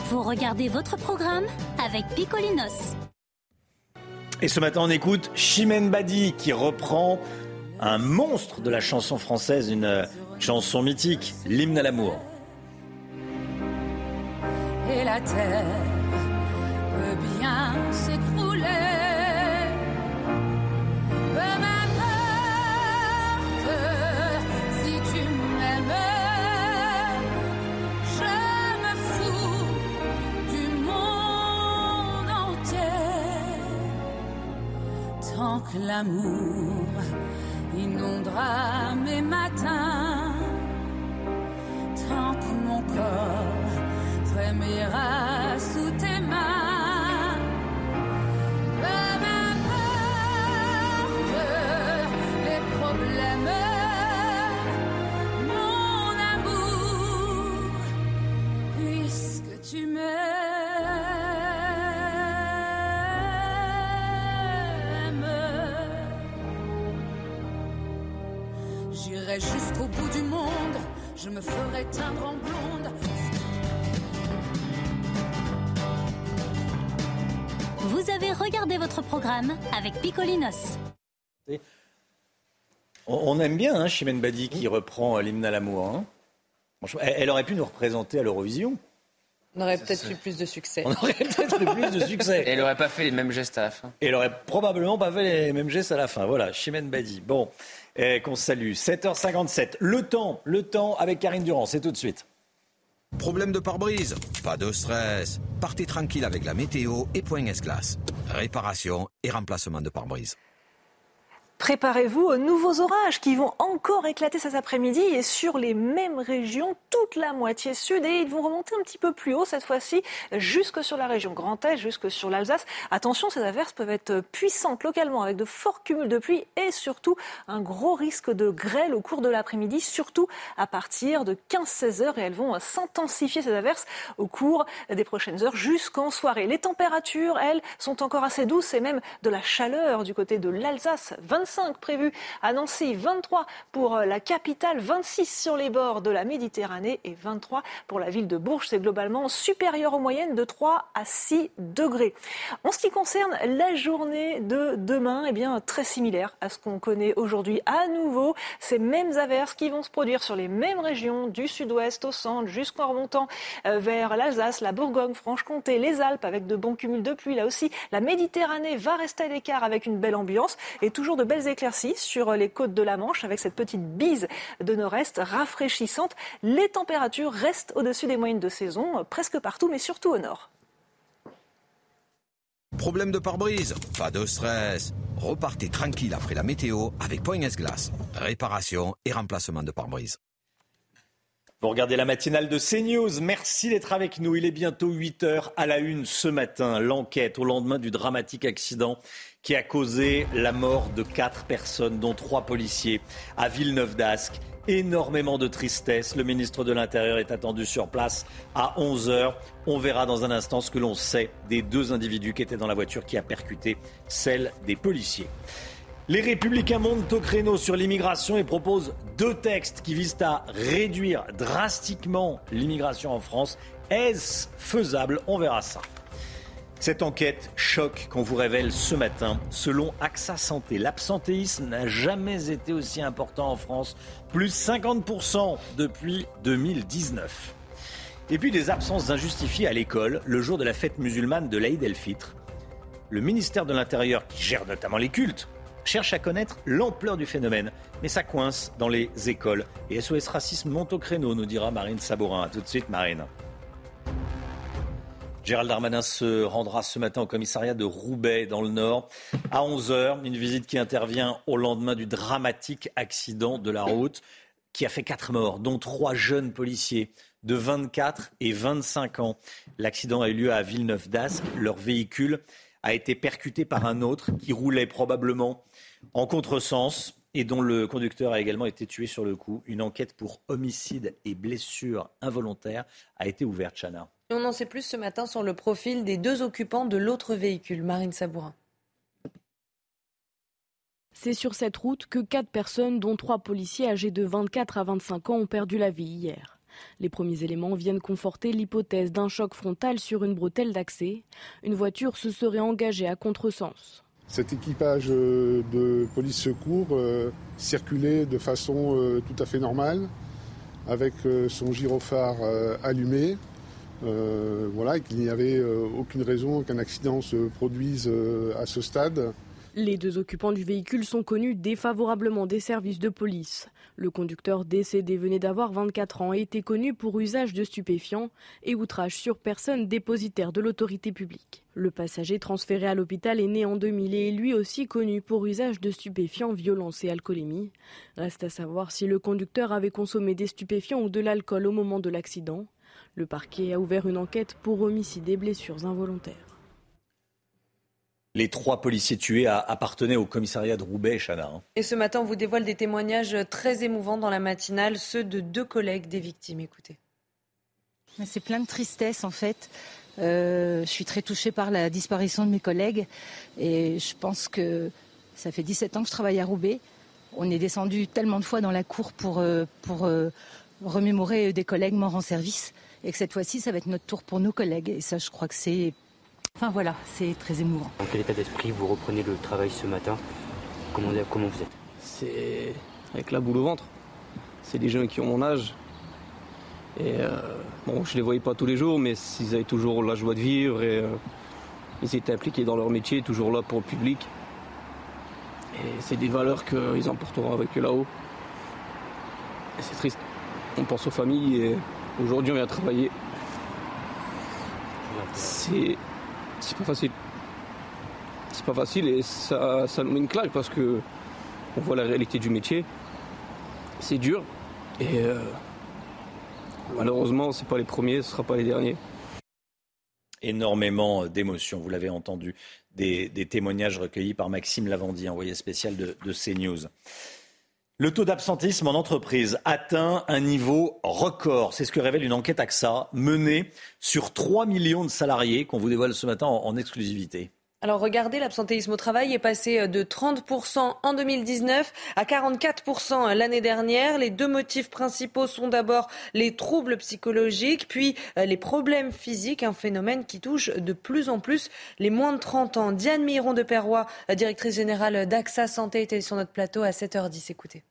Vous regardez votre programme avec Picolinos. Et ce matin, on écoute Chimène Badi qui reprend un monstre de la chanson française, une chanson mythique, l'hymne à l'amour. Et la terre peut bien s'écrouler. Si tu m'aimes, je me fous du monde entier. Tant que l'amour inondera mes matins, tant que mon corps frémira sous tes mains. Peu m'importe les problèmes, je me ferai teindre en blonde. Vous avez regardé votre programme avec Picolinos. On aime bien hein, Chimène Badi qui reprend euh, l'hymne à l'amour. Hein. Elle aurait pu nous représenter à l'Eurovision. On aurait peut-être eu plus de succès. On aurait peut-être eu plus de succès. Et elle n'aurait pas fait les mêmes gestes à la fin. Et elle aurait probablement pas fait les mêmes gestes à la fin. Voilà, Chimène Badi. Bon, eh, qu'on salue. 7h57. Le temps, le temps avec Karine Durand. C'est tout de suite. Problème de pare-brise? Pas de stress. Partez tranquille avec la météo et Point S-Glace. Réparation et remplacement de pare-brise. Préparez-vous aux nouveaux orages qui vont encore éclater cet après-midi et sur les mêmes régions, toute la moitié sud. Et ils vont remonter un petit peu plus haut cette fois-ci, jusque sur la région Grand Est, jusque sur l'Alsace. Attention, ces averses peuvent être puissantes localement avec de forts cumuls de pluie et surtout un gros risque de grêle au cours de l'après-midi, surtout à partir de 15-16 heures. Et elles vont s'intensifier ces averses au cours des prochaines heures jusqu'en soirée. Les températures, elles, sont encore assez douces et même de la chaleur du côté de l'Alsace. 25 prévus à Nancy, 23 pour la capitale, 26 sur les bords de la Méditerranée et 23 pour la ville de Bourges. C'est globalement supérieur aux moyennes de 3 à 6 degrés. En ce qui concerne la journée de demain, eh bien, très similaire à ce qu'on connaît aujourd'hui. À nouveau, ces mêmes averses qui vont se produire sur les mêmes régions du sud-ouest au centre jusqu'en remontant euh, vers l'Alsace, la Bourgogne, Franche-Comté, les Alpes avec de bons cumuls de pluie. Là aussi, la Méditerranée va rester à l'écart avec une belle ambiance et toujours de belles éclaircies sur les côtes de la Manche avec cette petite bise de nord-est rafraîchissante. Les températures restent au-dessus des moyennes de saison presque partout, mais surtout au nord. Problème de pare-brise Pas de stress. Repartez tranquille après la météo avec Point S-Glace. Réparation et remplacement de pare-brise. Vous regardez la matinale de CNews. Merci d'être avec nous. Il est bientôt 8 heures à la une ce matin. L'enquête au lendemain du dramatique accident qui a causé la mort de quatre personnes, dont trois policiers, à Villeneuve d'Ascq. Énormément de tristesse. Le ministre de l'Intérieur est attendu sur place à 11 heures. On verra dans un instant ce que l'on sait des deux individus qui étaient dans la voiture qui a percuté celle des policiers. Les républicains montent au créneau sur l'immigration et proposent deux textes qui visent à réduire drastiquement l'immigration en France. Est-ce faisable? On verra ça. Cette enquête choc qu'on vous révèle ce matin. Selon AXA Santé, l'absentéisme n'a jamais été aussi important en France, plus 50% depuis 2019. Et puis des absences injustifiées à l'école le jour de la fête musulmane de l'Aïd el-Fitr. Le ministère de l'Intérieur, qui gère notamment les cultes, cherche à connaître l'ampleur du phénomène. Mais ça coince dans les écoles. Et SOS Racisme monte au créneau, nous dira Marine Sabourin. A tout de suite, Marine. Gérald Darmanin se rendra ce matin au commissariat de Roubaix, dans le Nord, à 11h. Une visite qui intervient au lendemain du dramatique accident de la route qui a fait quatre morts, dont trois jeunes policiers de 24 et 25 ans. L'accident a eu lieu à Villeneuve d'Ascq. Leur véhicule a été percuté par un autre qui roulait probablement en contresens et dont le conducteur a également été tué sur le coup. Une enquête pour homicide et blessure involontaire a été ouverte, Chana. on en sait plus ce matin sur le profil des deux occupants de l'autre véhicule, Marine Sabourin. C'est sur cette route que quatre personnes, dont trois policiers âgés de 24 à 25 ans, ont perdu la vie hier. Les premiers éléments viennent conforter l'hypothèse d'un choc frontal sur une bretelle d'accès. Une voiture se serait engagée à contresens. Cet équipage euh, de police secours euh, circulait de façon euh, tout à fait normale, avec son gyrophare allumé. voilà, et qu'il n'y avait aucune raison qu'un accident se produise à ce stade. Les deux occupants du véhicule sont connus défavorablement des services de police. Le conducteur décédé venait d'avoir 24 ans et était connu pour usage de stupéfiants et outrage sur personne dépositaire de l'autorité publique. Le passager transféré à l'hôpital est né en 2000 et est lui aussi connu pour usage de stupéfiants, violence et alcoolémie. Reste à savoir si le conducteur avait consommé des stupéfiants ou de l'alcool au moment de l'accident. Le parquet a ouvert une enquête pour homicide et blessures involontaires. Les trois policiers tués appartenaient au commissariat de Roubaix, Chana. Hein. Et ce matin, on vous dévoile des témoignages très émouvants dans la matinale, ceux de deux collègues des victimes. Écoutez. C'est plein de tristesse en fait. Euh, je suis très touchée par la disparition de mes collègues et je pense que ça fait 17 ans que je travaille à Roubaix. On est descendu tellement de fois dans la cour pour, euh, pour euh, remémorer des collègues morts en service et que cette fois-ci, ça va être notre tour pour nos collègues. Et ça, je crois que c'est Enfin voilà, c'est très émouvant. Dans quel état d'esprit vous reprenez le travail ce matin? Comment, comment vous êtes? C'est avec la boule au ventre. C'est des jeunes qui ont mon âge. Et euh, bon, je les voyais pas tous les jours, mais ils avaient toujours la joie de vivre et euh, ils étaient impliqués dans leur métier, toujours là pour le public. Et c'est des valeurs qu'ils emporteront avec eux là-haut. Et c'est triste. On pense aux familles et aujourd'hui on vient travailler. C'est c'est pas facile. C'est pas facile et ça, nous met une claque parce que on voit la réalité du métier. C'est dur. Et euh, malheureusement, ce pas les premiers, ce sera pas les derniers. Énormément d'émotions, vous l'avez entendu, des, témoignages recueillis par Maxime Lavandier, envoyé spécial de CNews. Le taux d'absentisme en entreprise atteint un niveau record. C'est ce que révèle une enquête AXA menée sur 3 millions de salariés qu'on vous dévoile ce matin en exclusivité. Alors regardez, l'absentéisme au travail est passé de 30% en 2019 à 44% l'année dernière. Les deux motifs principaux sont d'abord les troubles psychologiques, puis euh, les problèmes physiques, un phénomène qui touche de plus en plus les moins de 30 ans. Diane Miron de Perrois, directrice générale d'AXA Santé, était sur notre plateau à 7h10. Écoutez.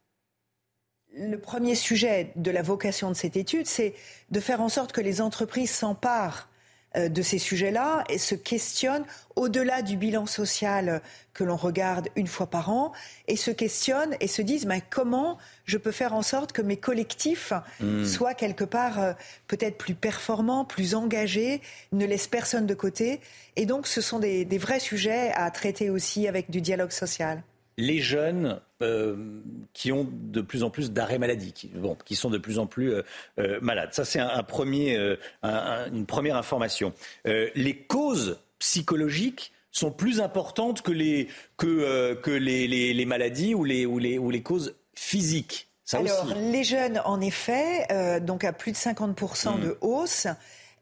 Le premier sujet de la vocation de cette étude, c'est de faire en sorte que les entreprises s'emparent euh, de ces sujets-là et se questionnent au-delà du bilan social que l'on regarde une fois par an et se questionnent et se disent mais comment je peux faire en sorte que mes collectifs hmm. soient quelque part euh, peut-être plus performants, plus engagés, ne laissent personne de côté. Et donc ce sont des vrais sujets à traiter aussi avec du dialogue social les jeunes euh, qui ont de plus en plus d'arrêts maladie, qui, bon, qui sont de plus en plus euh, euh, malades. Ça, c'est un, premier, une première information. les causes psychologiques sont plus importantes que les, que, que les, les, maladies ou les, ou les, ou les causes physiques. Ça Alors, les jeunes, en effet, donc à plus de 50% de hmm. hausse.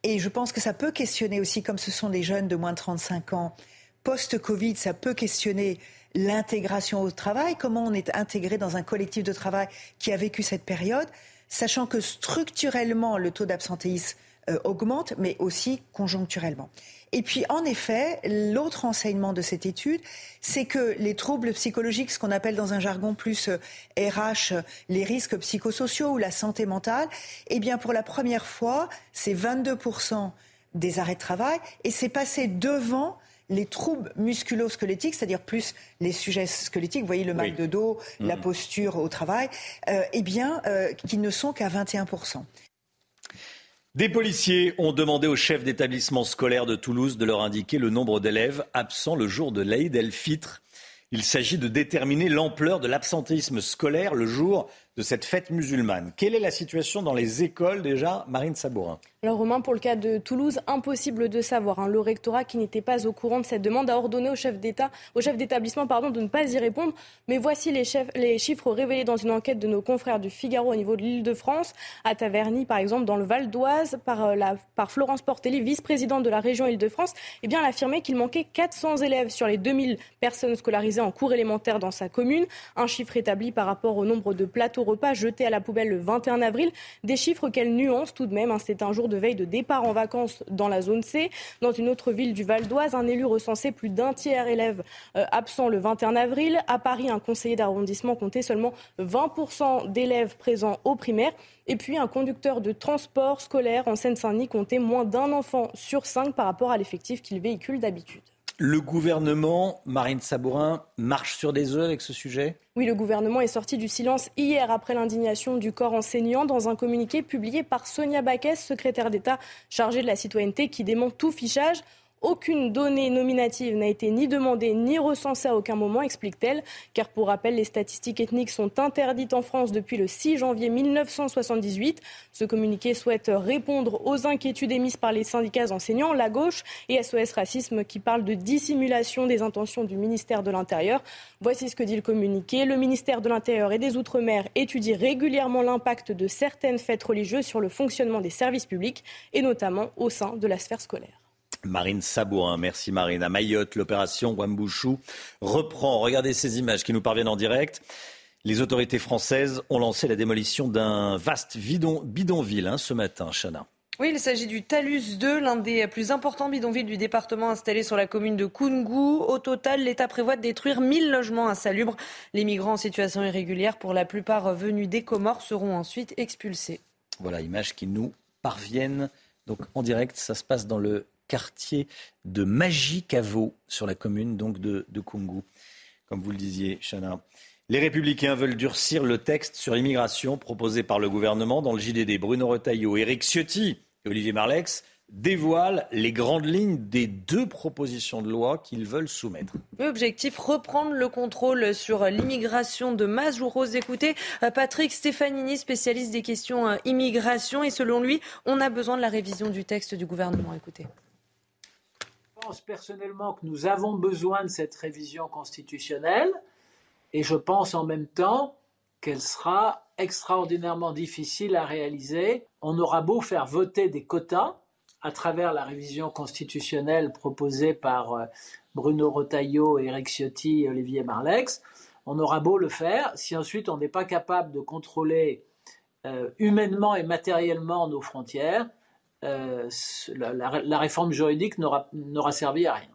Et je pense que ça peut questionner aussi, comme ce sont des jeunes de moins de 35 ans, post-Covid, ça peut questionner l'intégration au travail, comment on est intégré dans un collectif de travail qui a vécu cette période, sachant que structurellement, le taux d'absentéisme euh, augmente, mais aussi conjoncturellement. Et puis, en effet, l'autre enseignement de cette étude, c'est que les troubles psychologiques, ce qu'on appelle dans un jargon plus RH, euh, les risques psychosociaux ou la santé mentale, eh bien, pour la première fois, c'est 22% des arrêts de travail et c'est passé devant les troubles musculo-squelettiques, c'est-à-dire plus les sujets squelettiques, vous voyez le mal de dos, la mm. posture au travail, euh, eh bien, euh, qui ne sont qu'à 21%. Des policiers ont demandé aux chefs d'établissement scolaire de Toulouse de leur indiquer le nombre d'élèves absents le jour de l'Aïd el-Fitr. Il s'agit de déterminer l'ampleur de l'absentéisme scolaire le jour de cette fête musulmane. Quelle est la situation dans les écoles déjà, Marine Sabourin? Alors Romain, pour le cas de Toulouse, impossible de savoir. Hein. Le rectorat, qui n'était pas au courant de cette demande, a ordonné au chef d'État, au chef d'établissement, pardon, de ne pas y répondre. Mais voici les, chiffres révélés dans une enquête de nos confrères du Figaro au niveau de l'Île-de-France, à Taverny, par exemple, dans le Val d'Oise, par, euh, Florence Portelli, vice-présidente de la région Île-de-France. Eh bien, elle affirmait qu'il manquait 400 élèves sur les 2000 personnes scolarisées en cours élémentaire dans sa commune. Un chiffre établi par rapport au nombre de plateaux repas jetés à la poubelle le 21 avril. Des chiffres qu'elle nuance tout de même. Hein. C'est un jour de veille de départ en vacances dans la zone C. Dans une autre ville du Val d'Oise, un élu recensait plus d'un tiers élèves euh, absents le 21 avril. À Paris, un conseiller d'arrondissement comptait seulement 20% d'élèves présents au primaire. Et puis un conducteur de transport scolaire en Seine-Saint-Denis comptait moins d'un enfant sur cinq par rapport à l'effectif qu'il véhicule d'habitude. Le gouvernement, Marine Sabourin, marche sur des œufs avec ce sujet? Oui, le gouvernement est sorti du silence hier après l'indignation du corps enseignant dans un communiqué publié par Sonia Baquès, secrétaire d'État chargée de la citoyenneté, qui dément tout fichage. Aucune donnée nominative n'a été ni demandée ni recensée à aucun moment, explique-t-elle, car pour rappel, les statistiques ethniques sont interdites en France depuis le 6 janvier 1978. Ce communiqué souhaite répondre aux inquiétudes émises par les syndicats enseignants, la gauche et SOS Racisme qui parlent de dissimulation des intentions du ministère de l'Intérieur. Voici ce que dit le communiqué. Le ministère de l'Intérieur et des Outre-mer étudie régulièrement l'impact de certaines fêtes religieuses sur le fonctionnement des services publics et notamment au sein de la sphère scolaire. Marine Sabourin, merci Marine. À Mayotte, l'opération Wambouchou reprend. Regardez ces images qui nous parviennent en direct. Les autorités françaises ont lancé la démolition d'un vaste bidonville hein, ce matin, Chana. Oui, il s'agit du Talus 2, l'un des plus importants bidonvilles du département installé sur la commune de Koungou. Au total, l'État prévoit de détruire 1000 logements insalubres. Les migrants en situation irrégulière, pour la plupart venus des Comores, seront ensuite expulsés. Voilà, images qui nous parviennent. Donc en direct, ça se passe dans le quartier de Magicavo, sur la commune donc de, de Kungu. Comme vous le disiez, Chana. Les Républicains veulent durcir le texte sur l'immigration proposé par le gouvernement dans le JDD. Bruno Retailleau, Éric Ciotti et Olivier Marlex dévoile les grandes lignes des deux propositions de loi qu'ils veulent soumettre. Objectif, reprendre le contrôle sur l'immigration de masse. Je euh, Patrick Stefanini, spécialiste des questions euh, immigration. Et selon lui, on a besoin de la révision du texte du gouvernement. Écoutez. Pense personnellement que nous avons besoin de cette révision constitutionnelle. Et je pense en même temps qu'elle sera extraordinairement difficile à réaliser. On aura beau faire voter des quotas, à travers la révision constitutionnelle proposée par euh, Bruno Retailleau, Eric Ciotti et Olivier Marlex, on aura beau le faire, si ensuite on n'est pas capable de contrôler euh, humainement et matériellement nos frontières, euh, la, réforme juridique n'aura servi à rien.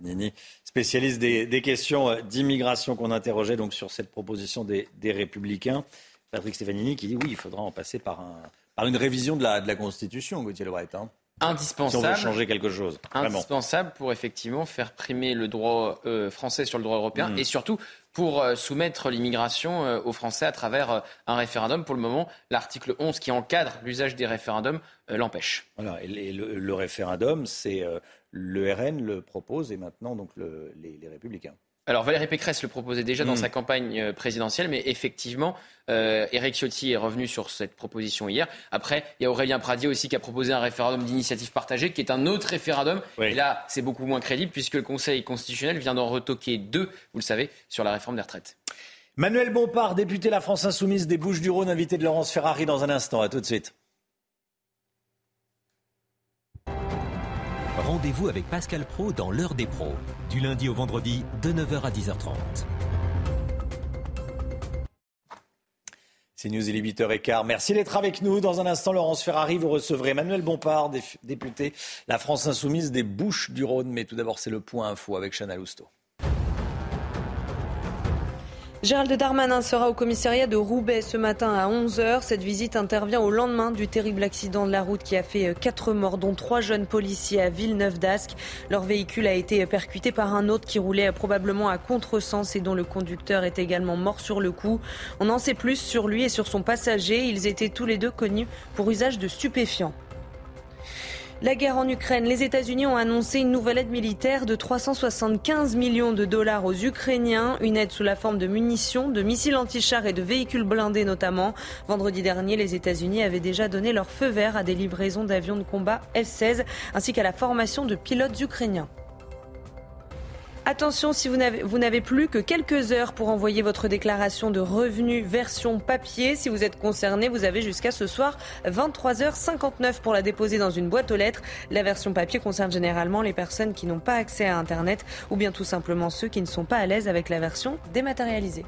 Nini, spécialiste des, questions d'immigration qu'on interrogeait donc sur cette proposition des, des Républicains. Patrick Stefanini qui dit oui, il faudra en passer par un, par une révision de la, de la Constitution, Gauthier Lebret. Hein. Indispensable. Si on veut changer quelque chose. Indispensable pour effectivement faire primer le droit euh, français sur le droit européen mm. et surtout pour euh, soumettre l'immigration euh, aux Français à travers un référendum. Pour le moment, l'article 11 qui encadre l'usage des référendums l'empêche. Voilà, et le, référendum, c'est le RN le propose et maintenant donc les, les Républicains. Alors Valérie Pécresse le proposait déjà dans hmm. sa campagne euh, présidentielle, mais effectivement, euh, Éric Ciotti est revenu sur cette proposition hier. Après, il y a Aurélien Pradier aussi qui a proposé un référendum d'initiative partagée, qui est un autre référendum. Et là, c'est beaucoup moins crédible puisque le Conseil constitutionnel vient d'en retoquer deux, vous le savez, sur la réforme des retraites. Manuel Bompard, député La France Insoumise des Bouches-du-Rhône, invité de Laurence Ferrari dans un instant. À tout de suite. Rendez-vous avec Pascal Pro dans l'heure des pros, du lundi au vendredi de 9h à 10h30. C'est News, il est 8h15. Merci d'être avec nous. Dans un instant, Laurence Ferrari, vous recevrez Manuel Bompard, député La France Insoumise des Bouches du Rhône. Mais tout d'abord, c'est le point info avec Chana Lousteau. Gérald Darmanin sera au commissariat de Roubaix ce matin à 11h. Cette visite intervient au lendemain du terrible accident de la route qui a fait 4 euh, morts, dont 3 jeunes policiers à Villeneuve d'Ascq. Leur véhicule a été percuté par un autre qui roulait euh, probablement à contresens et dont le conducteur est également mort sur le coup. On en sait plus sur lui et sur son passager. Ils étaient tous les deux connus pour usage de stupéfiants. La guerre en Ukraine, les États-Unis ont annoncé une nouvelle aide militaire de 375 millions de dollars aux Ukrainiens, une aide sous la forme de munitions, de missiles anti-chars et de véhicules blindés notamment. Vendredi dernier, les États-Unis avaient déjà donné leur feu vert à des livraisons d'avions de combat F-16 ainsi qu'à la formation de pilotes ukrainiens. Attention, si vous n'avez plus que quelques heures pour envoyer votre déclaration de revenus version papier, si vous êtes concerné, vous avez jusqu'à ce soir 23h59 pour la déposer dans une boîte aux lettres. La version papier concerne généralement les personnes qui n'ont pas accès à Internet ou bien tout simplement ceux qui ne sont pas à l'aise avec la version dématérialisée.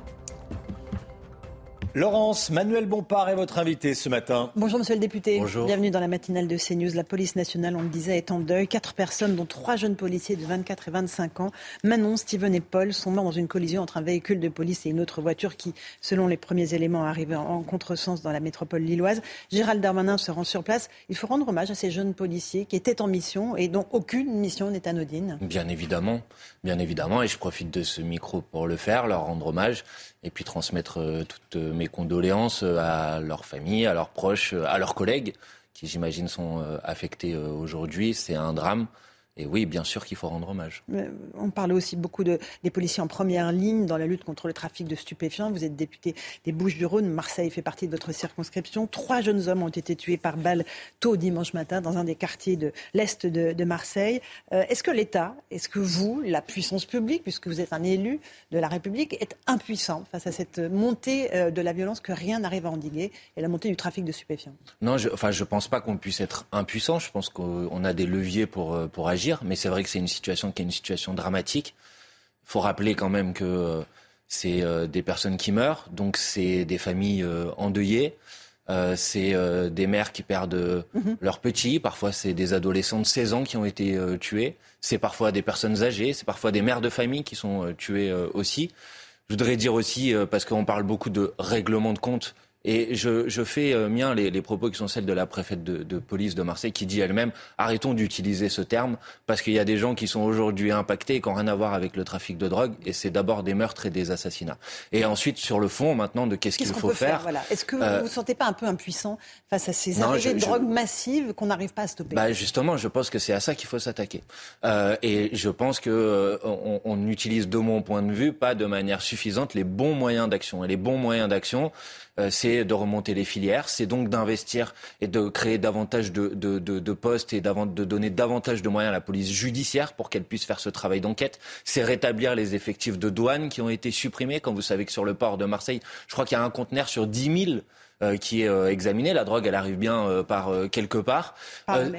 Laurence, Manuel Bompard est votre invité ce matin. Bonjour monsieur le député. Bonjour. Bienvenue dans la matinale de CNews. La police nationale, on le disait, est en deuil. Quatre personnes, dont trois jeunes policiers de 24 et 25 ans, Manon, Steven et Paul, sont morts dans une collision entre un véhicule de police et une autre voiture qui, selon les premiers éléments, arrivait en contresens dans la métropole lilloise. Gérald Darmanin se rend sur place. Il faut rendre hommage à ces jeunes policiers qui étaient en mission et dont aucune mission n'est anodine. Bien évidemment, bien évidemment, et je profite de ce micro pour le faire, leur rendre hommage et puis transmettre euh, toutes mes condoléances euh, à leurs familles, à leurs proches, euh, à leurs collègues qui j'imagine sont affectés aujourd'hui. C'est un drame. Et oui, bien sûr qu'il faut rendre hommage. On parle aussi beaucoup de, des policiers en première ligne dans la lutte contre le trafic de stupéfiants. Vous êtes député des Bouches-du-Rhône. Marseille fait partie de votre circonscription. Trois jeunes hommes ont été tués par balle tôt dimanche matin dans un des quartiers de l'Est de, Marseille. Euh, est-ce que l'État, est-ce que vous, la puissance publique, puisque vous êtes un élu de la République, est impuissant face à cette montée euh, de la violence que rien n'arrive à endiguer et la montée du trafic de stupéfiants? Non, je, enfin, je pense pas qu'on puisse être impuissant. Je pense qu'on a des leviers pour, euh, pour agir mais c'est vrai que c'est une situation qui est une situation dramatique. Il faut rappeler quand même que euh, c'est euh, des personnes qui meurent, donc c'est des familles euh, endeuillées. c'est des mères qui perdent mhm. leurs petits, parfois c'est des adolescents de 16 ans qui ont été tués, c'est parfois des personnes âgées, c'est parfois des mères de famille qui sont tuées aussi. Je voudrais dire aussi, parce qu'on parle beaucoup de règlement de compte, Et je, je fais euh, mien les, les, propos qui sont celles de la préfète de, de police de Marseille qui dit elle-même arrêtons d'utiliser ce terme parce qu'il y a des gens qui sont aujourd'hui impactés et qui n'ont rien à voir avec le trafic de drogue et c'est d'abord des meurtres et des assassinats. Et ensuite sur le fond maintenant de qu'est-ce qu'il faut peut faire. voilà. Est-ce que vous ne vous sentez pas un peu impuissant face à ces arrivées de drogue massives qu'on n'arrive pas à stopper? Bah Justement, je pense que c'est à ça qu'il faut s'attaquer. Euh, et je pense que euh, on, on utilise de mon point de vue pas de manière suffisante les bons moyens d'action. Et les bons moyens d'action, euh, c'est de remonter les filières, c'est donc d'investir et de créer davantage de, de, de, de postes et de donner davantage de moyens à la police judiciaire pour qu'elle puisse faire ce travail d'enquête. C'est rétablir les effectifs de douane qui ont été supprimés. Quand vous savez que sur le port de Marseille, je crois qu'il y a un conteneur sur 10 000 euh, qui est euh, examinée. La drogue, elle arrive bien euh, par quelque part.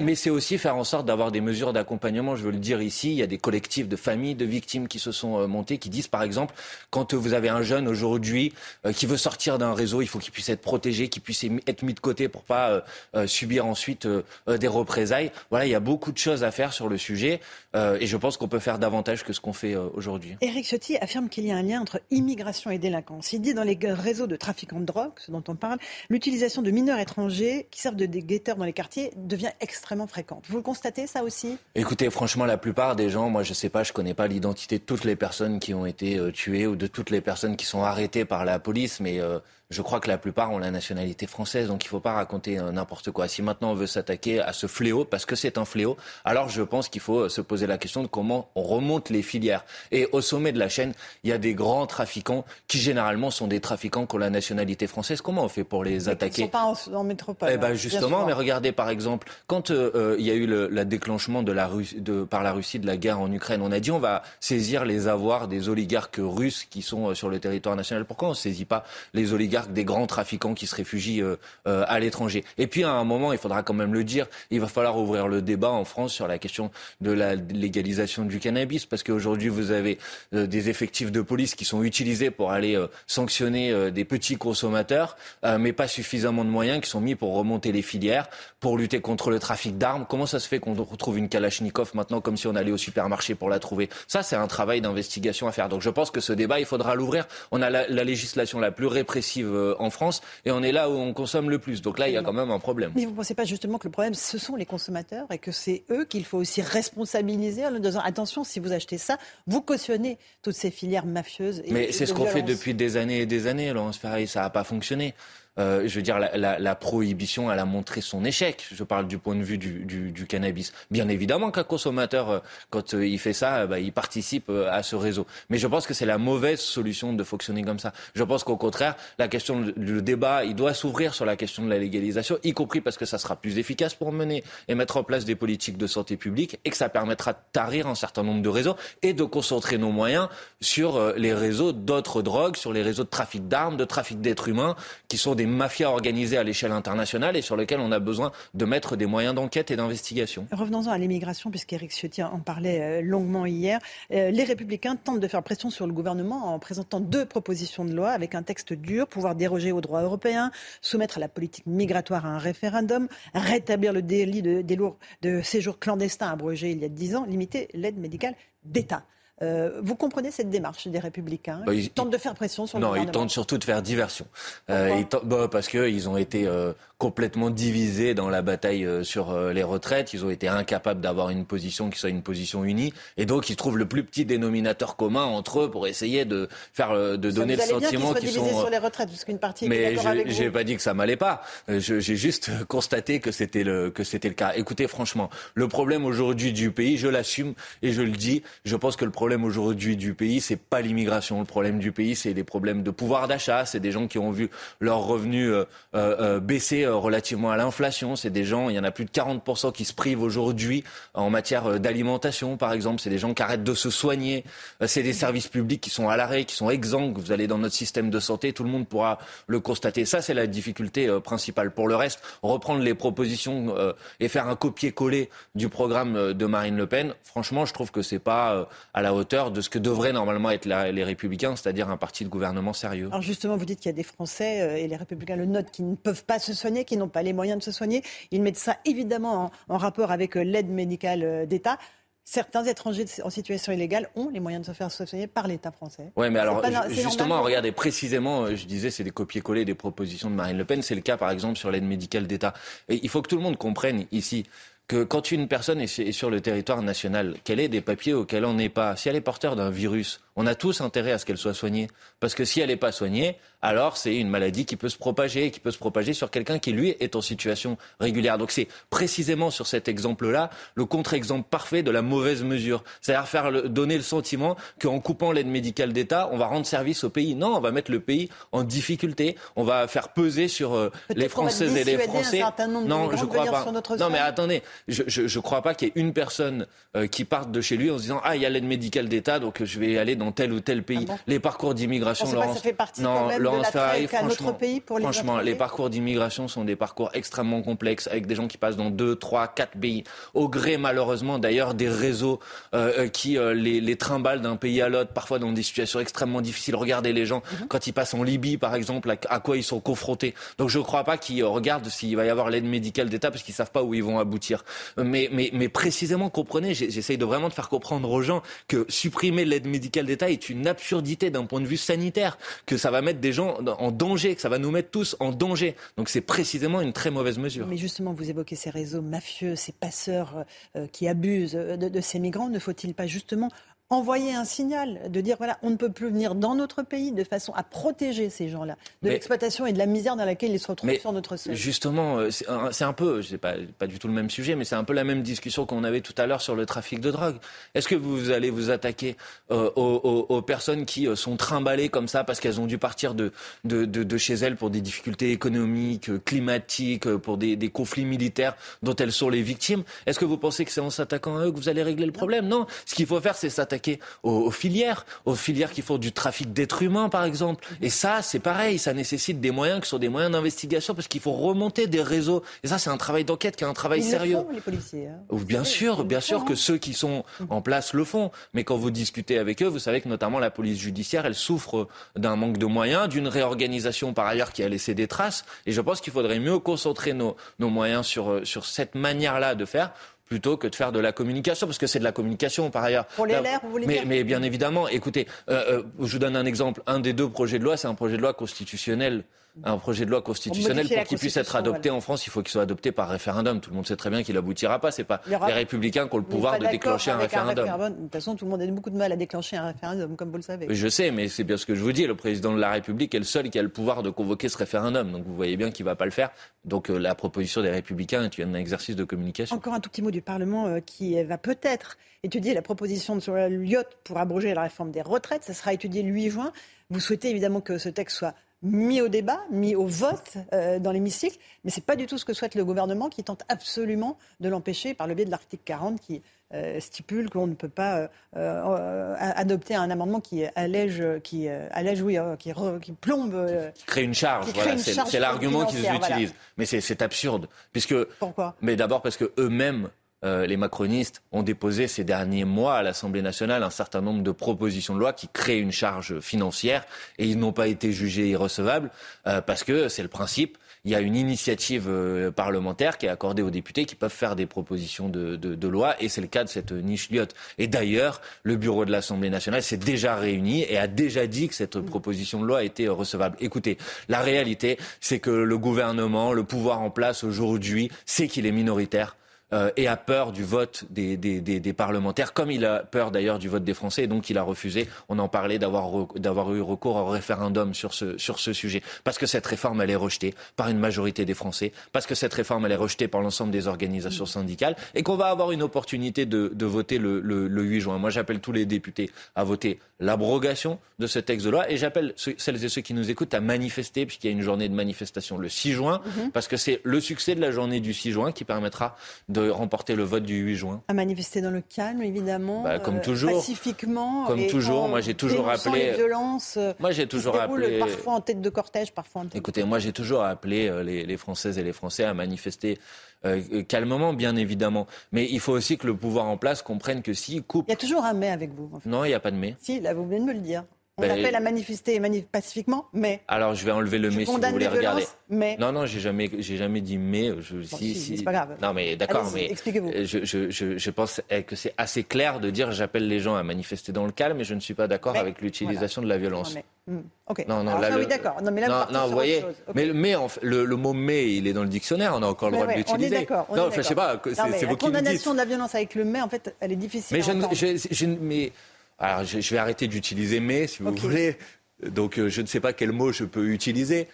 mais c'est aussi faire en sorte d'avoir des mesures d'accompagnement. Je veux le dire ici, il y a des collectifs de familles de victimes qui se sont montés, qui disent par exemple, quand vous avez un jeune aujourd'hui qui veut sortir d'un réseau, il faut qu'il puisse être protégé, qu'il puisse être mis de côté pour pas subir ensuite des représailles. Voilà, il y a beaucoup de choses à faire sur le sujet et je pense qu'on peut faire davantage que ce qu'on fait aujourd'hui. Éric Ciotti affirme qu'il y a un lien entre immigration et délinquance. Il dit dans les réseaux de trafiquants de drogue, ce dont on parle, l'utilisation de mineurs étrangers qui servent de guetteurs dans les quartiers devient extrêmement fréquente. Vous le constatez ça aussi? Écoutez, franchement, la plupart des gens, moi je sais pas, je connais pas l'identité de toutes les personnes qui ont été euh, tuées ou de toutes les personnes qui sont arrêtées par la police, mais euh, je crois que la plupart ont la nationalité française, donc il ne faut pas raconter euh, n'importe quoi. Si maintenant on veut s'attaquer à ce fléau, parce que c'est un fléau, alors je pense qu'il faut euh, se poser la question de comment on remonte les filières. Et au sommet de la chaîne, il y a des grands trafiquants qui généralement sont des trafiquants qui ont la nationalité française. Comment on fait pour les attaquer Ils ne sont pas en, métropole. Eh ben justement, mais regardez par exemple, quand euh, il y a eu le déclenchement de la de, par la Russie de la guerre en Ukraine, on a dit on va saisir les avoirs des oligarques russes qui sont sur le territoire national. Pourquoi on ne saisit pas les oligarques des grands trafiquants qui se réfugient euh, euh, à l'étranger. Et puis à un moment, il faudra quand même le dire, il va falloir ouvrir le débat en France sur la question de la légalisation du cannabis, parce qu'aujourd'hui vous avez euh, des effectifs de police qui sont utilisés pour aller sanctionner des petits consommateurs, mais pas suffisamment de moyens qui sont mis pour remonter les filières, pour lutter contre le trafic d'armes. Comment ça se fait qu'on retrouve une Kalachnikov maintenant comme si on allait au supermarché pour la trouver? Ça, c'est un travail d'investigation à faire. Donc je pense que ce débat, il faudra l'ouvrir. On a la, la législation la plus répressive euh, en France et on est là où on consomme le plus. Donc là, il y a quand même un problème. Mais vous ne pensez pas justement que le problème, ce sont les consommateurs et que c'est eux qu'il faut aussi responsabiliser en leur disant attention, si vous achetez ça, vous cautionnez toutes ces filières mafieuses. Et Mais c'est ce qu'on fait depuis des années et des années, Laurence Ferrari. Ça n'a pas fonctionné. Euh, je veux dire, la, la, la, prohibition, elle a montré son échec. Je parle du point de vue du, du, du cannabis. Bien évidemment qu'un consommateur, euh, quand euh, il fait ça, bah, il participe à ce réseau. Mais je pense que c'est la mauvaise solution de fonctionner comme ça. Je pense qu'au contraire, la question, le débat, il doit s'ouvrir sur la question de la légalisation, y compris parce que ça sera plus efficace pour mener et mettre en place des politiques de santé publique et que ça permettra de tarir un certain nombre de réseaux et de concentrer nos moyens sur les réseaux d'autres drogues, sur les réseaux de trafic d'armes, de trafic d'êtres humains, qui sont des mafia organisée à l'échelle internationale et sur lequel on a besoin de mettre des moyens d'enquête et d'investigation. Revenons-en à l'immigration, puisqu'Éric Ciotti en parlait euh, longuement hier. Euh, les Républicains tentent de faire pression sur le gouvernement en présentant deux propositions de loi avec un texte dur, pouvoir déroger aux droits européens, soumettre la politique migratoire à un référendum, rétablir le délit de, des de séjour clandestin abrogé il y a dix ans, limiter l'aide médicale d'État. Euh, vous comprenez cette démarche des Républicains bah, ils, tentent de faire pression sur le gouvernement Non, ils tentent surtout de faire diversion. Euh, bah, parce qu'ils ont été euh, complètement divisés dans la bataille euh, sur euh, les retraites. Ils ont été incapables d'avoir une position qui soit une position unie. Et donc, ils trouvent le plus petit dénominateur commun entre eux pour essayer de faire, de donner le sentiment qu'ils sont. sur les retraites, parce qu'une partie. Mais je n'ai pas dit que ça m'allait pas. J'ai juste constaté que c'était le que c'était le cas. Écoutez, franchement, le problème aujourd'hui du pays, je l'assume et je le dis. Je pense que le problème problème aujourd'hui du pays, c'est pas l'immigration. Le problème du pays, c'est des problèmes de pouvoir d'achat. C'est des gens qui ont vu leurs revenus euh, euh, euh baisser relativement à l'inflation. C'est des gens, il y en a plus de 40% qui se privent aujourd'hui en matière d'alimentation, par exemple. C'est des gens qui arrêtent de se soigner. C'est des services publics qui sont à l'arrêt, qui sont exsangues. Vous allez dans notre système de santé, tout le monde pourra le constater. Ça, c'est la difficulté principale. Pour le reste, reprendre les propositions et faire un copier-coller du programme de Marine Le Pen, franchement, je trouve que c'est pas à la hauteur de ce que devraient normalement être les Républicains, c'est-à-dire un parti de gouvernement sérieux. Alors justement, vous dites qu'il y a des Français, euh, et les Républicains le notent, qui ne peuvent pas se soigner, qui n'ont pas les moyens de se soigner. Ils mettent ça évidemment en, rapport avec euh, l'aide médicale euh, d'État. certains étrangers en situation illégale ont les moyens de se faire soigner par l'État français. Oui, mais alors, pas- justement, regardez, précisément, je disais, c'est des copier-coller des propositions de Marine Le Pen. C'est le cas, par exemple, sur l'aide médicale d'État. Et il faut que tout le monde comprenne ici que quand une personne est sur- le territoire national, qu'elle ait des papiers ou qu'elle en ait pas, si elle est porteur d'un virus, on a tous intérêt à ce qu'elle soit soignée. Parce que si elle n'est pas soignée, alors c'est une maladie qui peut se propager, qui peut se propager sur quelqu'un qui, lui, est en situation régulière. Donc c'est précisément sur cet exemple-là le contre-exemple parfait de la mauvaise mesure. C'est-à-dire faire le- donner le sentiment qu'en coupant l'aide médicale d'État, on va rendre service au pays. Non, on va mettre le pays en difficulté. On va faire peser sur euh, les Françaises et les un Français. nombre de non, migrants je de crois pas. non, mais attendez, je, je, je crois pas qu'il y ait une personne euh, qui parte de chez lui en se disant ah il y a l'aide médicale d'État donc je vais aller dans tel ou tel pays. les parcours d'immigration, Laurence. ça fait partie non, Laurence Ferrari, franchement, pays pour les franchement, les parcours d'immigration sont des parcours extrêmement complexes avec des gens qui passent dans deux, trois, quatre pays au gré malheureusement d'ailleurs des réseaux euh, euh, qui euh, les, les trimballent d'un pays à l'autre, parfois dans des situations extrêmement difficiles. Regardez les gens Mhm. quand ils passent en Libye par exemple, à, à quoi ils sont confrontés. Donc je ne crois pas qu'ils regardent s'il va y avoir l'aide médicale d'État parce qu'ils savent pas où ils vont aboutir. Mais, mais, mais précisément comprenez, j'essaye de vraiment de faire comprendre aux gens que supprimer l'aide médicale d'État est une absurdité d'un point de vue sanitaire, que ça va mettre des gens en danger, que ça va nous mettre tous en danger. Donc c'est précisément une très mauvaise mesure. Mais justement, vous évoquez ces réseaux mafieux, ces passeurs euh, qui abusent de, de ces migrants. Ne faut-il pas justement envoyer un signal de dire voilà, on ne peut plus venir dans notre pays de façon à protéger ces gens-là de l'exploitation et de la misère dans laquelle ils se retrouvent Mais sur notre sol Justement, euh, c'est un, peu, c'est pas, pas du tout le même sujet, mais c'est un peu la même discussion qu'on avait tout à l'heure sur le trafic de drogue. Est-ce que vous allez vous attaquer euh, aux, aux- personnes qui euh, sont trimballées comme ça parce qu'elles ont dû partir de, de, de, de chez elles pour des difficultés économiques, euh, climatiques, pour des, des conflits militaires dont elles sont les victimes? Est-ce que vous pensez que c'est en s'attaquant à eux que vous allez régler le problème? Non. Ce qu'il faut faire, c'est s'attaquer aux, aux filières, aux filières qui font du trafic d'êtres humains, par exemple. Et ça, c'est pareil, ça nécessite des moyens qui sont des moyens d'investigation parce qu'il faut remonter des réseaux. Et ça, c'est un travail d'enquête qui est un travail Ils sérieux. le font, les policiers. hein. Ou Bien sûr, bien sûr que ceux qui sont en place le font. Mais quand vous discutez avec eux, vous savez que notamment la police judiciaire, elle souffre d'un manque de moyens, d'une réorganisation par ailleurs qui a laissé des traces. Et je pense qu'il faudrait mieux concentrer nos, nos moyens sur, sur cette manière-là de faire plutôt que de faire de la communication, parce que c'est de la communication par ailleurs. Pour les LR, vous voulez mais, dire mais bien évidemment, écoutez, euh, euh, je vous donne un exemple. Un des deux projets de loi, c'est un projet de loi constitutionnel. Un projet de loi constitutionnel, pour qu'il puisse être adopté voilà. en France, il faut qu'il soit adopté par référendum. Tout le monde sait très bien qu'il aboutira pas. C'est pas aura- les républicains qui ont le pouvoir de déclencher un référendum. De toute façon, tout le monde a beaucoup de mal à déclencher un référendum, comme vous le savez. Je sais, mais c'est bien ce que je vous dis. Le président de la République est le seul qui a le pouvoir de convoquer ce référendum. Donc vous voyez bien qu'il va pas le faire. Donc euh, la proposition des républicains est un exercice de communication. Encore un tout petit mot du Parlement euh, qui va peut-être étudier la proposition de sur la Lyot pour abroger la réforme des retraites. Ça sera étudié le 8 juin. Vous souhaitez évidemment que ce texte soit mis au débat, mis au vote euh, dans l'hémicycle, mais c'est pas du tout ce que souhaite le gouvernement qui tente absolument de l'empêcher par le biais de l'article 40 qui euh, stipule qu'on ne peut pas euh, adopter un amendement qui allège, qui allège, oui, qui, re- qui plombe. euh, Créer une charge, Qui crée voilà, c'est l'argument qu'ils utilisent. voilà. Mais c'est c'est absurde, puisque. Pourquoi? Mais d'abord parce que eux-mêmes. Euh, les macronistes ont déposé ces derniers mois à l'Assemblée nationale un certain nombre de propositions de loi qui créent une charge financière et ils n'ont pas été jugés irrecevables euh, parce que c'est le principe. Il y a une initiative euh, parlementaire qui est accordée aux députés qui peuvent faire des propositions de, loi et c'est le cas de cette niche lyotte. Et d'ailleurs, le bureau de l'Assemblée nationale s'est déjà réuni et a déjà dit que cette proposition de loi était recevable. Écoutez, la réalité, c'est que le gouvernement, le pouvoir en place aujourd'hui, sait qu'il est minoritaire euh, et a peur du vote des, des, des, des parlementaires, comme il a peur d'ailleurs du vote des Français, et donc il a refusé, on en parlait, d'avoir eu recours au référendum sur ce, sur ce sujet. Parce que cette réforme, elle est rejetée par une majorité des Français, parce que cette réforme, elle est rejetée par l'ensemble des organisations syndicales, et qu'on va avoir une opportunité de, de voter le, le, le 8 juin. Moi, j'appelle tous les députés à voter l'abrogation de ce texte de loi, et j'appelle celles et ceux qui nous écoutent à manifester, puisqu'il y a une journée de manifestation le 6 juin, Mhm. parce que c'est le succès de la journée du 6 juin qui permettra de remporter le vote du 8 juin. à manifester dans le calme, évidemment, Bah, comme euh, toujours. pacifiquement. Comme et toujours, moi, j'ai toujours appelé- les violences. euh, Moi, j'ai toujours appelé- Parfois en tête de cortège, parfois en tête. Écoutez, moi j'ai toujours appelé euh, les, les Françaises et les Français à manifester euh, calmement, bien évidemment. Mais il faut aussi que le pouvoir en place comprenne que s'il coupe... Il y a toujours un mais avec vous. en fait. Non, il n'y a pas de mais. Si, là, vous venez de me le dire. On Ben, appelle à manifester manif- pacifiquement, mais. Alors je vais enlever le Je mais si vous condamne voulez les regarder. violences, mais- Non, non, j'ai jamais, j'ai jamais dit mais. Je, si, si- c'est pas grave. Non, mais d'accord, mais expliquez-vous. euh, Je, je, je, je pense eh, que c'est assez clair de dire j'appelle les gens à manifester dans le calme, et je ne suis pas d'accord avec l'utilisation de la violence. Mais- hmm, Ok. Non, non, Alors là, ça, le- oui, d'accord. Non, mais là, vous non, non, sur vous voyez, autre chose. Ok. mais, le- mais en fait, le, le mot mais, il est dans le dictionnaire, on a encore le droit ouais, de on est l'utiliser. d'accord. on Non, enfin, je sais pas, Non, c'est la vous qui dites. condamnation de la violence avec le mais, en fait, elle est difficile Mais je, mais, alors, je, je vais arrêter d'utiliser mais, si vous voulez. Donc, euh, je ne sais pas quel mot je peux utiliser.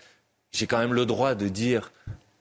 J'ai quand même le droit de dire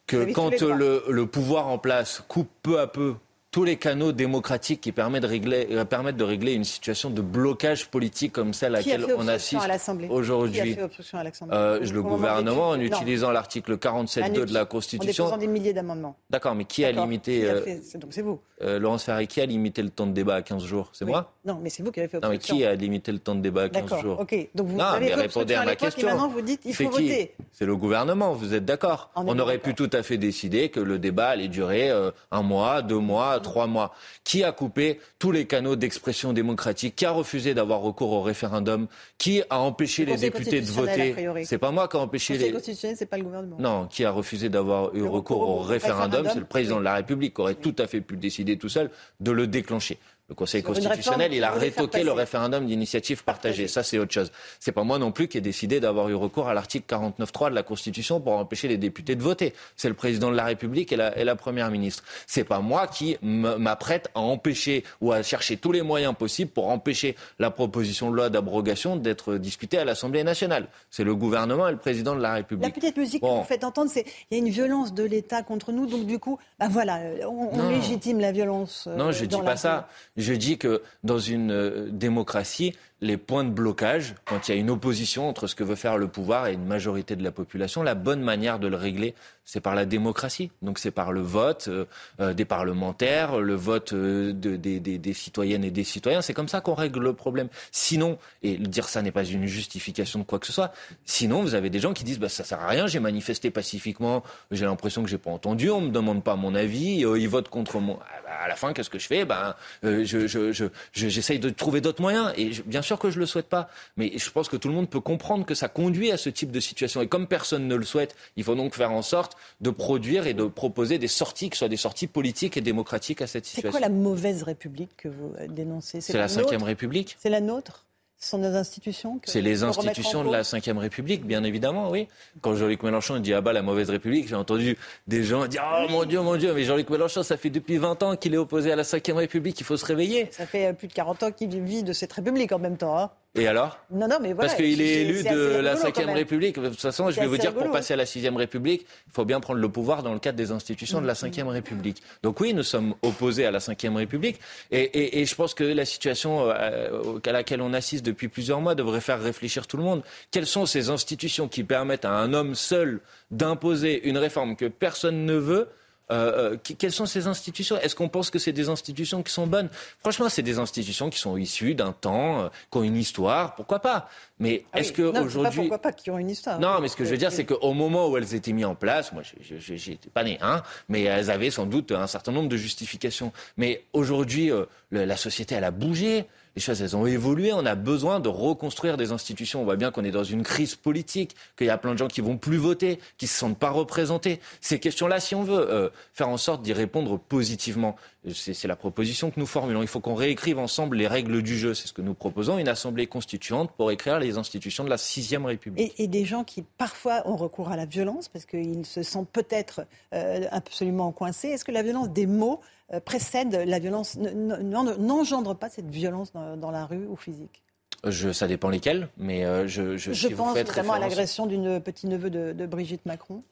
que quand le pouvoir en place coupe peu à peu tous les canaux démocratiques qui permettent de régler, euh, permettent de régler une situation de blocage politique comme celle à laquelle on obstruction assiste aujourd'hui. obstruction Euh, le gouvernement, en utilisant l'article 47.2 de la En Constitution. déposant des milliers d'amendements. D'accord, mais qui a D'accord. limité, Qui a euh, fait- Donc c'est vous. euh, Laurence Ferrari, qui a limité le temps de débat à 15 jours? C'est Oui. moi? Non, mais c'est vous qui avez fait Non, mais obstruction. qui a limité le temps de débat à 15 D'accord, jours? ok. Donc vous Non, avez mais fait répondez obstruction à à ma question. maintenant vous dites il C'est faut voter. C'est le gouvernement, vous êtes d'accord On aurait pu tout à fait décider que le débat allait durer un mois, deux mois, trois mois. Qui a coupé tous les canaux d'expression démocratique Qui a refusé d'avoir recours au référendum Qui a empêché Le les députés de voter. C'est pas moi qui a empêché Le les... constitutionnel, c'est pas le gouvernement. Non, qui a refusé d'avoir eu recours au référendum, référendum, c'est le président de la République qui aurait tout à fait pu décider tout seul de le déclencher. Le Conseil constitutionnel, il a rétoqué le référendum d'initiative partagée. Ça, c'est autre chose. C'est pas moi non plus qui ai décidé d'avoir eu recours à l'article 49.3 de la Constitution pour empêcher les députés de voter. C'est le président de la République et la, et la première ministre. C'est pas moi qui m'apprête à empêcher ou à chercher tous les moyens possibles pour empêcher la proposition de loi d'abrogation d'être discutée à l'Assemblée nationale. C'est le gouvernement et le président de la La République. petite musique Bon. que vous faites entendre, c'est il y a une violence de l'État contre nous, donc du coup, bah voilà, euh, on, on Non. légitime la violence. euh, Non, je dans dis la pas ça. Je dis que dans une euh, démocratie, les points de blocage, quand il y a une opposition entre ce que veut faire le pouvoir et une majorité de la population, la bonne manière de le régler, c'est par la démocratie. Donc c'est par le vote euh, euh, des parlementaires, le vote euh, de- des, des- citoyennes et des citoyens. C'est comme ça qu'on règle le problème. Sinon, et dire ça n'est pas une justification de quoi que ce soit, sinon vous avez des gens qui disent bah, ça sert à rien, j'ai manifesté pacifiquement, j'ai l'impression que j'ai pas entendu, on me demande pas mon avis, euh, ils votent contre moi. Bah, à la fin, qu'est-ce que je fais? Ben, euh, je, je, je, je- j'essaye de trouver d'autres moyens. Et bien sûr que je le souhaite pas, mais je pense que tout le monde peut comprendre que ça conduit à ce type de situation. Et comme personne ne le souhaite, il faut donc faire en sorte de produire et de proposer des sorties qui soient des sorties politiques et démocratiques à cette C'est situation. quoi la mauvaise République que vous euh, dénoncez? C'est la Cinquième République. C'est la nôtre? Ce sont nos institutions que- C'est les institutions de la Ve République, bien évidemment, oui. Quand Jean-Luc Mélenchon dit ah bah la mauvaise République, j'ai entendu des gens dire oh mon Dieu, mon Dieu, mais Jean-Luc Mélenchon, ça fait depuis 20 ans qu'il est opposé à la Ve République, il faut se réveiller. Ça fait euh, plus de 40 ans qu'il vit de cette République en même temps. hein. Et alors? Non, non, mais voilà. Parce qu'il est élu de la rigolo, quand Ve même. République. De toute façon, je vais vous dire, pour rigolo. passer à la Sixième République, il faut bien prendre le pouvoir dans le cadre des institutions de la Ve République. Donc oui, nous sommes opposés à la Ve République. Et, et- et je pense que la situation euh, à laquelle on assiste depuis plusieurs mois devrait faire réfléchir tout le monde. Quelles sont ces institutions qui permettent à un homme seul d'imposer une réforme que personne ne veut euh, euh, quelles sont ces institutions? Est-ce qu'on pense que c'est des institutions qui sont bonnes? Franchement, c'est des institutions qui sont issues d'un temps, euh, qui ont une histoire, pourquoi pas? Mais Ah est-ce oui. que aujourd'hui pourquoi pas qui ont une histoire. non, mais ce que je veux dire, c'est qu'au moment où elles étaient mises en place, moi, n'étais pas né, hein, mais elles avaient sans doute un certain nombre de justifications. Mais aujourd'hui, euh, la société, elle a bougé. Les choses, elles ont évolué. On a besoin de reconstruire des institutions. On voit bien qu'on est dans une crise politique, qu'il y a plein de gens qui vont plus voter, qui se sentent pas représentés. Ces questions-là, si on veut euh, faire en sorte d'y répondre positivement, c'est la proposition que nous formulons. Il faut qu'on réécrive ensemble les règles du jeu. C'est ce que nous proposons, une assemblée constituante pour écrire les institutions de la sixième République. Et, des gens qui parfois ont recours à la violence parce qu'ils se sentent peut-être euh, absolument coincés. Est-ce que la violence des mots précède la violence, n'engendre pas cette violence dans, dans la rue ou physique Je, ça dépend lesquels, mais euh, je, je, Je si pense notamment à l'agression d'une petit-neveu de, de Brigitte Macron,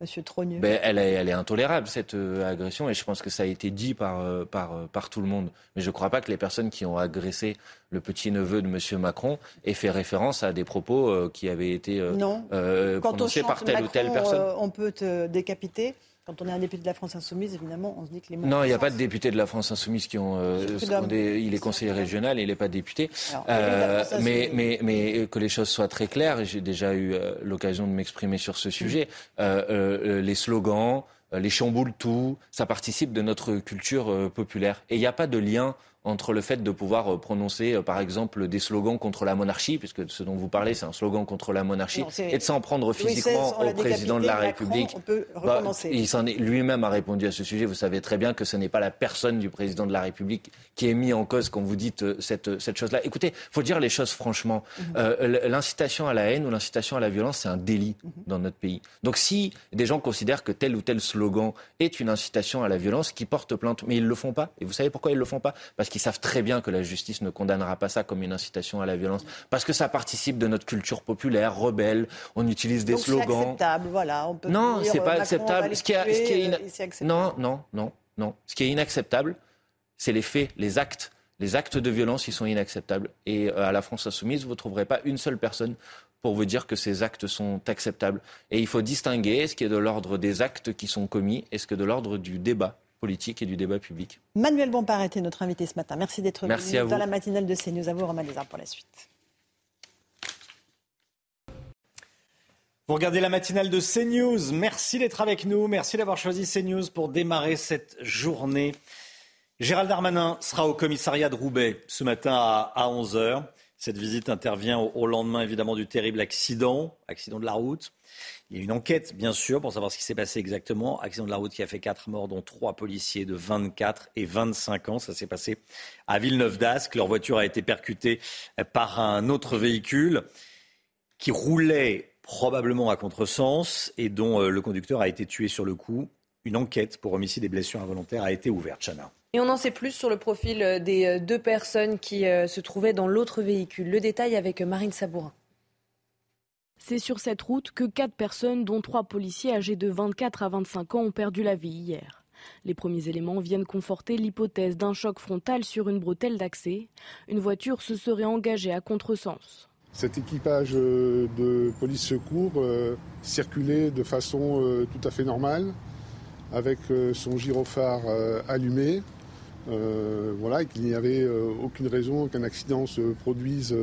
Monsieur Trogneux. Ben, elle, est, elle est intolérable, cette euh, agression, et je pense que ça a été dit par, euh, par, euh, par tout le monde. Mais je ne crois pas que les personnes qui ont agressé le petit-neveu de M. Macron aient fait référence à des propos euh, qui avaient été euh, Non. euh, Quand on prononcés chante par telle Macron, ou telle personne. euh, on peut te décapiter. Quand on est un député de la France Insoumise, évidemment, on se dit que les mots. Non, il n'y a pas de député de la France Insoumise qui ont. euh, ce il est conseiller régional et il n'est pas député. Alors, Euh, mais, mais, mais que les choses soient très claires, j'ai déjà eu euh, l'occasion de m'exprimer sur ce sujet, euh, euh, les slogans, euh, les chamboule tout, ça participe de notre culture euh, populaire. Et il n'y a pas de lien entre le fait de pouvoir euh, prononcer, euh, par exemple, des slogans contre la monarchie, puisque ce dont vous parlez, c'est un slogan contre la monarchie, et de s'en prendre physiquement au président de la République. Bah, il s'en est lui-même a répondu à ce sujet. Vous savez très bien que ce n'est pas la personne du président de la République qui est mis en cause quand vous dites euh, cette, cette chose-là. Écoutez, faut dire les choses franchement. Mhm. l'incitation à la haine ou l'incitation à la violence, c'est un délit mhm. dans notre pays. Donc si des gens considèrent que tel ou tel slogan est une incitation à la violence, qui portent plainte, mais ils le font pas. Et vous savez pourquoi ils le font pas? Parce qu'ils savent très bien que la justice ne condamnera pas ça comme une incitation à la violence, parce que ça participe de notre culture populaire, rebelle. On utilise des slogans. C'est acceptable, voilà. On non, c'est pas acceptable. Ce qui, est Non, non, non, non. Ce qui est inacceptable, c'est les faits, les actes. Les actes de violence, ils sont inacceptables. Et euh, à la France insoumise, vous ne trouverez pas une seule personne pour vous dire que ces actes sont acceptables. Et il faut distinguer ce qui est de l'ordre des actes qui sont commis et ce qui est de l'ordre du débat politique et du débat public. Manuel Bompard était notre invité ce matin. Merci d'être venu dans la matinale de CNews. À vous, Romain Lézard, pour la suite. Vous regardez la matinale de CNews. Merci d'être avec nous. Merci d'avoir choisi CNews pour démarrer cette journée. Gérald Darmanin sera au commissariat de Roubaix ce matin à 11h. Cette visite intervient au lendemain évidemment du terrible accident, accident de la route. Il y a une enquête, bien sûr, pour savoir ce qui s'est passé exactement. Accident de la route qui a fait quatre morts, dont trois policiers de 24 et 25 ans. Ça s'est passé à Villeneuve d'Ascq. Leur voiture a été percutée par un autre véhicule qui roulait probablement à contresens et dont euh, le conducteur a été tué sur le coup. Une enquête pour homicide et blessures involontaires a été ouverte, Chana. Et on en sait plus sur le profil euh, des euh, deux personnes qui se trouvaient dans l'autre véhicule. Le détail avec Marine Sabourin. C'est sur cette route que quatre personnes, dont trois policiers âgés de 24 à 25 ans, ont perdu la vie hier. Les premiers éléments viennent conforter l'hypothèse d'un choc frontal sur une bretelle d'accès. Une voiture se serait engagée à contresens. Cet équipage euh, de police secours euh, circulait de façon euh, tout à fait normale, avec son gyrophare allumé. voilà, et qu'il n'y avait aucune raison qu'un accident se produise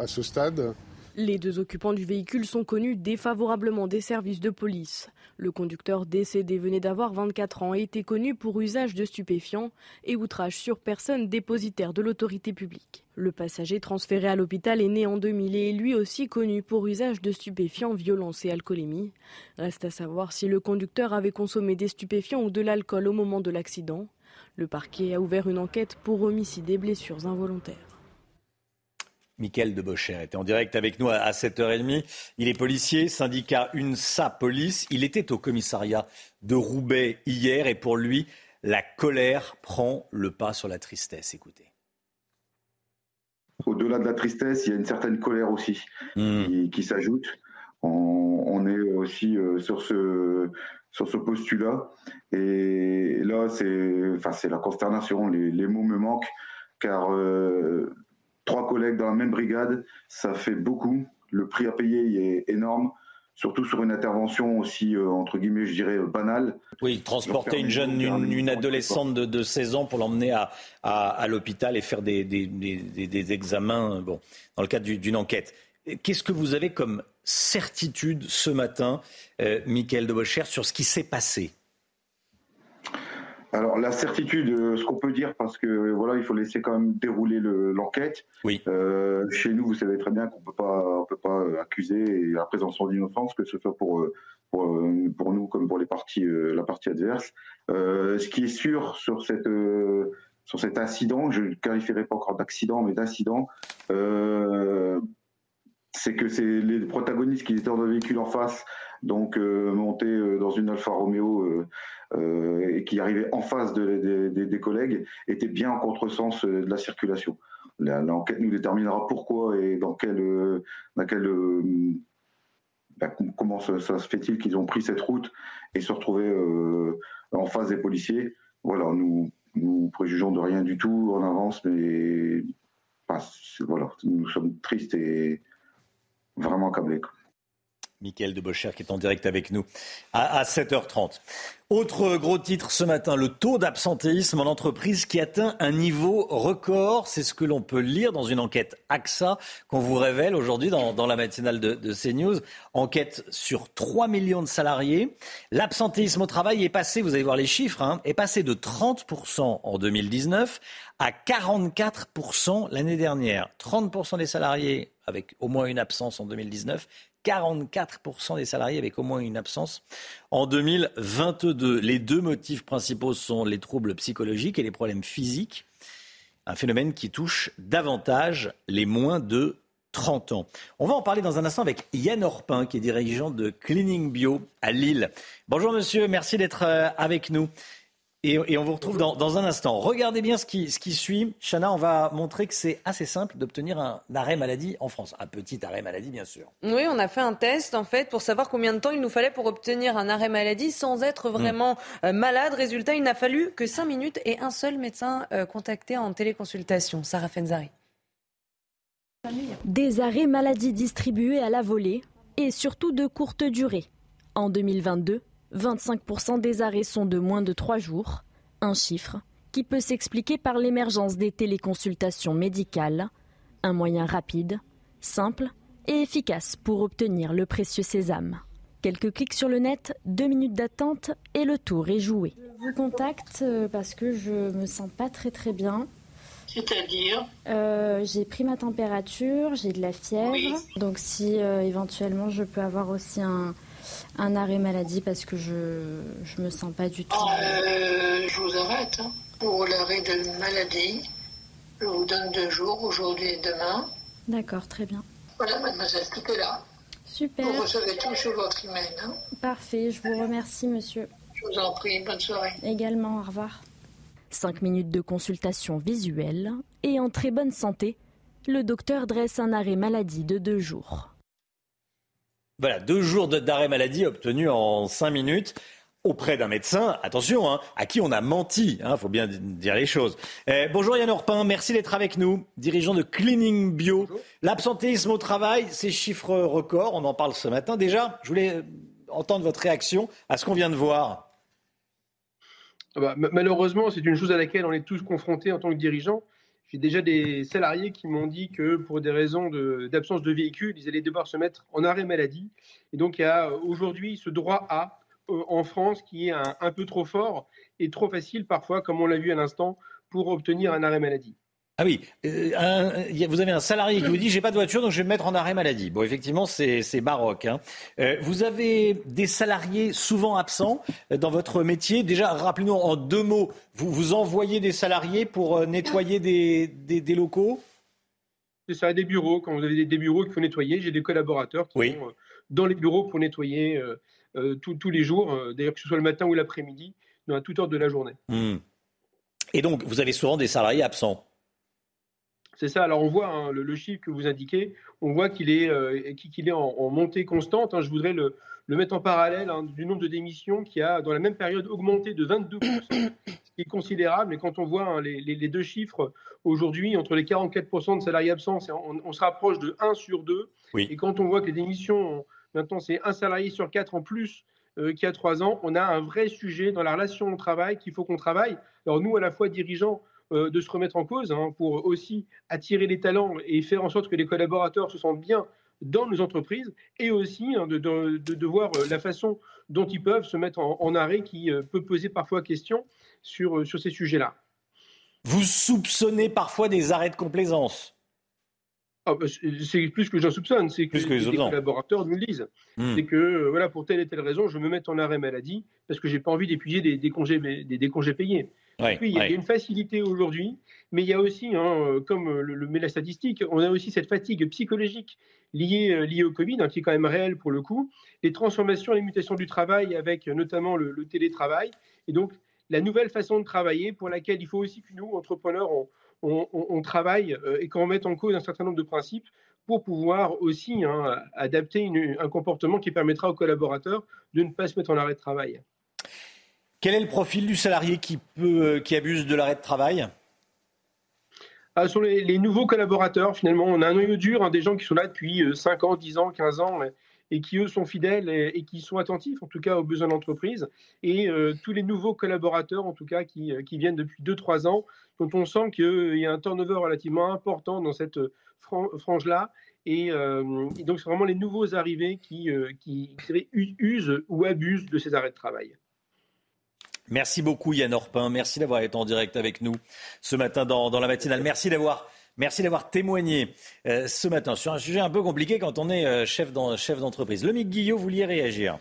à ce stade. Les deux occupants du véhicule sont connus défavorablement des services de police. Le conducteur décédé venait d'avoir 24 ans et était connu pour usage de stupéfiants et outrage sur personne dépositaire de l'autorité publique. Le passager transféré à l'hôpital est né en 2000 et est lui aussi connu pour usage de stupéfiants, violence et alcoolémie. Reste à savoir si le conducteur avait consommé des stupéfiants ou de l'alcool au moment de l'accident. Le parquet a ouvert une enquête pour homicide et blessures involontaires. Michael Debocher était en direct avec nous à 7h30. Il est policier, syndicat UNSA Police. Il était au commissariat de Roubaix hier et pour lui, la colère prend le pas sur la tristesse. Écoutez. Au-delà de la tristesse, il y a une certaine colère aussi hmm. qui, s'ajoute. On, est aussi euh, sur ce, sur ce postulat. Et là, c'est enfin, la consternation. Les, mots me manquent car euh, trois collègues dans la même brigade, ça fait beaucoup. Le prix à payer est énorme, surtout sur une intervention aussi, euh, entre guillemets, je dirais, banale. Oui, transporter une jeune, une, adolescente de, 16 ans pour l'emmener à, à, l'hôpital et faire des, des, des, examens bon, dans le cadre d'une enquête. Qu'est-ce que vous avez comme certitude ce matin, euh, Michael de sur ce qui s'est passé? Alors la certitude, euh, ce qu'on peut dire, parce que voilà, il faut laisser quand même dérouler l'enquête. oui. Euh, chez nous, vous savez très bien qu'on peut pas, on peut pas accuser la présomption d'innocence, que ce soit pour, pour, pour nous comme pour les parties, euh, la partie adverse. ce qui est sûr sur cette sur cet incident, je ne qualifierais pas encore d'accident, mais d'incident, c'est que c'est les protagonistes qui étaient dans le véhicule en face, donc montés dans une Alfa Romeo euh, et qui arrivait en face des collègues était bien en contresens euh, de la circulation. L'enquête nous déterminera pourquoi et dans quel, euh, dans quel bah, comment ça, se fait-il qu'ils ont pris cette route et se retrouver en face des policiers. Voilà, nous nous préjugeons de rien du tout en avance, mais voilà, nous sommes tristes et vraiment accablés. Michael Debocher qui est en direct avec nous à, 7h30. Autre gros titre ce matin, le taux d'absentéisme en entreprise qui atteint un niveau record. C'est ce que l'on peut lire dans une enquête AXA qu'on vous révèle aujourd'hui dans, la matinale de, de, CNews. Enquête sur 3 millions de salariés. L'absentéisme au travail est passé, vous allez voir les chiffres, hein, est passé de 30% en 2019 à 44% l'année dernière. 30% des salariés avec au moins une absence en 2019 44% des salariés avec au moins une absence en 2022. Les deux motifs principaux sont les troubles psychologiques et les problèmes physiques, un phénomène qui touche davantage les moins de 30 ans. On va en parler dans un instant avec Yann Orpin, qui est dirigeant de Cleaning Bio à Lille. Bonjour monsieur, merci d'être euh, avec nous. Et, on vous retrouve dans, un instant. Regardez bien ce qui, ce qui suit. Chana, on va montrer que c'est assez simple d'obtenir un arrêt maladie en France. Un petit arrêt maladie, bien sûr. Oui, on a fait un test, en fait, pour savoir combien de temps il nous fallait pour obtenir un arrêt maladie sans être vraiment hmm. euh, malade. Résultat, il n'a fallu que 5 minutes et un seul médecin euh, contacté en téléconsultation. Sarah Fenzari. Des arrêts maladie distribués à la volée et surtout de courte durée. En 2022, 25% des arrêts sont de moins de 3 jours, un chiffre qui peut s'expliquer par l'émergence des téléconsultations médicales, un moyen rapide, simple et efficace pour obtenir le précieux sésame. Quelques clics sur le net, deux minutes d'attente et le tour est joué. Je vous contacte euh, parce que je me sens pas très très bien. C'est-à-dire? Euh, J'ai pris ma température, j'ai de la fièvre. Donc si euh, éventuellement je peux avoir aussi un, un arrêt maladie parce que je je me sens pas du tout. Euh, je vous arrête. Hein. Pour l'arrêt de maladie, je vous donne deux jours, aujourd'hui et demain. D'accord, très bien. Voilà, mademoiselle, tout est là. Super. Vous recevez tout sur votre email. Hein. Parfait, je vous remercie, monsieur. Je vous en prie, bonne soirée. Également, au revoir. Cinq minutes de consultation visuelle et en très bonne santé, le docteur dresse un arrêt maladie de deux jours. Voilà, deux jours d'arrêt maladie obtenus en cinq minutes auprès d'un médecin, attention, hein, à qui on a menti, il hein, faut bien dire les choses. Eh, bonjour Yann Orpin, merci d'être avec nous, dirigeant de Cleaning Bio. L'absentéisme au travail, ces chiffres records, on en parle ce matin. Déjà, je voulais entendre votre réaction à ce qu'on vient de voir. Ah bah, malheureusement, c'est une chose à laquelle on est tous confrontés en tant que dirigeants. J'ai déjà des salariés qui m'ont dit que pour des raisons d'absence de, véhicule, ils allaient devoir se mettre en arrêt maladie. Et donc il y a aujourd'hui ce droit à euh, en France qui est un, peu trop fort et trop facile parfois, comme on l'a vu à l'instant, pour obtenir un arrêt maladie. Ah oui, euh, vous avez un salarié qui vous dit j'ai pas de voiture donc je vais me mettre en arrêt maladie. Bon, effectivement, c'est baroque. Hein. Euh, vous avez des salariés souvent absents euh, dans votre métier. Déjà, rappelez-nous en deux mots, vous, vous envoyez des salariés pour nettoyer des, des, locaux? C'est ça, des bureaux. Quand vous avez des, bureaux qu'il faut nettoyer, j'ai des collaborateurs qui sont dans les bureaux pour nettoyer tous les jours, d'ailleurs que ce soit le matin ou l'après-midi, dans toute heure de la journée. Hmm. Et donc, vous avez souvent des salariés absents? C'est ça. Alors on voit hein, le, chiffre que vous indiquez, on voit qu'il est, euh, est en, montée constante. Hein. Je voudrais le, mettre en parallèle hein, du nombre de démissions qui a, dans la même période, augmenté de 22%, ce qui est considérable. Et quand on voit les, deux chiffres aujourd'hui, entre les 44% de salariés absents, on, se rapproche de 1 sur 2. Et quand on voit que les démissions, maintenant, c'est un salarié sur 4 en plus euh, qui a 3 ans, on a un vrai sujet dans la relation au travail qu'il faut qu'on travaille. Alors nous, à la fois dirigeants, euh, de se remettre en cause hein, pour aussi attirer les talents et faire en sorte que les collaborateurs se sentent bien dans nos entreprises et aussi hein, de, voir euh, la façon dont ils peuvent se mettre en, arrêt qui euh, peut poser parfois question sur, sur ces sujets-là. Vous soupçonnez parfois des arrêts de complaisance ah, bah, c'est plus que j'en soupçonne, c'est que, les collaborateurs nous le disent. Hmm. C'est que voilà, pour telle et telle raison, je me mets en arrêt maladie parce que j'ai pas envie d'épuiser des, congés, des, congés payés oui, il y a une facilité aujourd'hui, mais il y a aussi, hein, comme le, met la statistique, on a aussi cette fatigue psychologique liée, euh, liée au Covid, hein, qui est quand même réelle pour le coup, les transformations, les mutations du travail avec notamment le, télétravail, et donc la nouvelle façon de travailler pour laquelle il faut aussi que nous, entrepreneurs, on, travaille euh, et qu'on mette en cause un certain nombre de principes pour pouvoir aussi hein, adapter un comportement qui permettra aux collaborateurs de ne pas se mettre en arrêt de travail. Quel est le profil du salarié qui, euh, abuse de l'arrêt de travail? Ah, sur les, nouveaux collaborateurs, finalement, on a un noyau dur, hein, des gens qui sont là depuis 5 euh, ans, 10 ans, 15 ans, et qui, eux, sont fidèles et, qui sont attentifs, en tout cas, aux besoins de l'entreprise. Et tous les nouveaux collaborateurs, en tout cas, qui, viennent depuis 2-3 ans, dont on sent qu'il y a un turnover relativement important dans cette frange-là. Et, donc, c'est vraiment les nouveaux arrivés qui, usent ou abusent de ces arrêts de travail. Merci beaucoup Yann Orpin, merci d'avoir été en direct avec nous ce matin dans, la matinale. Merci d'avoir Merci d'avoir témoigné euh, ce matin sur un sujet un peu compliqué quand on est euh, chef d'entreprise. Lomique Guillot, vous vouliez réagir?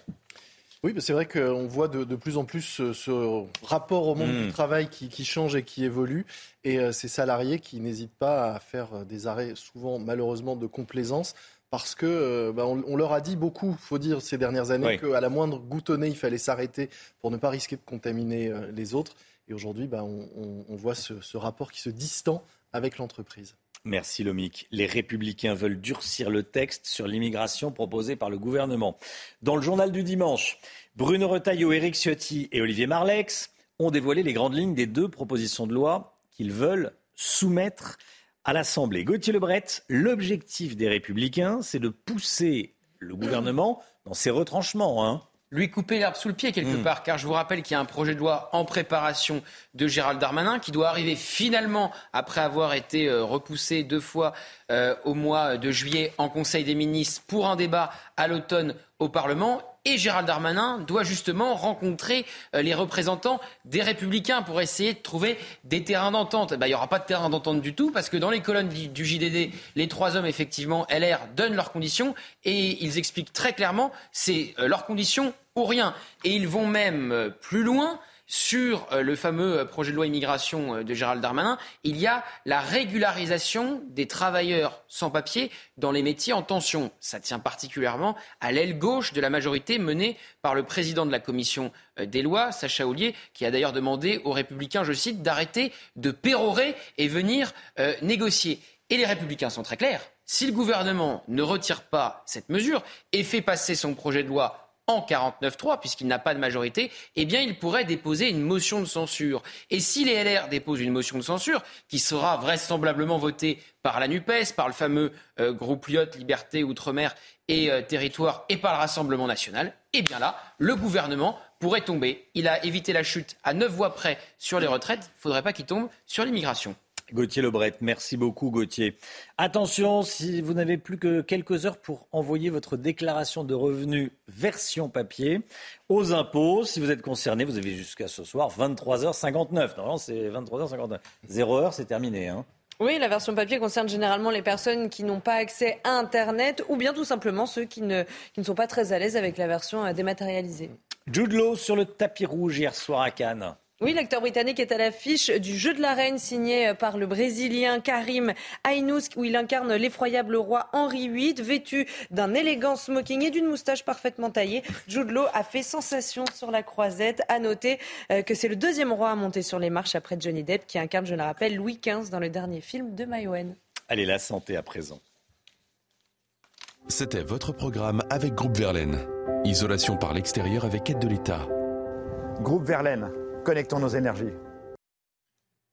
Oui, c'est vrai qu'on voit de, plus en plus ce, rapport au monde hmm. du travail qui, change et qui évolue. Et euh, ces salariés qui n'hésitent pas à faire des arrêts, souvent malheureusement de complaisance, parce que euh, bah, on, leur a dit beaucoup, faut dire ces dernières années, qu'à la moindre goutonnée, il fallait s'arrêter pour ne pas risquer de contaminer euh, les autres. Et aujourd'hui, bah, on, voit ce, rapport qui se distend avec l'entreprise. Merci Lomic. Les républicains veulent durcir le texte sur l'immigration proposé par le gouvernement. Dans le journal du dimanche, Bruno Retailleau, Éric Ciotti et Olivier Marlex ont dévoilé les grandes lignes des deux propositions de loi qu'ils veulent soumettre à l'Assemblée. Gauthier Lebret, l'objectif des Républicains, c'est de pousser le gouvernement dans ses retranchements. Hein. Lui couper l'herbe sous le pied quelque hmm. part, car je vous rappelle qu'il y a un projet de loi en préparation de Gérald Darmanin qui doit arriver finalement après avoir été euh, repoussé deux fois euh, au mois de juillet en Conseil des ministres pour un débat à l'automne au Parlement. Et Gérald Darmanin doit justement rencontrer euh, les représentants des Républicains pour essayer de trouver des terrains d'entente. Bah, il n'y aura pas de terrain d'entente du tout parce que dans les colonnes du JDD, les trois hommes, effectivement, LR, donnent leurs conditions et ils expliquent très clairement c'est euh, leurs conditions ou rien. Et ils vont même euh, plus loin sur euh, le fameux euh, projet de loi immigration euh, de Gérald Darmanin, il y a la régularisation des travailleurs sans papier dans les métiers en tension. Ça tient particulièrement à l'aile gauche de la majorité menée par le président de la commission des lois, Sacha Ollier, qui a d'ailleurs demandé aux républicains, je cite, d'arrêter de pérorer et venir négocier. Et les républicains sont très clairs. Si le gouvernement ne retire pas cette mesure et fait passer son projet de loi en 49-3, puisqu'il n'a pas de majorité, eh bien, il pourrait déposer une motion de censure. Et si les LR déposent une motion de censure, qui sera vraisemblablement votée par la NUPES, par le fameux euh, groupe Lyotte, Liberté, Outre-mer et euh, Territoire, et par le Rassemblement national, eh bien là, le gouvernement pourrait tomber. Il a évité la chute à neuf voix près sur les retraites. Il ne faudrait pas qu'il tombe sur l'immigration. Gauthier Lebret, merci beaucoup Gauthier. Attention, si vous n'avez plus que quelques heures pour envoyer votre déclaration de revenus version papier aux impôts, si vous êtes concerné, vous avez jusqu'à ce soir 23h59. Normalement, c'est 23h59. 0 heure, c'est terminé. Hein. Oui, la version papier concerne généralement les personnes qui n'ont pas accès à Internet ou bien tout simplement ceux qui ne, qui ne sont pas très à l'aise avec la version euh, dématérialisée. Jude Law sur le tapis rouge hier soir à Cannes. Oui, l'acteur britannique est à l'affiche du Jeu de la Reine signé par le Brésilien Karim Ainous où il incarne l'effroyable roi Henri VIII vêtu d'un élégant smoking et d'une moustache parfaitement taillée. Jude Law a fait sensation sur la croisette. À noter euh, que c'est le deuxième roi à monter sur les marches après Johnny Depp qui incarne, je le rappelle, Louis XV dans le dernier film de Mayowen. Allez, la santé à présent. C'était votre programme avec Groupe Verlaine. Isolation par l'extérieur avec aide de l'État. Groupe Verlaine Connectons nos énergies.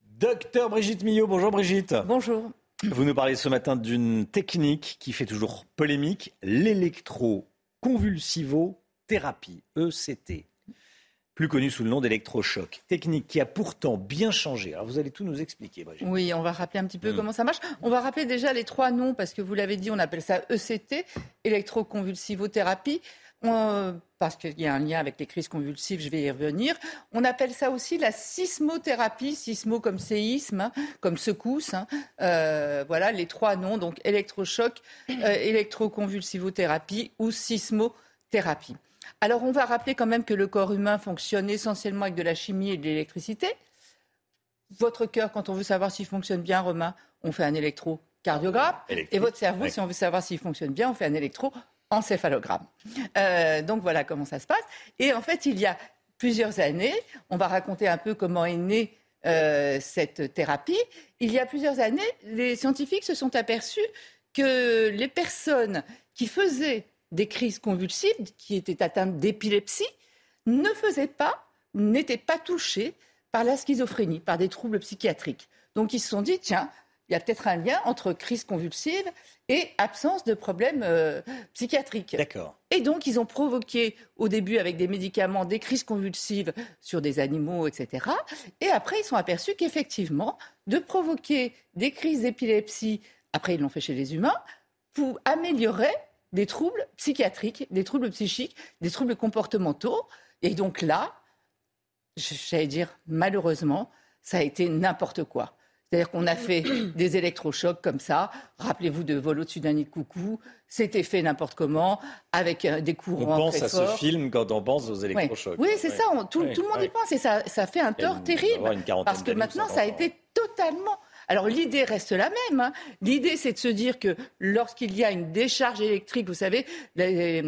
Docteur Brigitte Millot, bonjour Brigitte. Bonjour. Vous nous parlez ce matin d'une technique qui fait toujours polémique, l'électroconvulsivothérapie, ECT, plus connue sous le nom d'électrochoc. Technique qui a pourtant bien changé. Alors vous allez tout nous expliquer, Brigitte. Oui, on va rappeler un petit peu hmm. comment ça marche. On va rappeler déjà les trois noms, parce que vous l'avez dit, on appelle ça ECT, électroconvulsivothérapie parce qu'il y a un lien avec les crises convulsives, je vais y revenir. On appelle ça aussi la sismothérapie, sismo comme séisme, hein, comme secousse. Hein. Euh, voilà les trois noms, donc électrochoc, euh, électroconvulsivothérapie ou sismothérapie. Alors on va rappeler quand même que le corps humain fonctionne essentiellement avec de la chimie et de l'électricité. Votre cœur, quand on veut savoir s'il fonctionne bien, Romain, on fait un électrocardiogramme. Et votre cerveau, si on veut savoir s'il fonctionne bien, on fait un électro encéphalogramme. Euh, donc voilà comment ça se passe. Et en fait, il y a plusieurs années, on va raconter un peu comment est née euh, cette thérapie. Il y a plusieurs années, les scientifiques se sont aperçus que les personnes qui faisaient des crises convulsives, qui étaient atteintes d'épilepsie, ne faisaient pas, n'étaient pas touchées par la schizophrénie, par des troubles psychiatriques. Donc ils se sont dit, tiens, il y a peut-être un lien entre crise convulsive et absence de problèmes euh, psychiatriques. D'accord. Et donc, ils ont provoqué au début avec des médicaments des crises convulsives sur des animaux, etc. Et après, ils sont aperçus qu'effectivement, de provoquer des crises d'épilepsie, après ils l'ont fait chez les humains, pour améliorer des troubles psychiatriques, des troubles psychiques, des troubles comportementaux. Et donc là, j'allais dire malheureusement, ça a été n'importe quoi. C'est-à-dire qu'on a fait des électrochocs comme ça. Rappelez-vous de Vol au-dessus d'un nid de coucou. C'était fait n'importe comment, avec euh, des courants. On pense très à forts. ce film quand on pense aux électrochocs. Oui, c'est ça. on- tout, le monde y pense et ça, ça fait un tort terrible. Parce que maintenant, ça a été totalement. Alors l'idée reste la même. hein. L'idée, c'est de se dire que lorsqu'il y a une décharge électrique, vous savez, les,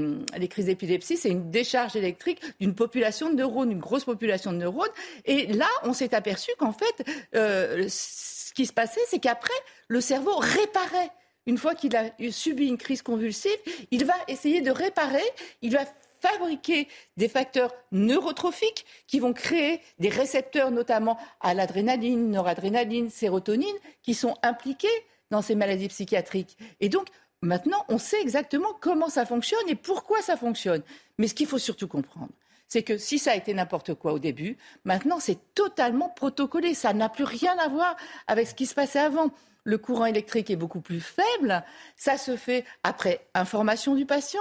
crises d'épilepsie, c'est une décharge électrique d'une population de neurones, une grosse population de neurones. Et là, on s'est aperçu qu'en fait, euh, ce qui se passait, c'est qu'après, le cerveau réparait. Une fois qu'il a subi une crise convulsive, il va essayer de réparer, il va fabriquer des facteurs neurotrophiques qui vont créer des récepteurs notamment à l'adrénaline, noradrénaline, sérotonine, qui sont impliqués dans ces maladies psychiatriques. Et donc, maintenant, on sait exactement comment ça fonctionne et pourquoi ça fonctionne. Mais ce qu'il faut surtout comprendre, c'est que si ça a été n'importe quoi au début, maintenant c'est totalement protocolé. Ça n'a plus rien à voir avec ce qui se passait avant. Le courant électrique est beaucoup plus faible. Ça se fait après information du patient,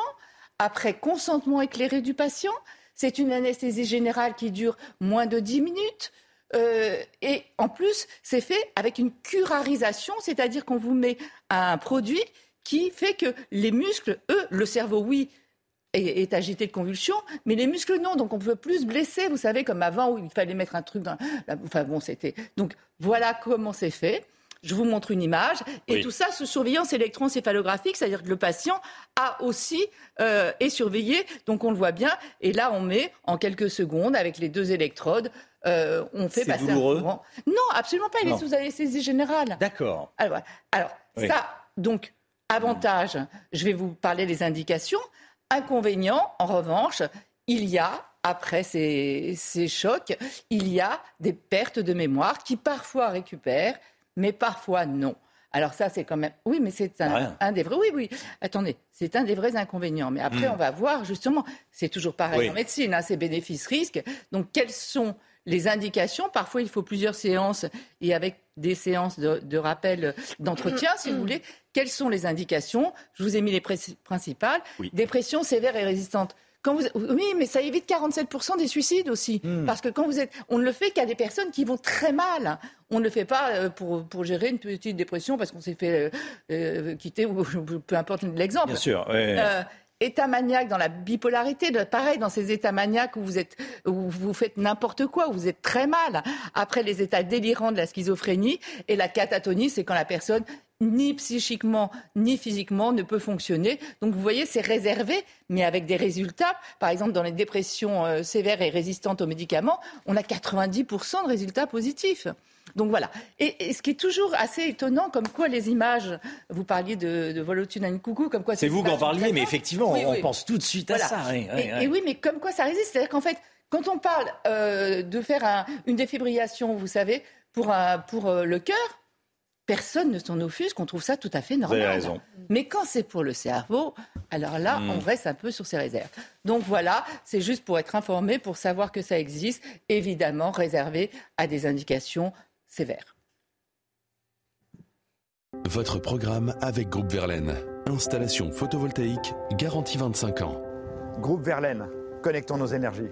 après consentement éclairé du patient. C'est une anesthésie générale qui dure moins de 10 minutes. Euh, et en plus, c'est fait avec une curarisation, c'est-à-dire qu'on vous met un produit qui fait que les muscles, eux, le cerveau, oui, est, agité de convulsions, mais les muscles non. Donc on peut plus se blesser, vous savez, comme avant où il fallait mettre un truc dans. la- Enfin bon, c'était. Donc voilà comment c'est fait. Je vous montre une image. Et Oui. tout ça sous surveillance électroencéphalographique, c'est-à-dire que le patient a aussi euh, est surveillé. Donc on le voit bien. Et là, on met en quelques secondes avec les deux électrodes. euh, on fait C'est passer douloureux un courant. Non, absolument pas. Il Non. est sous anesthésie générale. D'accord. Alors, voilà. Alors, Oui. ça, donc, avantage, je vais vous parler des indications. Inconvénient, en revanche, il y a, après ces, ces chocs, il y a des pertes de mémoire qui parfois récupèrent, mais parfois non. Alors ça, c'est quand même... Oui, mais c'est un, des vrais... Oui, oui. Attendez, c'est un des vrais inconvénients. Mais après, Mm. on va voir, justement, c'est toujours pareil Oui. en médecine, hein, c'est bénéfices-risques. Donc, quelles sont les indications? Parfois, il faut plusieurs séances et avec des séances de, de rappel d'entretien, si vous voulez. Quelles sont les indications? Je vous ai mis les principales. Dépression sévère et résistante. Quand vous, oui, mais ça évite 47% des suicides aussi. Parce que quand vous êtes. On ne le fait qu'à des personnes qui vont très mal. On ne le fait pas euh, pour, pour gérer une petite dépression parce qu'on s'est fait euh, euh, quitter ou peu importe l'exemple. Bien sûr, ouais. Euh, état maniaque dans la bipolarité, pareil dans ces états maniaques où vous êtes, où vous faites n'importe quoi, où vous êtes très mal. Après les états délirants de la schizophrénie et la catatonie, c'est quand la personne ni psychiquement ni physiquement ne peut fonctionner. Donc vous voyez, c'est réservé, mais avec des résultats. Par exemple, dans les dépressions euh, sévères et résistantes aux médicaments, on a 90% de résultats positifs. Donc voilà. Et, et ce qui est toujours assez étonnant, comme quoi les images, vous parliez de, de vol au-dessus d'un coucou, comme quoi C'est ces vous qui en parliez, mais effectivement, Oui, on oui. pense tout de suite à ça. oui, et, oui. et oui, mais comme quoi ça résiste, c'est-à-dire qu'en fait, quand on parle euh, de faire un- une défibrillation, vous savez, pour, un- pour euh, le cœur, personne ne s'en offusque, on trouve ça tout à fait normal. avez raison. Mais quand c'est pour le cerveau, alors là, Mm. on reste un peu sur ses réserves. Donc voilà, c'est juste pour être informé, pour savoir que ça existe, évidemment réservé à des indications sévères. Votre programme avec Groupe Verlaine. Installation photovoltaïque garantie 25 ans. Groupe Verlaine, connectons nos énergies.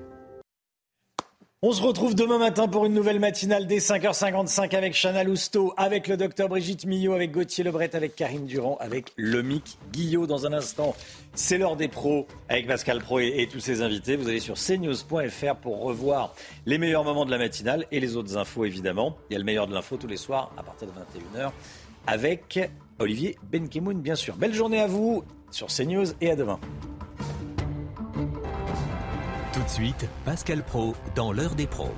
On se retrouve demain matin pour une nouvelle matinale dès 5h55 avec Chana Lousteau, avec le docteur Brigitte Millot, avec Gauthier Lebret, avec Karine Durand, avec Lomic Guillot. Dans un instant, c'est l'heure des pros avec Pascal Pro et, tous ses invités. Vous allez sur cnews.fr pour revoir les meilleurs moments de la matinale et les autres infos évidemment. Il y a le meilleur de l'info tous les soirs à partir de 21h avec Olivier Benkemoun bien sûr. Belle journée à vous sur CNews et à demain de suite, Pascal Pro dans l'heure des pros.